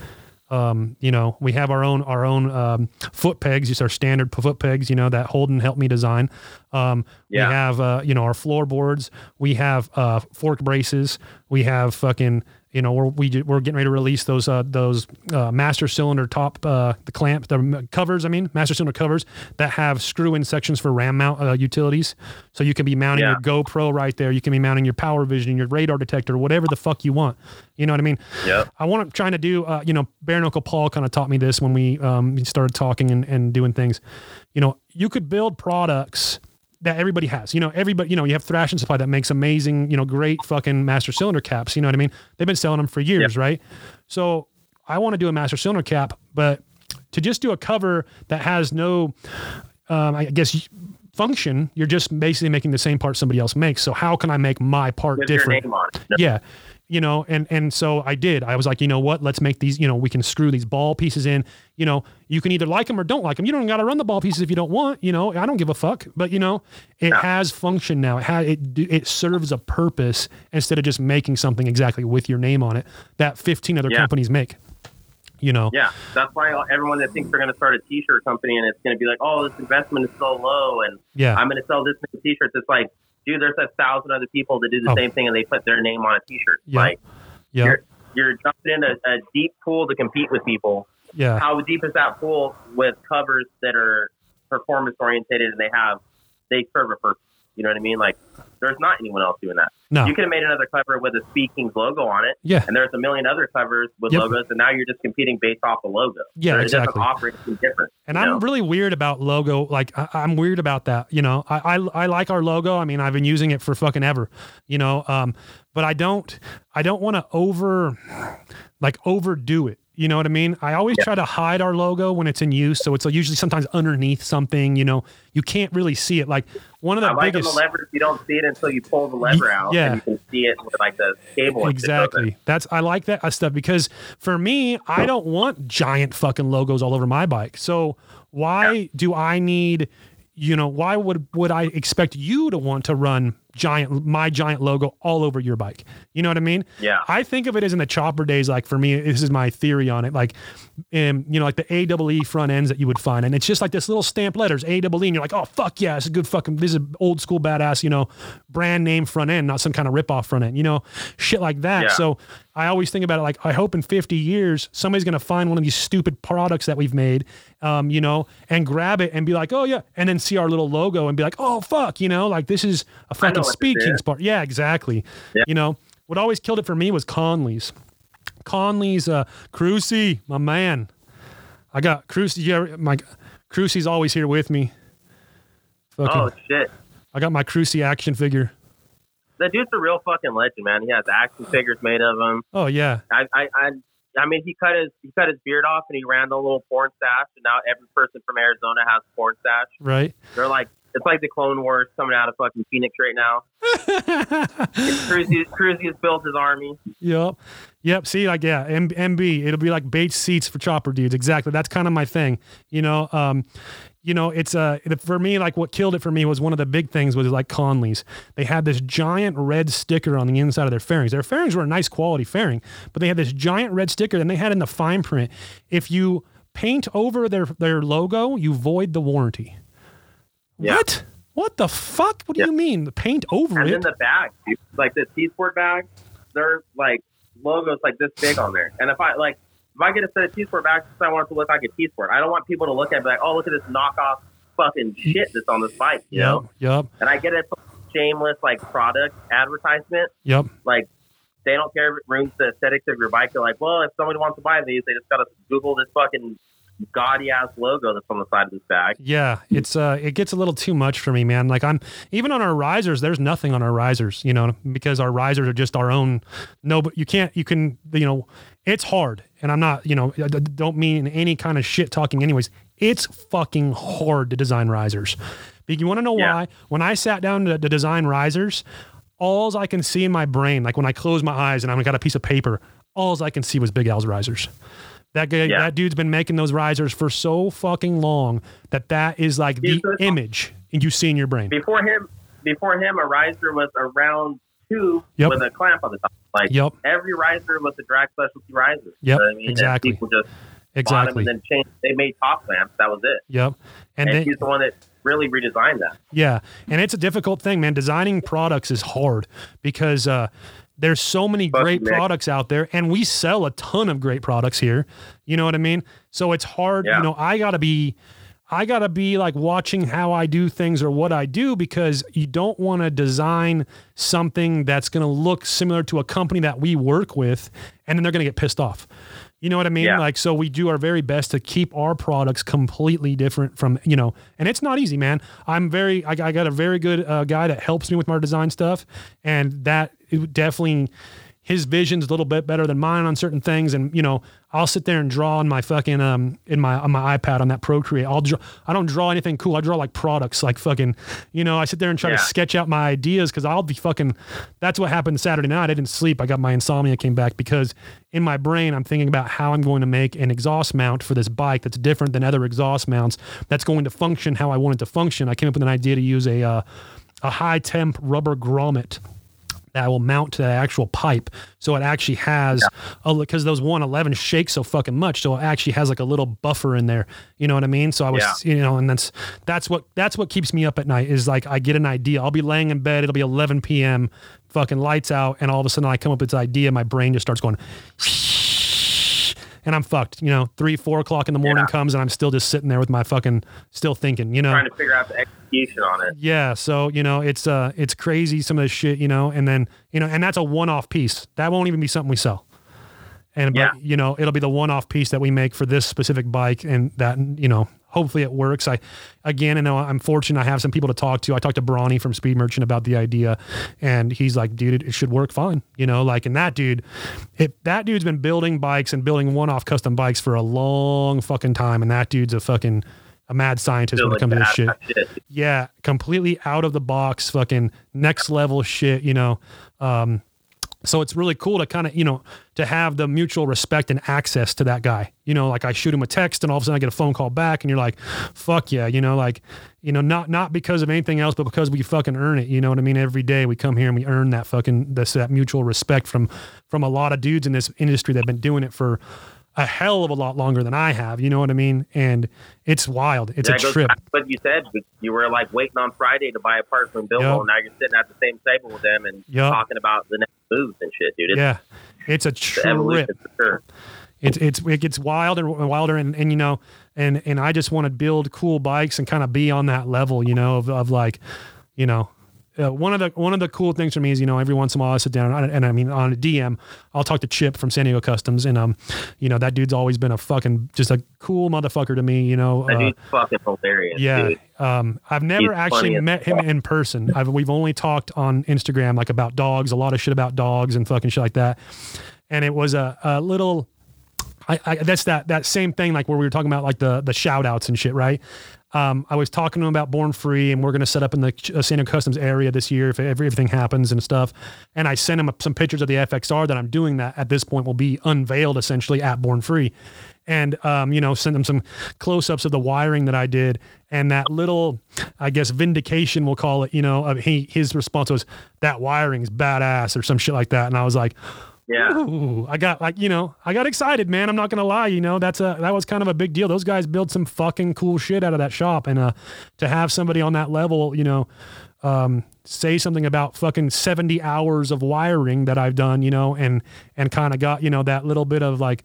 Um, you know, we have our own our own um, foot pegs, just our standard foot pegs. You know that Holden helped me design. Um, Yeah. We have uh, you know our floorboards. We have uh, fork braces. We have fucking you know we're we, ju- we're getting ready to release those uh, those uh, master cylinder top uh, the clamp the covers. I mean master cylinder covers that have screw in sections for ram mount uh, utilities. So you can be mounting Yeah. your GoPro right there. You can be mounting your power vision, your radar detector, whatever the fuck you want. You know what I mean? Yeah. I want to trying to do, uh, you know, Bare Knuckle Paul kind of taught me this when we um, started talking and, and doing things. You know, you could build products that everybody has. You know, everybody, you know, you have Thrashin Supply that makes amazing, you know, great fucking master cylinder caps. You know what I mean? They've been selling them for years, right? So I want to do a master cylinder cap, but to just do a cover that has no, um, I guess, function, you're just basically making the same part somebody else makes. So how can I make my part With different? your name on yeah you know and and so i did. I was like you know what? Let's make these you know we can screw these ball pieces in. You know you can either like them or don't like them you don't got to run the ball pieces if you don't want you know? I don't give a fuck but you know it has function now. It has it it serves a purpose instead of just making something exactly with your name on it that 15 other Yeah. companies make you know? Yeah, that's why everyone that thinks they're going to start a T-shirt company and it's going to be like, oh, this investment is so low, and yeah. I'm going to sell this many T-shirts. It's like, dude, there's a thousand other people that do the Oh. same thing and they put their name on a T-shirt. Yeah. Like, yeah you're you're jumping in a, a deep pool to compete with people. yeah How deep is that pool with covers that are performance orientated and they have they serve a purpose? You know what I mean? Like, there's not anyone else doing that. no You could have made another cover with a Speed Kings logo on it, yeah and there's a million other covers with Yep. logos, and now you're just competing based off the logo. Yeah, So it exactly. doesn't operate any different. And I'm know? really weird about logo. Like I, I'm weird about that. You know, I, I I like our logo. I mean, I've been using it for fucking ever. You know, um, but I don't I don't want to over like overdo it. You know what I mean? I always try to hide our logo when it's in use, so it's usually sometimes underneath something. You know, you can't really see it. Like one of the I like on biggest the levers. You don't see it until you pull the lever out, yeah. and you can see it with like the cable. and shit, doesn't it? Exactly. That's I like that uh, stuff because for me, I don't want giant fucking logos all over my bike. So why do I need you know, why would would I expect you to want to run giant my giant logo all over your bike. You know what I mean? Yeah. I think of it as in the chopper days. Like for me, this is my theory on it. Like, um, you know, like the AEE front ends that you would find, and it's just like this little stamp letters AEE, and you're like, oh fuck yeah, it's a good fucking. This is old school badass, you know, brand name front end, not some kind of rip off front end. You know, shit like that. Yeah. So I always think about it like I hope in 50 years somebody's gonna find one of these stupid products that we've made, um, you know, and grab it and be like, oh yeah, and then see our little logo and be like, oh fuck, you know, like this is a fucking Speed Kings part. Yeah, exactly. Yeah. You know, what always killed it for me was Conley's. Conley's uh Crucy, my man. I got Crucy. Yeah, my Crucy's always here with me. Fucking, Oh shit. I got my Crucy action figure. The dude's a real fucking legend, man. He has action figures made of him. Oh yeah, I, I, I, I mean, he cut his he cut his beard off and he ran the little porn stash, and now every person from Arizona has porn stash. right. They're like, it's like the Clone Wars coming out of fucking Phoenix right now. Cruzy, has built his army. Yep. Yep. See, like, yeah, M- MB, it'll be like Bates seats for chopper dudes. Exactly. That's kind of my thing. You know, um, you know, it's uh for me, like what killed it for me was one of the big things was like Conley's. They had this giant red sticker on the inside of their fairings. Their fairings were a nice quality fairing, but they had this giant red sticker and they had in the fine print. If you paint over their their logo, you void the warranty. Yeah. What? What the fuck? What do Yeah. you mean? The paint over And it? then the bag, dude, like the T-Sport bag, they're like logos like this big on there. And if I like, if I get a set of T-Sport bags, I want it to look like a T-Sport. I don't want people to look at it and be like, oh, look at this knockoff fucking shit that's on this bike, you know? Yep. Yep. And I get a shameless like product advertisement. Yep. Like they don't care if it ruins the aesthetics of your bike. They're like, well, if somebody wants to buy these, they just gotta Google this fucking gaudy ass logo that's on the side of this bag. Yeah, it's uh it gets a little too much for me, man. Like I'm even on our risers, there's nothing on our risers, you know, because our risers are just our own no but you can't you can you know, it's hard. And I'm not, you know, I don't mean any kind of shit talking anyways. It's fucking hard to design risers. But you want to know Yeah. why? When I sat down to, to design risers, alls I can see in my brain, like when I close my eyes and I've got a piece of paper, alls I can see was Big Al's risers. That guy, Yeah. that dude's been making those risers for so fucking long that that is like the He's the- image you see in your brain. Before him, before him, a riser was a round two Yep. with a clamp on the top. Like Yep. every riser was a drag specialty riser. Yep, I mean? Exactly. people just Exactly. and then changed. They made top clamps. That was it. Yep. And And, then he's the one that really redesigned that. Yeah, and it's a difficult thing, man. Designing products is hard because uh, there's so many Fuck, great Nick. products out there, and we sell a ton of great products here. You know what I mean? So it's hard. Yeah. You know, I gotta be, I gotta be like watching how I do things or what I do because you don't want to design something that's gonna look similar to a company that we work with, and then they're gonna get pissed off. You know what I mean? Yeah. Like, so we do our very best to keep our products completely different from, you know, and it's not easy, man. I'm very, I, I got a very good uh, guy that helps me with my design stuff. And that it definitely, his vision's a little bit better than mine on certain things. And, you know, I'll sit there and draw on my fucking, um, in my, on my iPad on that Procreate. I'll draw, I don't draw anything cool. I draw like products, like fucking, you know, I sit there and try to sketch out my ideas because I'll be fucking. That's what happened Saturday night. I didn't sleep. I got my insomnia came back because in my brain I'm thinking about how I'm going to make an exhaust mount for this bike that's different than other exhaust mounts. That's going to function how I want it to function. I came up with an idea to use a uh, a high temp rubber grommet that will mount to the actual pipe. So it actually has a because oh, those 111 shake so fucking much. So it actually has like a little buffer in there. You know what I mean? So I was, you know, and that's that's what that's what keeps me up at night is like I get an idea. I'll be laying in bed, it'll be 11 p.m., fucking lights out, and all of a sudden I come up with this idea, my brain just starts going and I'm fucked. You know, three, four o'clock in the morning Yeah. comes and I'm still just sitting there with my fucking still thinking, you know. Trying to figure out the execution on it. Yeah, so you know, it's uh it's crazy some of this shit, you know, and then you know, and that's a one-off piece. That won't even be something we sell. And Yeah. but you know, it'll be the one-off piece that we make for this specific bike and that you know, hopefully it works. I again, and I'm fortunate I have some people to talk to. I talked to Brawny from Speed Merchant about the idea and he's like, dude, it, it should work fine. You know, like and that dude, if that dude's been building bikes and building one-off custom bikes for a long fucking time and that dude's a fucking a mad scientist when it comes to this shit. shit. Yeah, completely out of the box, fucking next level shit, you know. Um, so it's really cool to kind of you know to have the mutual respect and access to that guy. You know like i shoot him a text and all of a sudden i get a phone call back and you're like fuck yeah you know like you know not not because of anything else but because we fucking earn it you know what i mean? Every day we come here and we earn that fucking this that mutual respect from from a lot of dudes in this industry that have been doing it for a hell of a lot longer than I have. You know what I mean? And it's wild. It's Yeah, a trip. What you said, you were like waiting on Friday to buy a part from Biltwell, Yep. and now you're sitting at the same table with them and Yep. talking about the next moves and shit, dude. It's Yeah, it's a trip. sure. It's it's it gets wilder and wilder, and, and you know, and and I just want to build cool bikes and kind of be on that level, you know, of, of like, you know. Uh, one of the one of the cool things for me is you know every once in a while I sit down and, and I mean on a DM I'll talk to Chip from San Diego Customs and um you know that dude's always been a fucking just a cool motherfucker to me you know uh, dude's fucking hilarious, yeah, dude. um, I've never He's actually met him in person. I've we've only talked on Instagram like about dogs, a lot of shit about dogs and fucking shit like that. And it was a, a little. I, I that's that that same thing like where we were talking about like the the shout outs and shit, right? Um, I was talking to him about Born Free, and we're going to set up in the uh, San Diego Customs area this year if everything happens and stuff. And I sent him some pictures of the FXR that I'm doing that at this point will be unveiled essentially at Born Free, and um, you know sent him some close ups of the wiring that I did, and that little, I guess vindication we'll call it. You know, he his response was that wiring's badass or some shit like that, and I was like. Yeah. Ooh, I got like you know I got excited, man. I'm not gonna lie. You know that's a that was kind of a big deal. Those guys built some fucking cool shit out of that shop, and uh, to have somebody on that level, you know, um, say something about fucking 70 hours of wiring that I've done, you know, and and kind of got you know that little bit of like,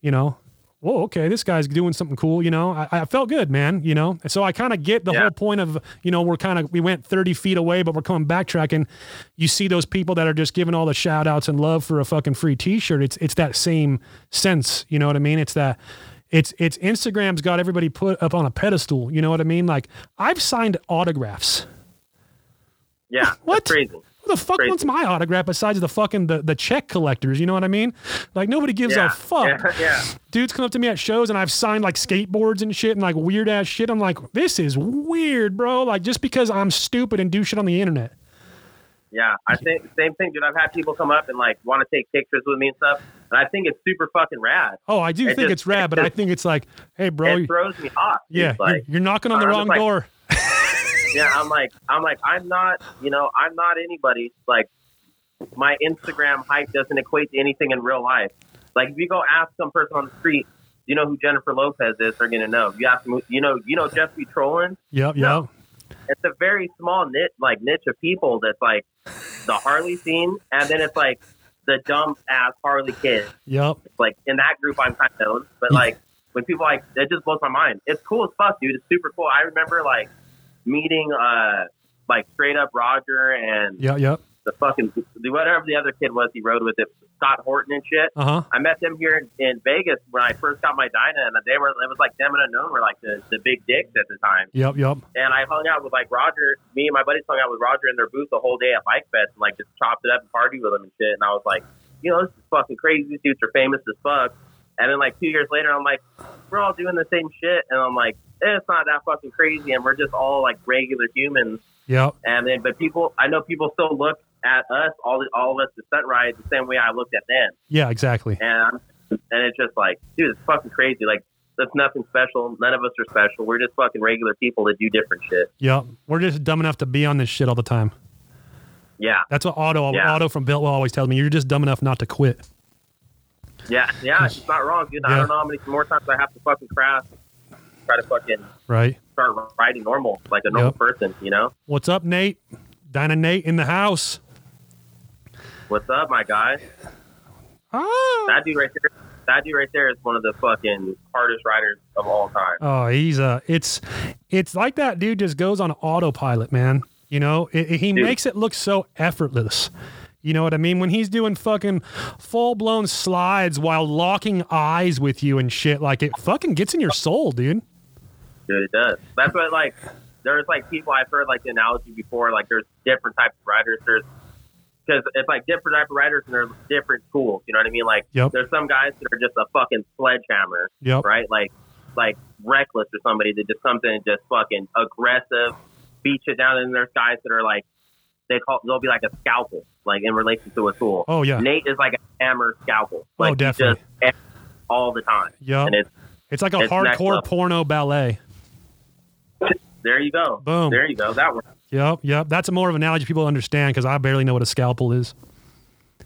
you know. Whoa, okay, this guy's doing something cool, you know. I, I felt good, man, you know. So I kind of get the Yeah. whole point of, you know, we're kind of we went 30 feet away, but we're coming backtracking. You see those people that are just giving all the shout outs and love for a fucking free t-shirt. It's it's that same sense, you know what I mean? It's that it's it's Instagram's got everybody put up on a pedestal, you know what I mean? Like I've signed autographs. Yeah. What? Crazy. Who the fuck Crazy. wants my autograph besides the fucking the, the check collectors? You know what I mean? Like nobody gives Yeah. a fuck. Yeah. yeah. Dudes come up to me at shows and I've signed like skateboards and shit and like weird ass shit. I'm like, this is weird, bro. Like just because I'm stupid and do shit on the internet. Yeah, I think same thing, dude. I've had people come up and like want to take pictures with me and stuff, and I think it's super fucking rad. Oh, I do It think just- it's rad, it but I think it's like, hey, bro, it throws me off. yeah, like you're, you're knocking on the I'm just wrong like- door. yeah, I'm like, I'm like, I'm not, you know, I'm not anybody. Like, my Instagram hype doesn't equate to anything in real life. Like, if you go ask some person on the street, you know who Jennifer Lopez is, they're gonna know. You ask them, you know, you know Jeffrey Trolling. Yep, yep. It's a very small niche, like niche of people that's like the Harley scene, and then it's like the dumb ass Harley kid. Yep. Like in that group, I'm kind of known, but like when people like it just blows my mind. It's cool as fuck, dude. It's super cool. I remember like meeting uh like straight up Roger and yeah, yep. the fucking the whatever the other kid was he rode with it, Scott Horton and shit. Uh huh. I met them here in, in Vegas when I first got my Dyna, and they were it was like them and unknown were like the, the big dicks at the time. Yep, yep. And I hung out with like Roger. Me and my buddies hung out with Roger in their booth the whole day at Bike Fest and like just chopped it up and party with them and shit. And I was like, you know, this is fucking crazy. These dudes are famous as fuck. And then like two years later, I'm like, we're all doing the same shit, and I'm like, eh, it's not that fucking crazy, and we're just all like regular humans. Yep. And then, but people, I know people still look at us, all the, all of us, the stunt ride, the same way I looked at them. Yeah, exactly. And and it's just like, dude, it's fucking crazy. Like, that's nothing special. None of us are special. We're just fucking regular people that do different shit. Yep. We're just dumb enough to be on this shit all the time. Yeah, That's what Otto Yeah. Otto from Biltwell always tells me. You're just dumb enough not to quit. Yeah, yeah. she's not wrong, dude. Yeah. I don't know how many more times I have to fucking crash, try to fucking Right. start riding normal, like a normal Yep. person. You know, What's up, Nate? Dyna Nate in the house. what's up, my guy? Ah. That dude right there. That dude right there is one of the fucking hardest riders of all time. Oh, he's uh it's it's like that dude just goes on autopilot, man. You know, it, it- he Dude. makes it look so effortless. You know what I mean? When he's doing fucking full blown slides while locking eyes with you and shit, like it fucking gets in your soul, dude. Dude, it does. That's what like there's like people I've heard like the analogy before. Like there's different types of riders. There's because it's like different type of riders and there's different tools. You know what I mean? Like Yep. there's some guys that are just a fucking sledgehammer, Yep. right? Like like reckless or somebody that just comes in and just fucking aggressive, beats you down. And there's guys that are like they call they'll be like a scalpel, like in relation to a tool. Oh, yeah. Nate is like a hammer scalpel. Oh, Like, he definitely. just all the time. Yeah, And it's It's like a It's hardcore porno ballet. there you go. Boom. There you go. That works. Yep, yep. That's a more of an analogy people understand because I barely know what a scalpel is.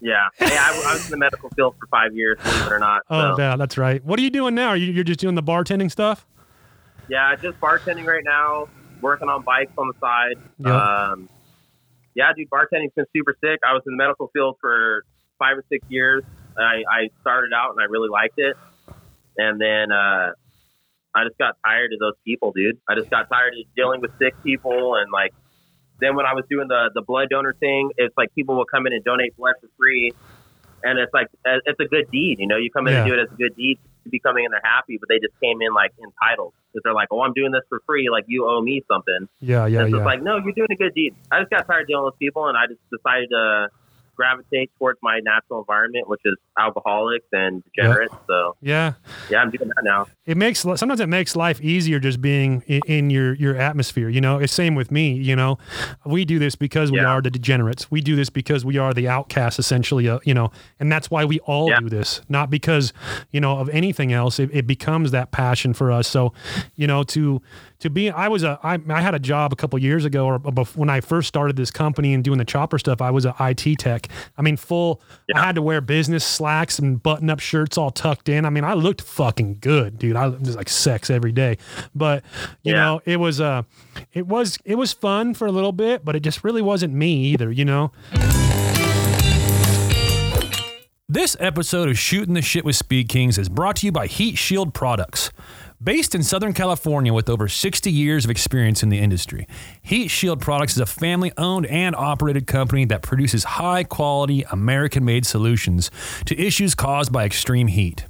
Yeah. Hey, I, I was in the medical field for five years, believe it or not. Oh, so. yeah, that's right. What are you doing now? Are you, you're just doing the bartending stuff? Yeah, just bartending right now, working on bikes on the side. Yeah. Um, yeah, dude, bartending's been super sick. I was in the medical field for five or six years. I, I started out and I really liked it. And then uh, I just got tired of those people, dude. I just got tired of dealing with sick people. And like, then when I was doing the, the blood donor thing, it's like people will come in and donate blood for free. And it's like, uh, it's a good deed. You know, you come in and do it as a good deed to be coming in there happy, but they just came in like entitled because they're like, oh, I'm doing this for free. Like, you owe me something. Yeah, yeah, and it's yeah. just like, no, you're doing a good deed. I just got tired dealing with people, and I just decided to gravitate towards my natural environment, which is alcoholics and degenerates. So yeah. yeah, I'm doing that now. it makes sometimes it makes life easier just being in, in your your atmosphere you know it's same with me you know we do this because we Yeah. are the degenerates we do this because we are the outcasts essentially uh, you know and that's why we all Yeah. do this not because you know of anything else it, it becomes that passion for us so you know to to be i was a i, I had a job a couple years ago or when i first started this company and doing the chopper stuff i was a it tech i mean full i had to wear business slacks and button up shirts all tucked in. I mean i looked fucking good dude. I was like sex every day. But you Yeah. know it was uh it was it was fun for a little bit but it just really wasn't me either you know? This episode of Shooting the Shit with Speed Kings is brought to you by Heat Shield Products. Based in Southern California with over 60 years of experience in the industry, Heat Shield Products is a family owned and operated company that produces high quality American made solutions to issues caused by extreme heat.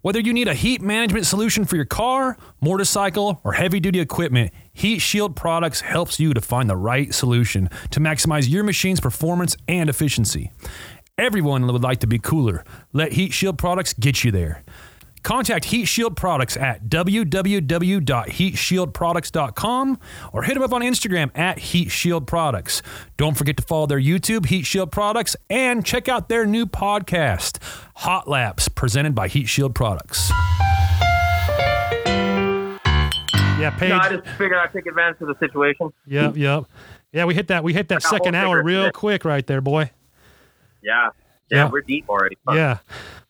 Whether you need a heat management solution for your car, motorcycle, or heavy duty equipment, Heat Shield Products helps you to find the right solution to maximize your machine's performance and efficiency. Everyone would like to be cooler. Let Heat Shield Products get you there. Contact Heat Shield Products at www.heatshieldproducts.com or hit them up on Instagram at Heat Shield Products. Don't forget to follow their YouTube, Heat Shield Products, and check out their new podcast, Hot Laps, presented by Heat Shield Products. yeah Paige. No, I just figured I'd take advantage of the situation. Yep, yep. Yeah, we hit that. We hit that second hour real quick right there, boy. Yeah. Yeah, Yeah. we're deep already. Yeah.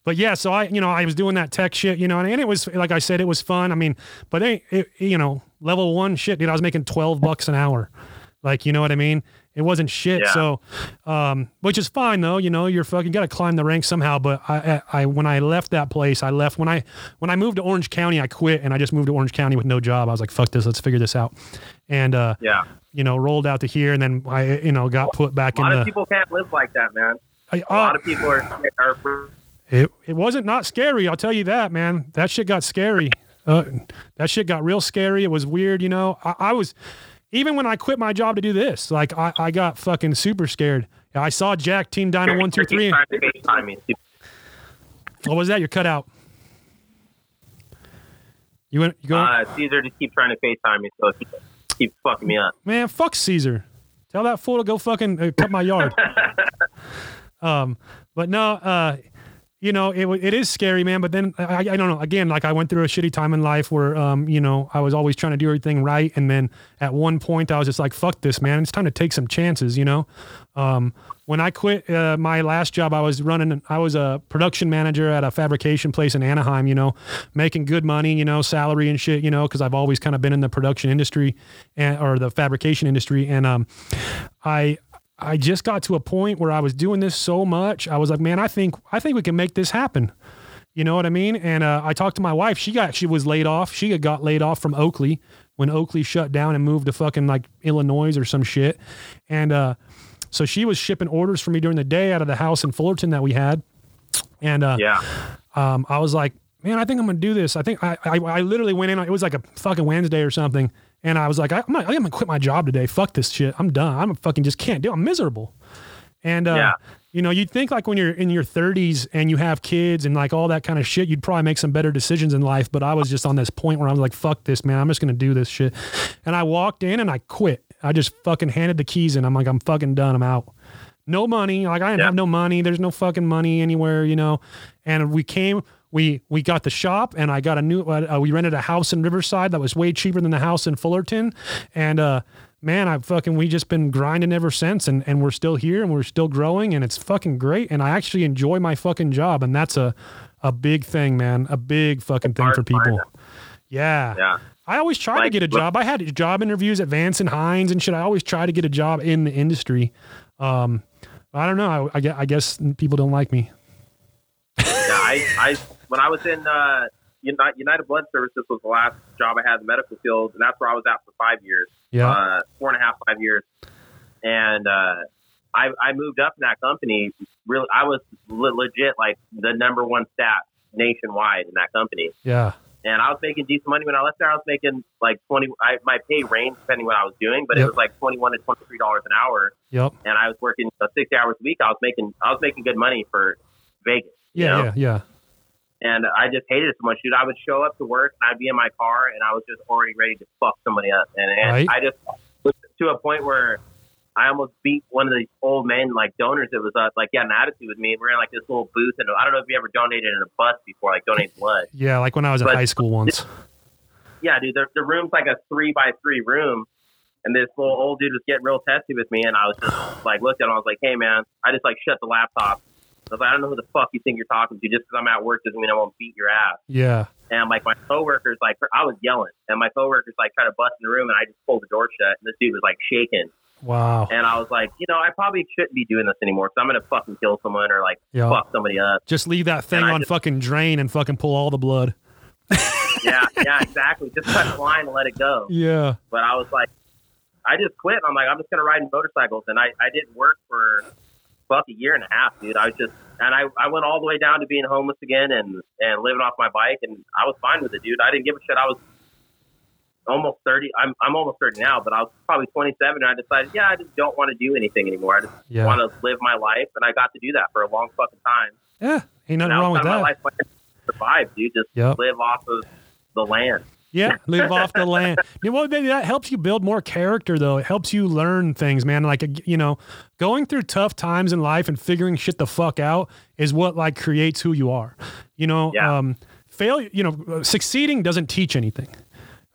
But yeah, so I, you know, I was doing that tech shit, you know, and, and it was like I said, it was fun. I mean, but it, it, you know, level one shit, dude, I was making twelve bucks an hour, like you know what I mean. It wasn't shit. Yeah. So, um, which is fine though. You know, you're fucking got to climb the ranks somehow. But I, I, I, when I left that place, I left when I, when I moved to Orange County, I quit and I just moved to Orange County with no job. I was like, fuck this, let's figure this out. And, uh, Yeah. you know, rolled out to here and then I, you know, got put back A in lot the, of people can't live like that, man. A lot of people are, are It it wasn't not scary. I'll tell you that, man. That shit got scary. Uh, that shit got real scary. It was weird, you know. I, I was even when I quit my job to do this, like I, I got fucking super scared. I saw Jack Team Dino one two three. trying to FaceTime. What was that? You're cut out. You went. You go. Uh, Caesar just keep trying to FaceTime me, so keeps fucking me up. Man, fuck Caesar. Tell that fool to go fucking uh, cut my yard. um, but no, uh, you know, it it is scary, man. But then I, I don't know. Again, like I went through a shitty time in life where, um, you know, I was always trying to do everything right, and then at one point I was just like, "Fuck this, man! It's time to take some chances." You know, um, when I quit uh, my last job, I was running. I was a production manager at a fabrication place in Anaheim. You know, making good money. You know, salary and shit. You know, because I've always kind of been in the production industry and or the fabrication industry, and um, I I just got to a point where I was doing this so much. I was like, man, I think I think we can make this happen. You know what I mean? And uh, I talked to my wife. She got she was laid off. She had got laid off from Oakley when Oakley shut down and moved to fucking like Illinois or some shit. And uh, so she was shipping orders for me during the day out of the house in Fullerton that we had. And uh, Yeah. um, I was like, man, I think I'm gonna do this. I think I, I, I literally went in. It was like a fucking Wednesday or something, and I was like, I, I'm, gonna, I'm gonna quit my job today. Fuck this shit. I'm done. I'm fucking just can't do. it. I'm miserable. And uh, Yeah. You know, you'd think like when you're in your 30s and you have kids and like all that kind of shit, you'd probably make some better decisions in life. But I was just on this point where I was like, fuck this, man. I'm just to do this shit. And I walked in and I quit. I just fucking handed the keys in. I'm like, I'm fucking done. I'm out. No money. Like I didn't Yeah. have no money. There's no fucking money anywhere, you know. And we came, we we got the shop, and I got a new. Uh, we rented a house in Riverside that was way cheaper than the house in Fullerton, and uh, man, I fucking we just been grinding ever since, and and we're still here, and we're still growing, and it's fucking great, and I actually enjoy my fucking job, and that's a a big thing, man, a big fucking thing for people. Yeah. Yeah. I always try to get a job. I had job interviews at Vance and Hines and shit. I always try to get a job in the industry. Um, I don't know. I, I, I guess people don't like me. Yeah, I, I when I was in uh, United, Blood Services was the last job I had in the medical field, and that's where I was at for five years, Yeah. uh, four and a half, five years. And uh, I, I moved up in that company. Really, I was le- legit like the number one stat nationwide in that company, yeah. and I was making decent money when I left there. I was making like twenty. I, my pay ranged depending what I was doing, but Yep. it was like twenty one to twenty three dollars an hour, Yep. and I was working uh, sixty hours a week. I was making I was making good money for Vegas. you know? Yeah. Yeah. And I just hated it so much, dude. I would show up to work and I'd be in my car and I was just already ready to fuck somebody up, and, and Right. I just was to a point where I almost beat one of these old men like donors that was uh, like yeah, an attitude with me. We're in like this little booth, and I don't know if you ever donated in a bus before, like donate blood. Yeah. Like when I was in high school once. Yeah, dude, the, the room's like a three by three room. And this little old dude was getting real testy with me, and I was just like, looked at him. I was like, "Hey, man!" I just like shut the laptop. I was like, "I don't know who the fuck you think you're talking to. Just because I'm at work doesn't mean I won't beat your ass." Yeah. And like my coworkers, like I was yelling, and my coworkers like tried to bust in the room, and I just pulled the door shut, and this dude was like shaking, Wow. and I was like, you know, I probably shouldn't be doing this anymore, because I'm gonna fucking kill someone or like Yeah. fuck somebody up. Just leave that thing And on just- fucking drain and fucking pull all the blood. yeah, yeah, exactly. Just cut the line and let it go. Yeah. But I was like, I just quit. I'm like, I'm just gonna ride motorcycles, and I I didn't work for fuck a year and a half, dude. I was just and I, I went all the way down to being homeless again and and living off my bike, and I was fine with it, dude. I didn't give a shit. I was almost 30. I'm I'm almost 30 now, but I was probably 27, and I decided, yeah, I just don't want to do anything anymore. I just Yeah. want to live my life, and I got to do that for a long fucking time. Yeah. Ain't nothing wrong with of my that. life, I survive, dude. Just Yep. live off of the land. Yeah, live off the land. You know, well, maybe that helps you build more character, though. It helps you learn things, man. Like, you know, going through tough times in life and figuring shit the fuck out is what like creates who you are. You know, Yeah. um, failure. You know, succeeding doesn't teach anything.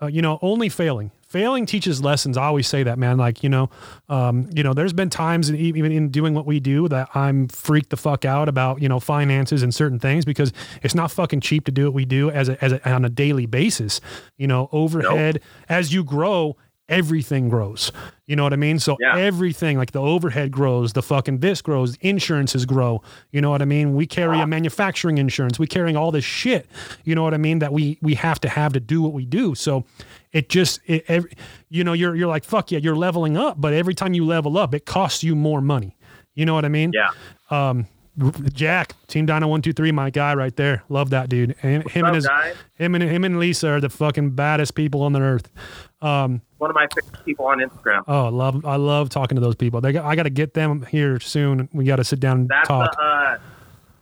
Uh, you know, only failing. Failing teaches lessons. I always say that, man. Like, you know, um, you know, there's been times in, even in doing what we do that I'm freaked the fuck out about, you know, finances and certain things because it's not fucking cheap to do what we do as a, as a, on a daily basis. You know, overhead as you grow, everything grows. You know what I mean? So Yeah. everything like the overhead grows, the fucking this grows, insurances grow. You know what I mean? We carry a manufacturing insurance. We carrying all this shit. You know what I mean? That we we have to have to do what we do. So it just it, every, you know you're you're like fuck yeah you're leveling up, but every time you level up, it costs you more money. You know what I mean? Yeah. Um, Jack, Team Dino One Two Three, my guy right there. Love that dude. And him up, and his guys? him and him and Lisa are the fucking baddest people on the earth. Um, One of my favorite people on Instagram. Oh, I love I love talking to those people. They got, I got to get them here soon. We got to sit down and That's talk. the uh,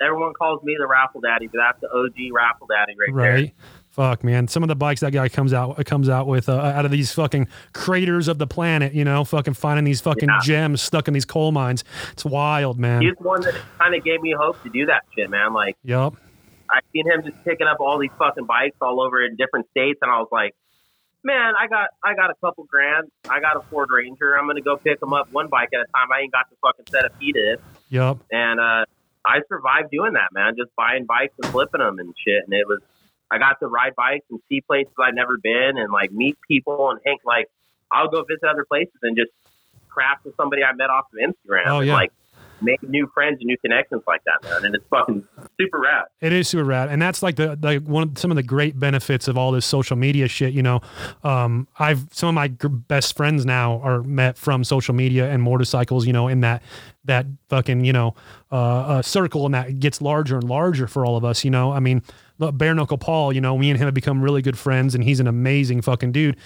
everyone calls me the raffle daddy, but that's the OG raffle daddy right, there. right? Fuck, man. Some of the bikes that guy comes out comes out with uh, out of these fucking craters of the planet, you know, fucking finding these fucking Yeah. gems stuck in these coal mines. It's wild, man. He's the one that kind of gave me hope to do that shit, man. Like Yep. I seen him just picking up all these fucking bikes all over in different states, and I was like, man, I got I got a couple grand. I got a Ford Ranger. I'm gonna go pick them up one bike at a time. I ain't got the fucking set of feet in, Yep. and uh, I survived doing that, man. Just buying bikes and flipping them and shit, and it was. I got to ride bikes and see places I'd never been, and like meet people and hang. Like I'll go visit other places and just craft with somebody I met off of Instagram. Oh, and, yeah. like make new friends and new connections like that, man. And it's fucking super rad. It is super rad, and that's like the like one of some of the great benefits of all this social media shit. You know, um, I've some of my best friends now are met from social media and motorcycles. You know, in that that fucking you know uh, uh, circle, and that gets larger and larger for all of us. You know, I mean, bare knuckle Paul, you know, me and him have become really good friends, and he's an amazing fucking dude.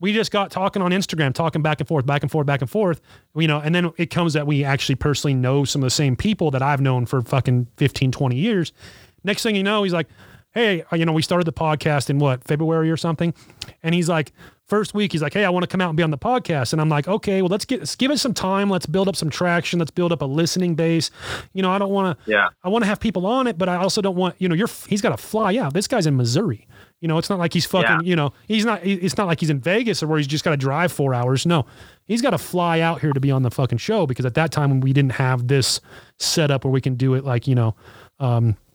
We just got talking on Instagram, talking back and forth, back and forth, back and forth, you know, and then it comes that we actually personally know some of the same people that I've known for fucking 15, 20 years. Next thing you know, he's like, hey, uh, you know, we started the podcast in what, February or something? And he's like, first week, he's like, hey, I want to come out and be on the podcast. And I'm like, okay, well, let's get, let's give it some time. Let's build up some traction. Let's build up a listening base. You know, I don't want to, Yeah. I want to have people on it, but I also don't want, you know, you're, he's got to fly out. This guy's in Missouri. You know, it's not like he's fucking, Yeah. you know, he's not, it's not like he's in Vegas or where he's just got to drive four hours. No, he's got to fly out here to be on the fucking show because at that time we didn't have this setup where we can do it like, you know,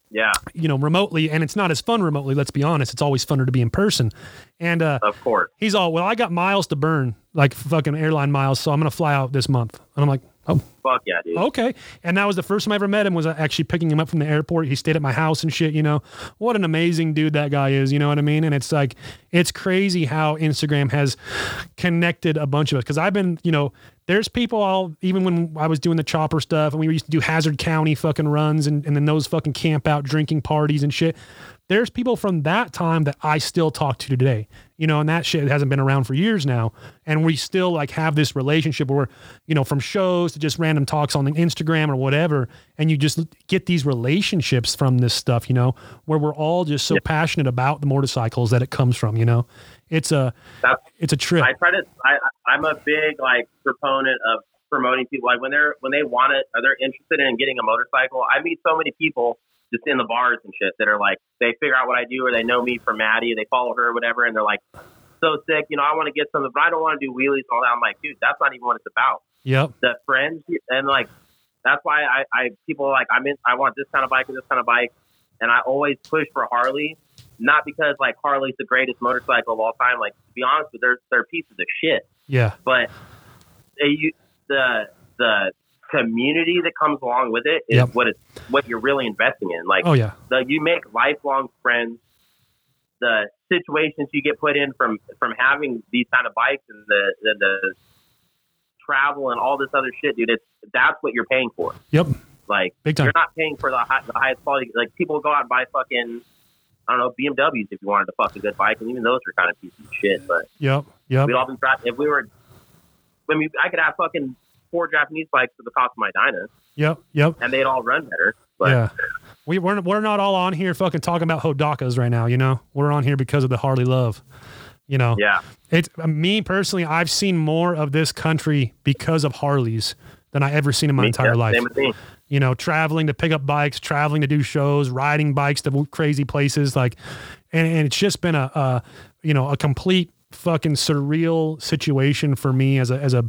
Yeah, you know, remotely, and it's not as fun remotely. Let's be honest; it's always funner to be in person. And uh, of course. he's all, "Well, I got miles to burn, like fucking airline miles, so I'm gonna fly out this month." And I'm like, "Oh, Fuck yeah, dude. okay." And that was the first time I ever met him. Was uh, actually picking him up from the airport. He stayed at my house and shit. You know, what an amazing dude that guy is. You know what I mean? And it's like, it's crazy how Instagram has connected a bunch of us. Because I've been, you know, there's people all even when I was doing the chopper stuff and we used to do Hazard County fucking runs and, and then those fucking camp out drinking parties and shit. There's people from that time that I still talk to today, you know, and that shit hasn't been around for years now. And we still like have this relationship where, you know, from shows to just random talks on Instagram or whatever. And you just get these relationships from this stuff, you know, where we're all just so passionate about the motorcycles that it comes from, you know, it's a, That's it's a trip. I try to. I, I'm a big like proponent of promoting people. Like when they're when they want it, or they're interested in getting a motorcycle. I meet so many people just in the bars and shit that are like they figure out what I do, or they know me from Maddie, they follow her or whatever, and they're like so sick. You know, I want to get something, but I don't want to do wheelies and all that. I'm like, dude, that's not even what it's about. Yep. The friends and like that's why I, I people are like I'm in. I want this kind of bike and this kind of bike, and I always push for Harley. Not because like Harley's the greatest motorcycle of all time. Like to be honest, with they're they're pieces of shit Yeah. but they, you, the the community that comes along with it is Yep. what it's what you're really investing in. Like Oh yeah. the, you make lifelong friends. The situations you get put in from from having these kind of bikes and the the, the travel and all this other shit, dude. It's that's what you're paying for. Yep. Like Big time. you're not paying for the, high, the highest quality. Like people go out and buy fucking. I don't know BMWs if you wanted to fuck a good bike, and even those are kind of pieces of shit. But Yep. Yep. We'd all be. If we were, I mean, I could have fucking four Japanese bikes for the cost of my Dyna, Yep. Yep. and they'd all run better. But yeah. We, we're, we're not all on here fucking talking about Hodakas right now, you know? We're on here because of the Harley love, you know? yeah, It's me personally, I've seen more of this country because of Harleys than I ever seen in my Me- entire yeah, life. Same with me. You know, traveling to pick up bikes, traveling to do shows, riding bikes to crazy places, like, and, and it's just been a, a, you know, a complete fucking surreal situation for me as a, as a,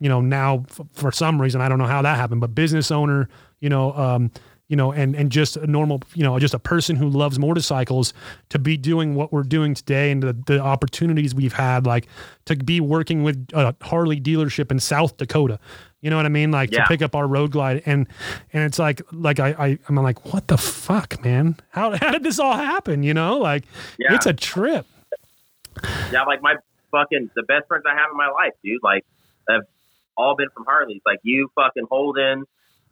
you know, now f- for some reason I don't know how that happened, but business owner, you know, um, you know, and and just a normal, you know, just a person who loves motorcycles to be doing what we're doing today and the, the opportunities we've had, like to be working with a Harley dealership in South Dakota. You know what I mean? Like to pick up our road glide and and it's like like I, I I'm like, what the fuck, man? How how did this all happen? You know, like Yeah. it's a trip. Yeah, like my fucking the best friends I have in my life, dude. Like have all been from Harleys. Like you, fucking Holden,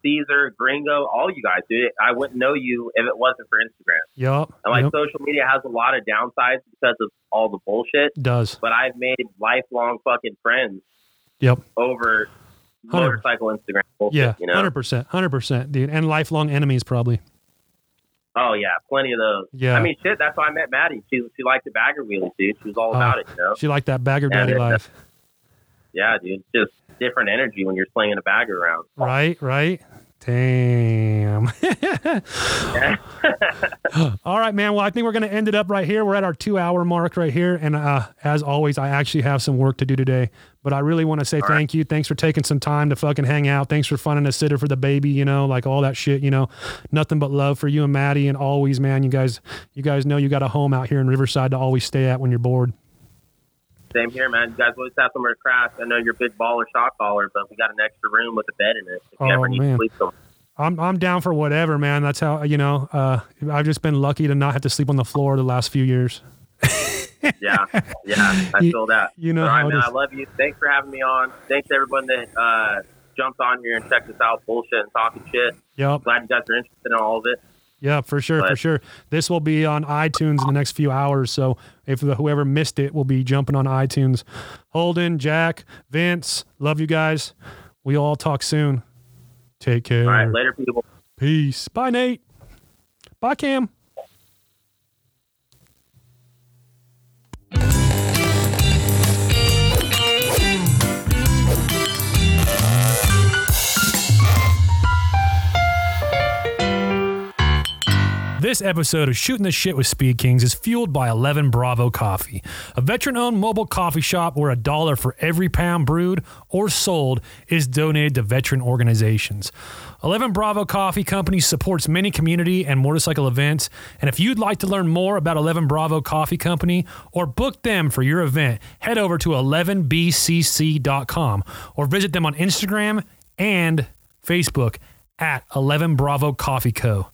Caesar, Gringo, all you guys, dude. I wouldn't know you if it wasn't for Instagram. Yup. And like Yep. social media has a lot of downsides because of all the bullshit. It Does. But I've made lifelong fucking friends Yep. over Hundred- motorcycle Instagram bullshit. Yeah. you know. Hundred percent. Hundred percent, dude. And lifelong enemies probably. Oh yeah, plenty of those. Yeah. I mean, shit. That's how I met Maddie. She she liked the bagger wheelies, dude. She was all Oh. about it, you know. She liked that bagger daddy yeah. life. Yeah, dude. It's Just different energy when you're slinging a bagger around. Right, right. Damn. All right, man. Well, I think we're going to end it up right here. We're at our two hour mark right here. And uh, as always, I actually have some work to do today. But I really want to say thank you. Thanks for taking some time to fucking hang out. Thanks for finding a sitter for the baby, you know, like all that shit, you know. Nothing but love for you and Maddie. And always, man, you guys, you guys know you got a home out here in Riverside to always stay at when you're bored. Same here, man. You guys always have somewhere to crash. I know you're a big baller, shot caller, but we got an extra room with a bed in it. If you Oh, ever need man. to sleep somewhere. I'm I'm down for whatever, man. That's how you know. Uh, I've just been lucky to not have to sleep on the floor the last few years. Yeah, yeah. I feel that. you know right, man. I love you. Thanks for having me on. Thanks to everyone that uh, jumped on here and checked us out, bullshit and talking shit. Yep. Glad you guys are interested in all of it. Yeah, for sure, for sure. This will be on iTunes in the next few hours. So if whoever missed it will be jumping on iTunes. Holden, Jack, Vince, love you guys. We all talk soon. Take care. All right, later, people. Peace. Bye, Nate. Bye, Cam. This episode of Shooting the Shit with Speed Kings is fueled by 11 Bravo Coffee, a veteran owned mobile coffee shop where a dollar for every pound brewed or sold is donated to veteran organizations. 11 Bravo Coffee Company supports many community and motorcycle events. And if you'd like to learn more about 11 Bravo Coffee Company or book them for your event, head over to 11bcc.com or visit them on Instagram and Facebook at 11 Bravo Coffee Co.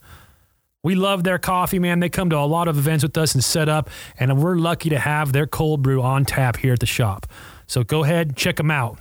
We love their coffee, man. They come to a lot of events with us and set up, and we're lucky to have their cold brew on tap here at the shop. So go ahead, check them out.